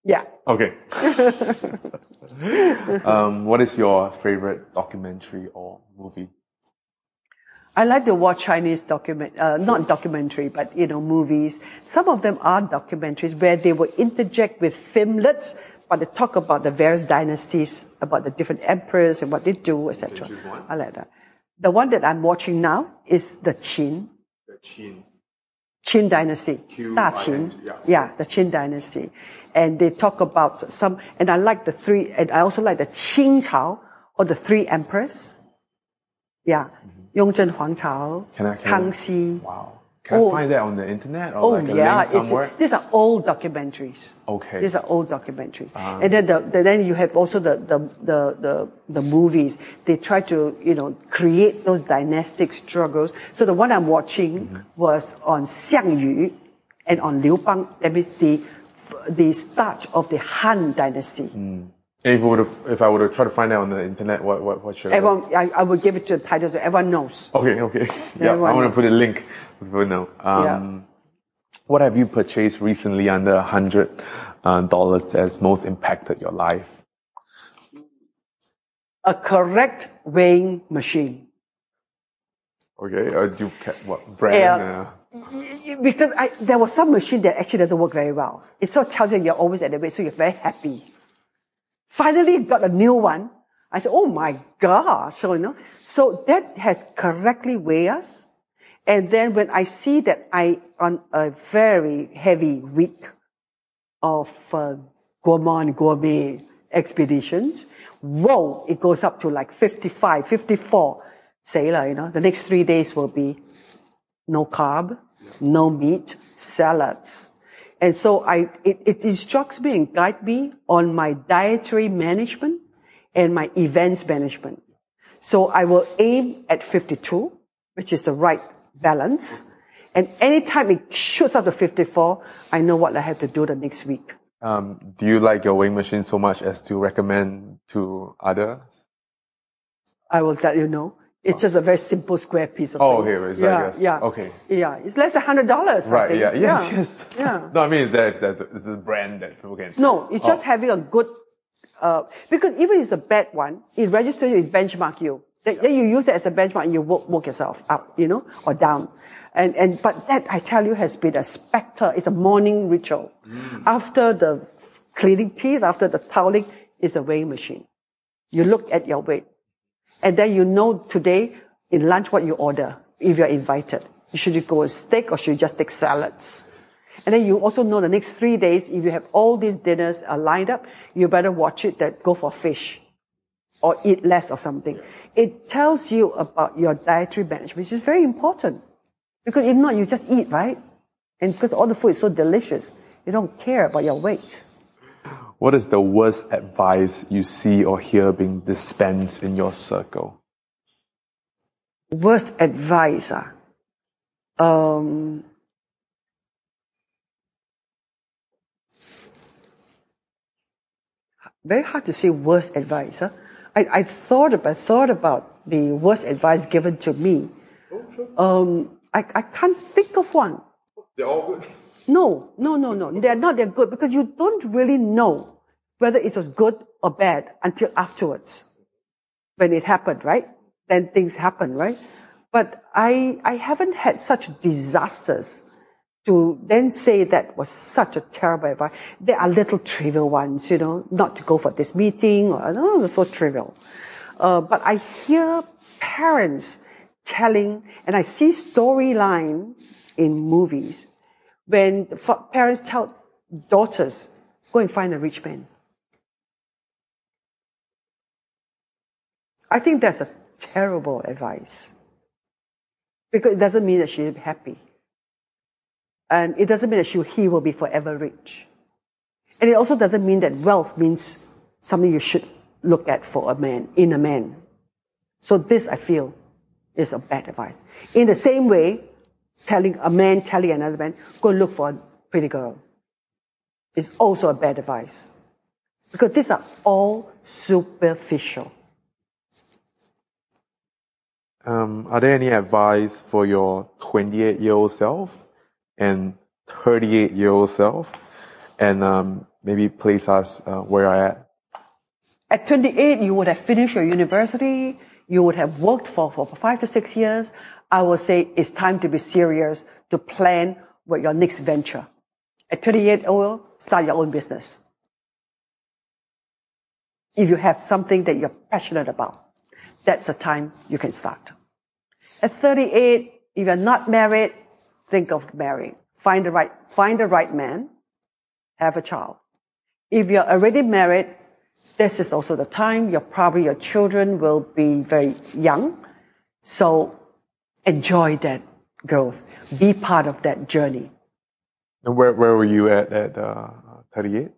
Yeah. Okay. um, what is your favorite documentary or movie? I like to watch Chinese document, uh, not documentary, but you know, movies. Some of them are documentaries where they will interject with filmlets, but they talk about the various dynasties, about the different emperors and what they do, etc. I like that. The one that I'm watching now is the Qin, The Qin. Qin dynasty. Q Da Qin. Yeah. Yeah, the Qin dynasty. And they talk about some, and I like the three, and I also like the Qing Chao, or the three emperors. Yeah. Yongzheng Wangchao, Mm-hmm. Can I- can Kangxi. Wow. Can Oh. I find that on the internet or Oh like a yeah, link somewhere? it's, these are old documentaries. Okay. These are old documentaries. and then the, the, then you have also the, the, the, the, the movies. They try to, you know, create those dynastic struggles. So the one I'm watching Mm-hmm. was on Xiang Yu and on Liu Bang. That means the, the start of the Han dynasty. Mm. If, would've, if I would have tried to find out on the internet, what, what, what should I? Everyone, I, I will give it to the title so everyone knows. Okay, okay. Yeah, I want to put a link so people know. Um, What have you purchased recently under a hundred uh, dollars that has most impacted your life? A correct weighing machine. Okay, or do you what brand? Yeah. Uh, because I, there was some machine that actually doesn't work very well. It sort of tells you you're always at the weight, so you're very happy. Finally got a new one. I said, oh my God. so, you know. So that has correctly weighed us. And then when I see that I, on a very heavy week of uh, gourmand gourmet expeditions, whoa, it goes up to like 55, 54. Say, lah, you know, the next three days will be no carb, no meat, salads. And so I, it, it instructs me and guides me on my dietary management and my events management. So I will aim at 52, which is the right balance. And anytime it shoots up to 54, I know what I have to do the next week. um, do you like your weighing machine so much as to recommend to others? I will let you know. It's just a very simple square piece of Oh, thing. it's like yeah, this. yeah. Okay. Yeah, it's less than hundred dollars. Right. Yeah. Yes. yeah. Yes. Yeah. no, I mean, is that that is a brand that people can? No, it's just Oh. having a good, uh, because even if it's a bad one, it registers you, it benchmark you. Then, then you use that as a benchmark and you work, work yourself up, you know, or down. And, and, but that, I tell you, has been a specter. It's a morning ritual. Mm. After the cleaning teeth, after the toweling, it's a weighing machine. You look at your weight. And then you know today in lunch what you order if you're invited. Should you go with steak or should you just take salads? And then you also know the next three days, if you have all these dinners are lined up, you better watch it that go for fish or eat less or something. It tells you about your dietary management, which is very important. Because if not, you just eat, right? And because all the food is so delicious, you don't care about your weight. What is the worst advice you see or hear being dispensed in your circle? Worst advice, ah. Um, very hard to say worst advice. Huh? I, I thought about thought about the worst advice given to me. Um, I, I can't think of one. They're all good. No, no, no, no. They're not that good because you don't really know whether it was good or bad until afterwards. When it happened, right? Then things happen, right? But I, I haven't had such disasters to then say that was such a terrible advice. There are little trivial ones, you know, not to go for this meeting or, no, they're so trivial. Uh, but I hear parents telling, and I see storyline in movies when parents tell daughters, go and find a rich man. I think that's a terrible advice. Because it doesn't mean that she'll be happy. And it doesn't mean that she, he will be forever rich. And it also doesn't mean that wealth means something you should look at for a man, in a man. So this, I feel, is a bad advice. In the same way, telling a man telling another man, go look for a pretty girl, is also a bad advice. Because these are all superficial. Um, are there any advice for your 28 year old self and 38 year old self? And um, maybe place us uh, where I at. At 28, you would have finished your university. You would have worked for, for five to six years. I would say it's time to be serious to plan what your next venture. At 28 old, start your own business. If you have something that you're passionate about, that's the time you can start. At 38, if you're not married, think of marrying. Find the right, find the right man, have a child. If you're already married, this is also the time your probably your children will be very young. So enjoy that growth. Be part of that journey. And where, where were you at at uh, 38?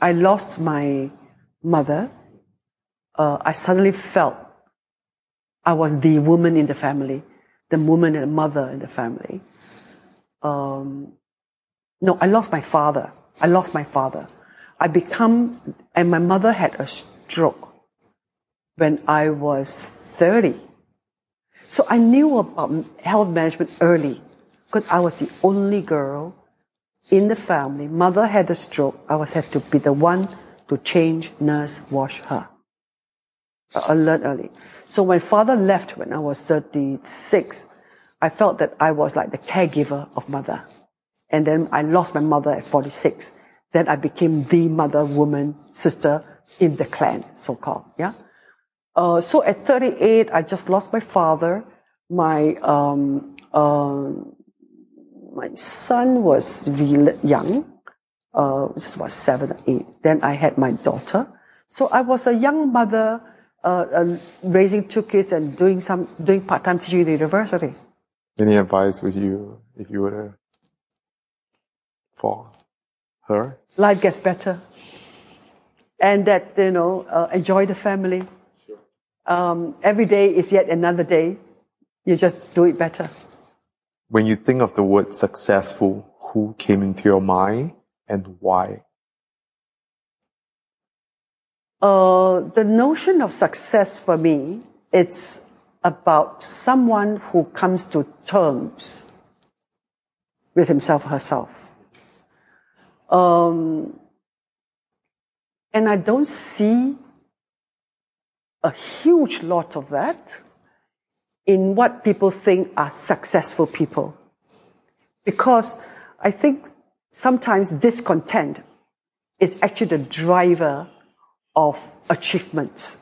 I lost my mother. Uh, I suddenly felt I was the woman in the family, the woman and the mother in the family. Um, no, I lost my father. I lost my father. I become, and my mother had a stroke when I was 30. So I knew about health management early because I was the only girl in the family. Mother had a stroke. I was had to be the one to change, nurse, wash her. I learned early. So when father left when I was 36, I felt that I was like the caregiver of mother. And then I lost my mother at 46. Then I became the mother, woman, sister in the clan, so called. Yeah. Uh, so at 38, I just lost my father. My, um, uh, my son was really young, uh, just about seven or eight. Then I had my daughter. So I was a young mother, uh, uh, raising two kids and doing some, doing part-time teaching at university. Any advice would you, if you were to, for her? Life gets better. And that, you know, uh, enjoy the family. Um, every day is yet another day. You just do it better. When you think of the word successful, who came into your mind and why? Uh, the notion of success for me, it's about someone who comes to terms with himself or herself. Um, and I don't see a huge lot of that in what people think are successful people. Because I think sometimes discontent is actually the driver of achievement.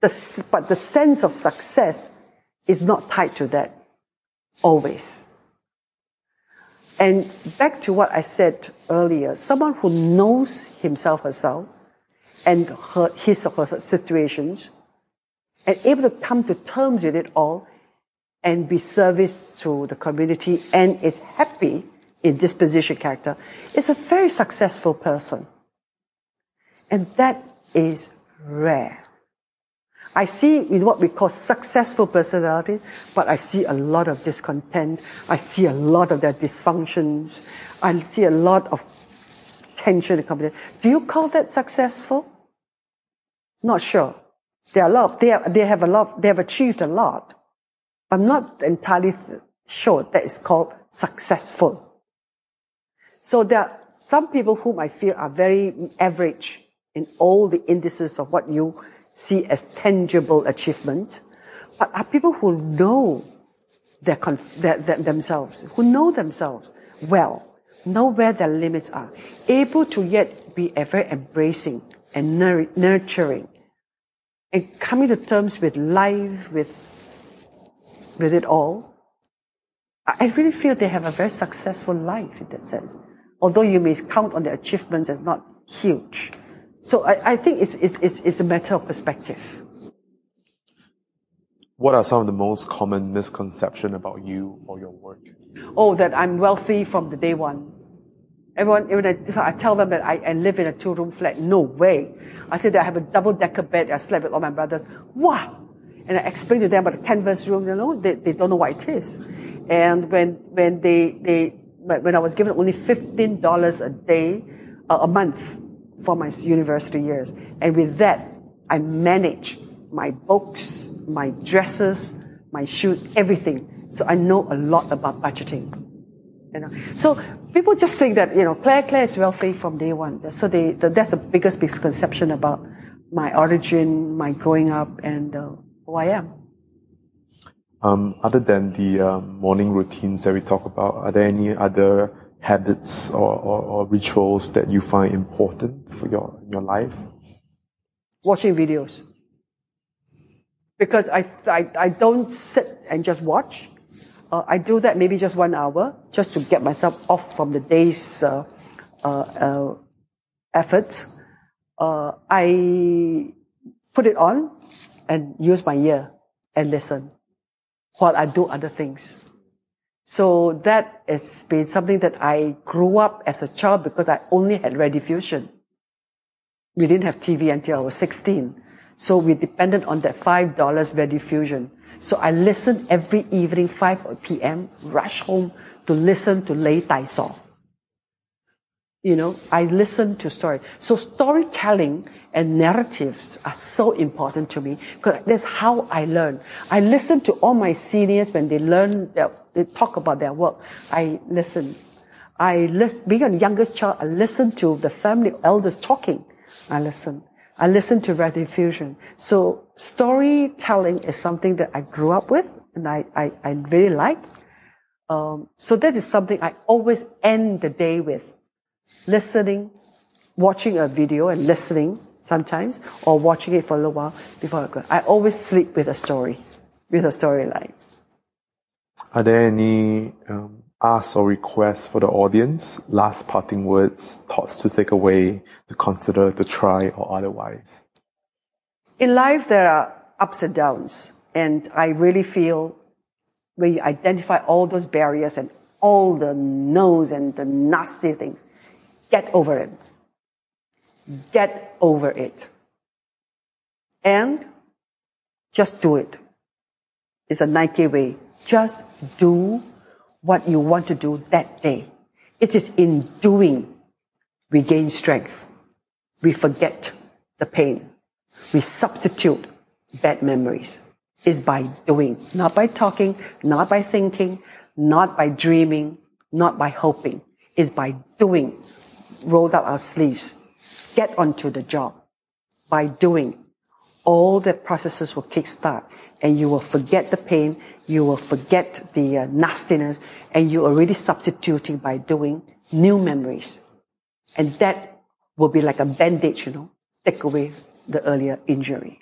The, but the sense of success is not tied to that always. And back to what I said earlier, someone who knows himself, herself, and her, his or her situations, and able to come to terms with it all, and be service to the community, and is happy in this position character, is a very successful person. And that is rare. I see in what we call successful personality, but I see a lot of discontent. I see a lot of their dysfunctions. I see a lot of tension company. Do you call that successful? Not sure. They are a lot. They, are, they have a lot. They have achieved a lot. But I'm not entirely sure that is called successful. So there are some people whom I feel are very average in all the indices of what you see as tangible achievement, but are people who know their, their, their, themselves, who know themselves well, know where their limits are, able to yet be very embracing and nurturing, and coming to terms with life, with, with it all. I really feel they have a very successful life in that sense. Although you may count on their achievements as not huge. So I, I think it's, it's, it's, a matter of perspective. What are some of the most common misconceptions about you or your work? Oh, that I'm wealthy from the day one. Everyone, when I, I tell them that I, I live in a two-room flat, no way. I say that I have a double-decker bed. I slept with all my brothers. Wow! And I explain to them about the canvas room. You know, they, they don't know what it is. And when when they they when I was given only fifteen dollars a day, uh, a month, for my university years. And with that, I manage my books, my dresses, my shoes, everything. So I know a lot about budgeting. You know, so people just think that you know Claire Claire is wealthy from day one. So they, the, that's the biggest misconception about my origin, my growing up, and uh, who I am. Um, other than the um, morning routines that we talk about, are there any other habits or, or, or rituals that you find important for your, your life? Watching videos. Because I, I, I don't sit and just watch. Uh, I do that maybe just one hour just to get myself off from the day's uh, uh, uh effort. Uh, I put it on and use my ear and listen while I do other things. So that has been something that I grew up as a child because I only had radio Rediffusion. We didn't have TV until I was 16. So we depended on that $5 radio Rediffusion. So I listened every evening, 5 p.m., rush home to listen to Lee Dai Sor. You know, I listen to story. So storytelling and narratives are so important to me because that's how I learn. I listen to all my seniors when they learn, they talk about their work. I listen. I listen, being a youngest child, I listen to the family elders talking. I listen. I listen to rediffusion. So storytelling is something that I grew up with and I, I, I really like. Um, so that is something I always end the day with. Listening, watching a video and listening sometimes, or watching it for a little while before I go. I always sleep with a story, with a storyline. Are there any um, asks or requests for the audience? Last parting words, thoughts to take away, to consider, to try, or otherwise? In life, there are ups and downs, and I really feel when you identify all those barriers and all the no's and the nasty things, get over it. Get over it. And just do it. It's a Nike way. Just do what you want to do that day. It is in doing we gain strength. We forget the pain. We substitute bad memories. It's by doing, not by talking, not by thinking, not by dreaming, not by hoping. It's by doing. Roll up our sleeves get onto the job by doing. All the processes will kickstart and you will forget the pain, you will forget the uh, nastiness, and you're already substituting by doing new memories. And that will be like a bandage, you know, take away the earlier injury.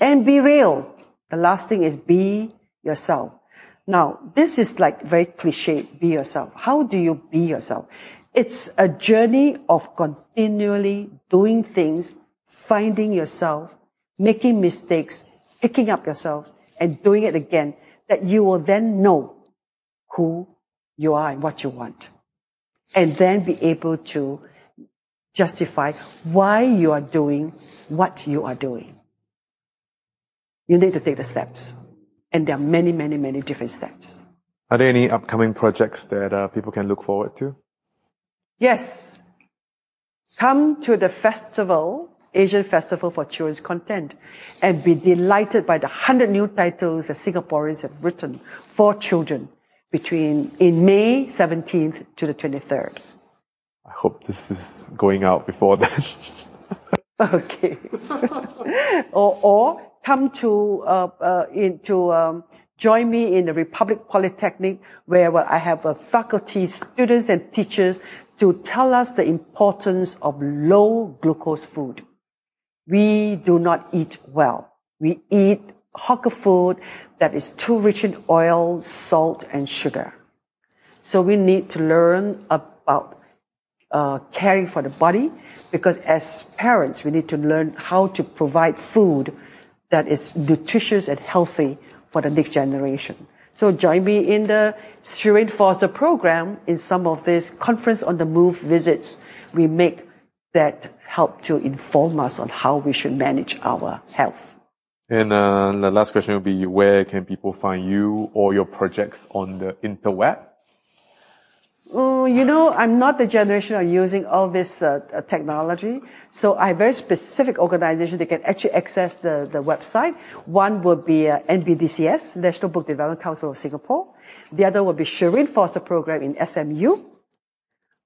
And be real. The last thing is be yourself. Now, this is like very cliche, be yourself. How do you be yourself? It's a journey of continually doing things, finding yourself, making mistakes, picking up yourself, and doing it again, that you will then know who you are and what you want. And then be able to justify why you are doing what you are doing. You need to take the steps. And there are many, many, many different steps. Are there any upcoming projects that uh, people can look forward to? Yes. Come to the festival, Asian Festival for Children's Content, and be delighted by the 100 new titles that Singaporeans have written for children between in May 17th to the 23rd. I hope this is going out before then. okay. or, or come to, uh, uh, into, um, join me in the Republic Polytechnic where well, I have a faculty, students and teachers to tell us the importance of low glucose food. We do not eat well. We eat hawker food that is too rich in oil, salt, and sugar. So we need to learn about uh, caring for the body because as parents, we need to learn how to provide food that is nutritious and healthy for the next generation. So join me in the Shirin Fozdar program in some of these conference on the move visits we make that help to inform us on how we should manage our health. And uh, the last question will be, where can people find you or your projects on the interweb? Uh, you know, I'm not the generation of using all this uh, uh technology. So I have very specific organization that can actually access the, the website. One would be uh, NBDCS, National Book Development Council of Singapore. The other would be Shirin Fozdar Program in SMU.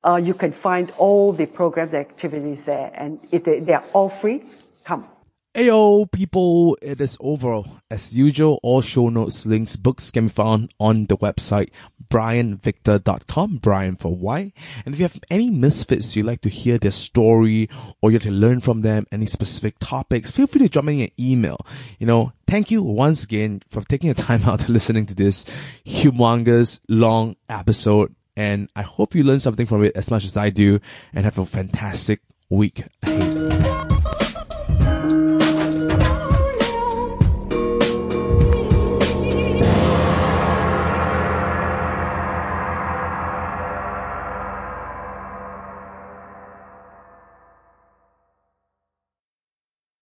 Uh, you can find all the programs and activities there, and if they, they are all free. Come. Ayo, people, it is over. As usual, all show notes, links, books can be found on the website brianvictor.com, Brian for Y. And if you have any misfits you'd like to hear their story or you'd like to learn from them, any specific topics, feel free to drop me an email. You know, thank you once again for taking the time out to listening to this humongous long episode. And I hope you learn something from it as much as I do and have a fantastic week ahead.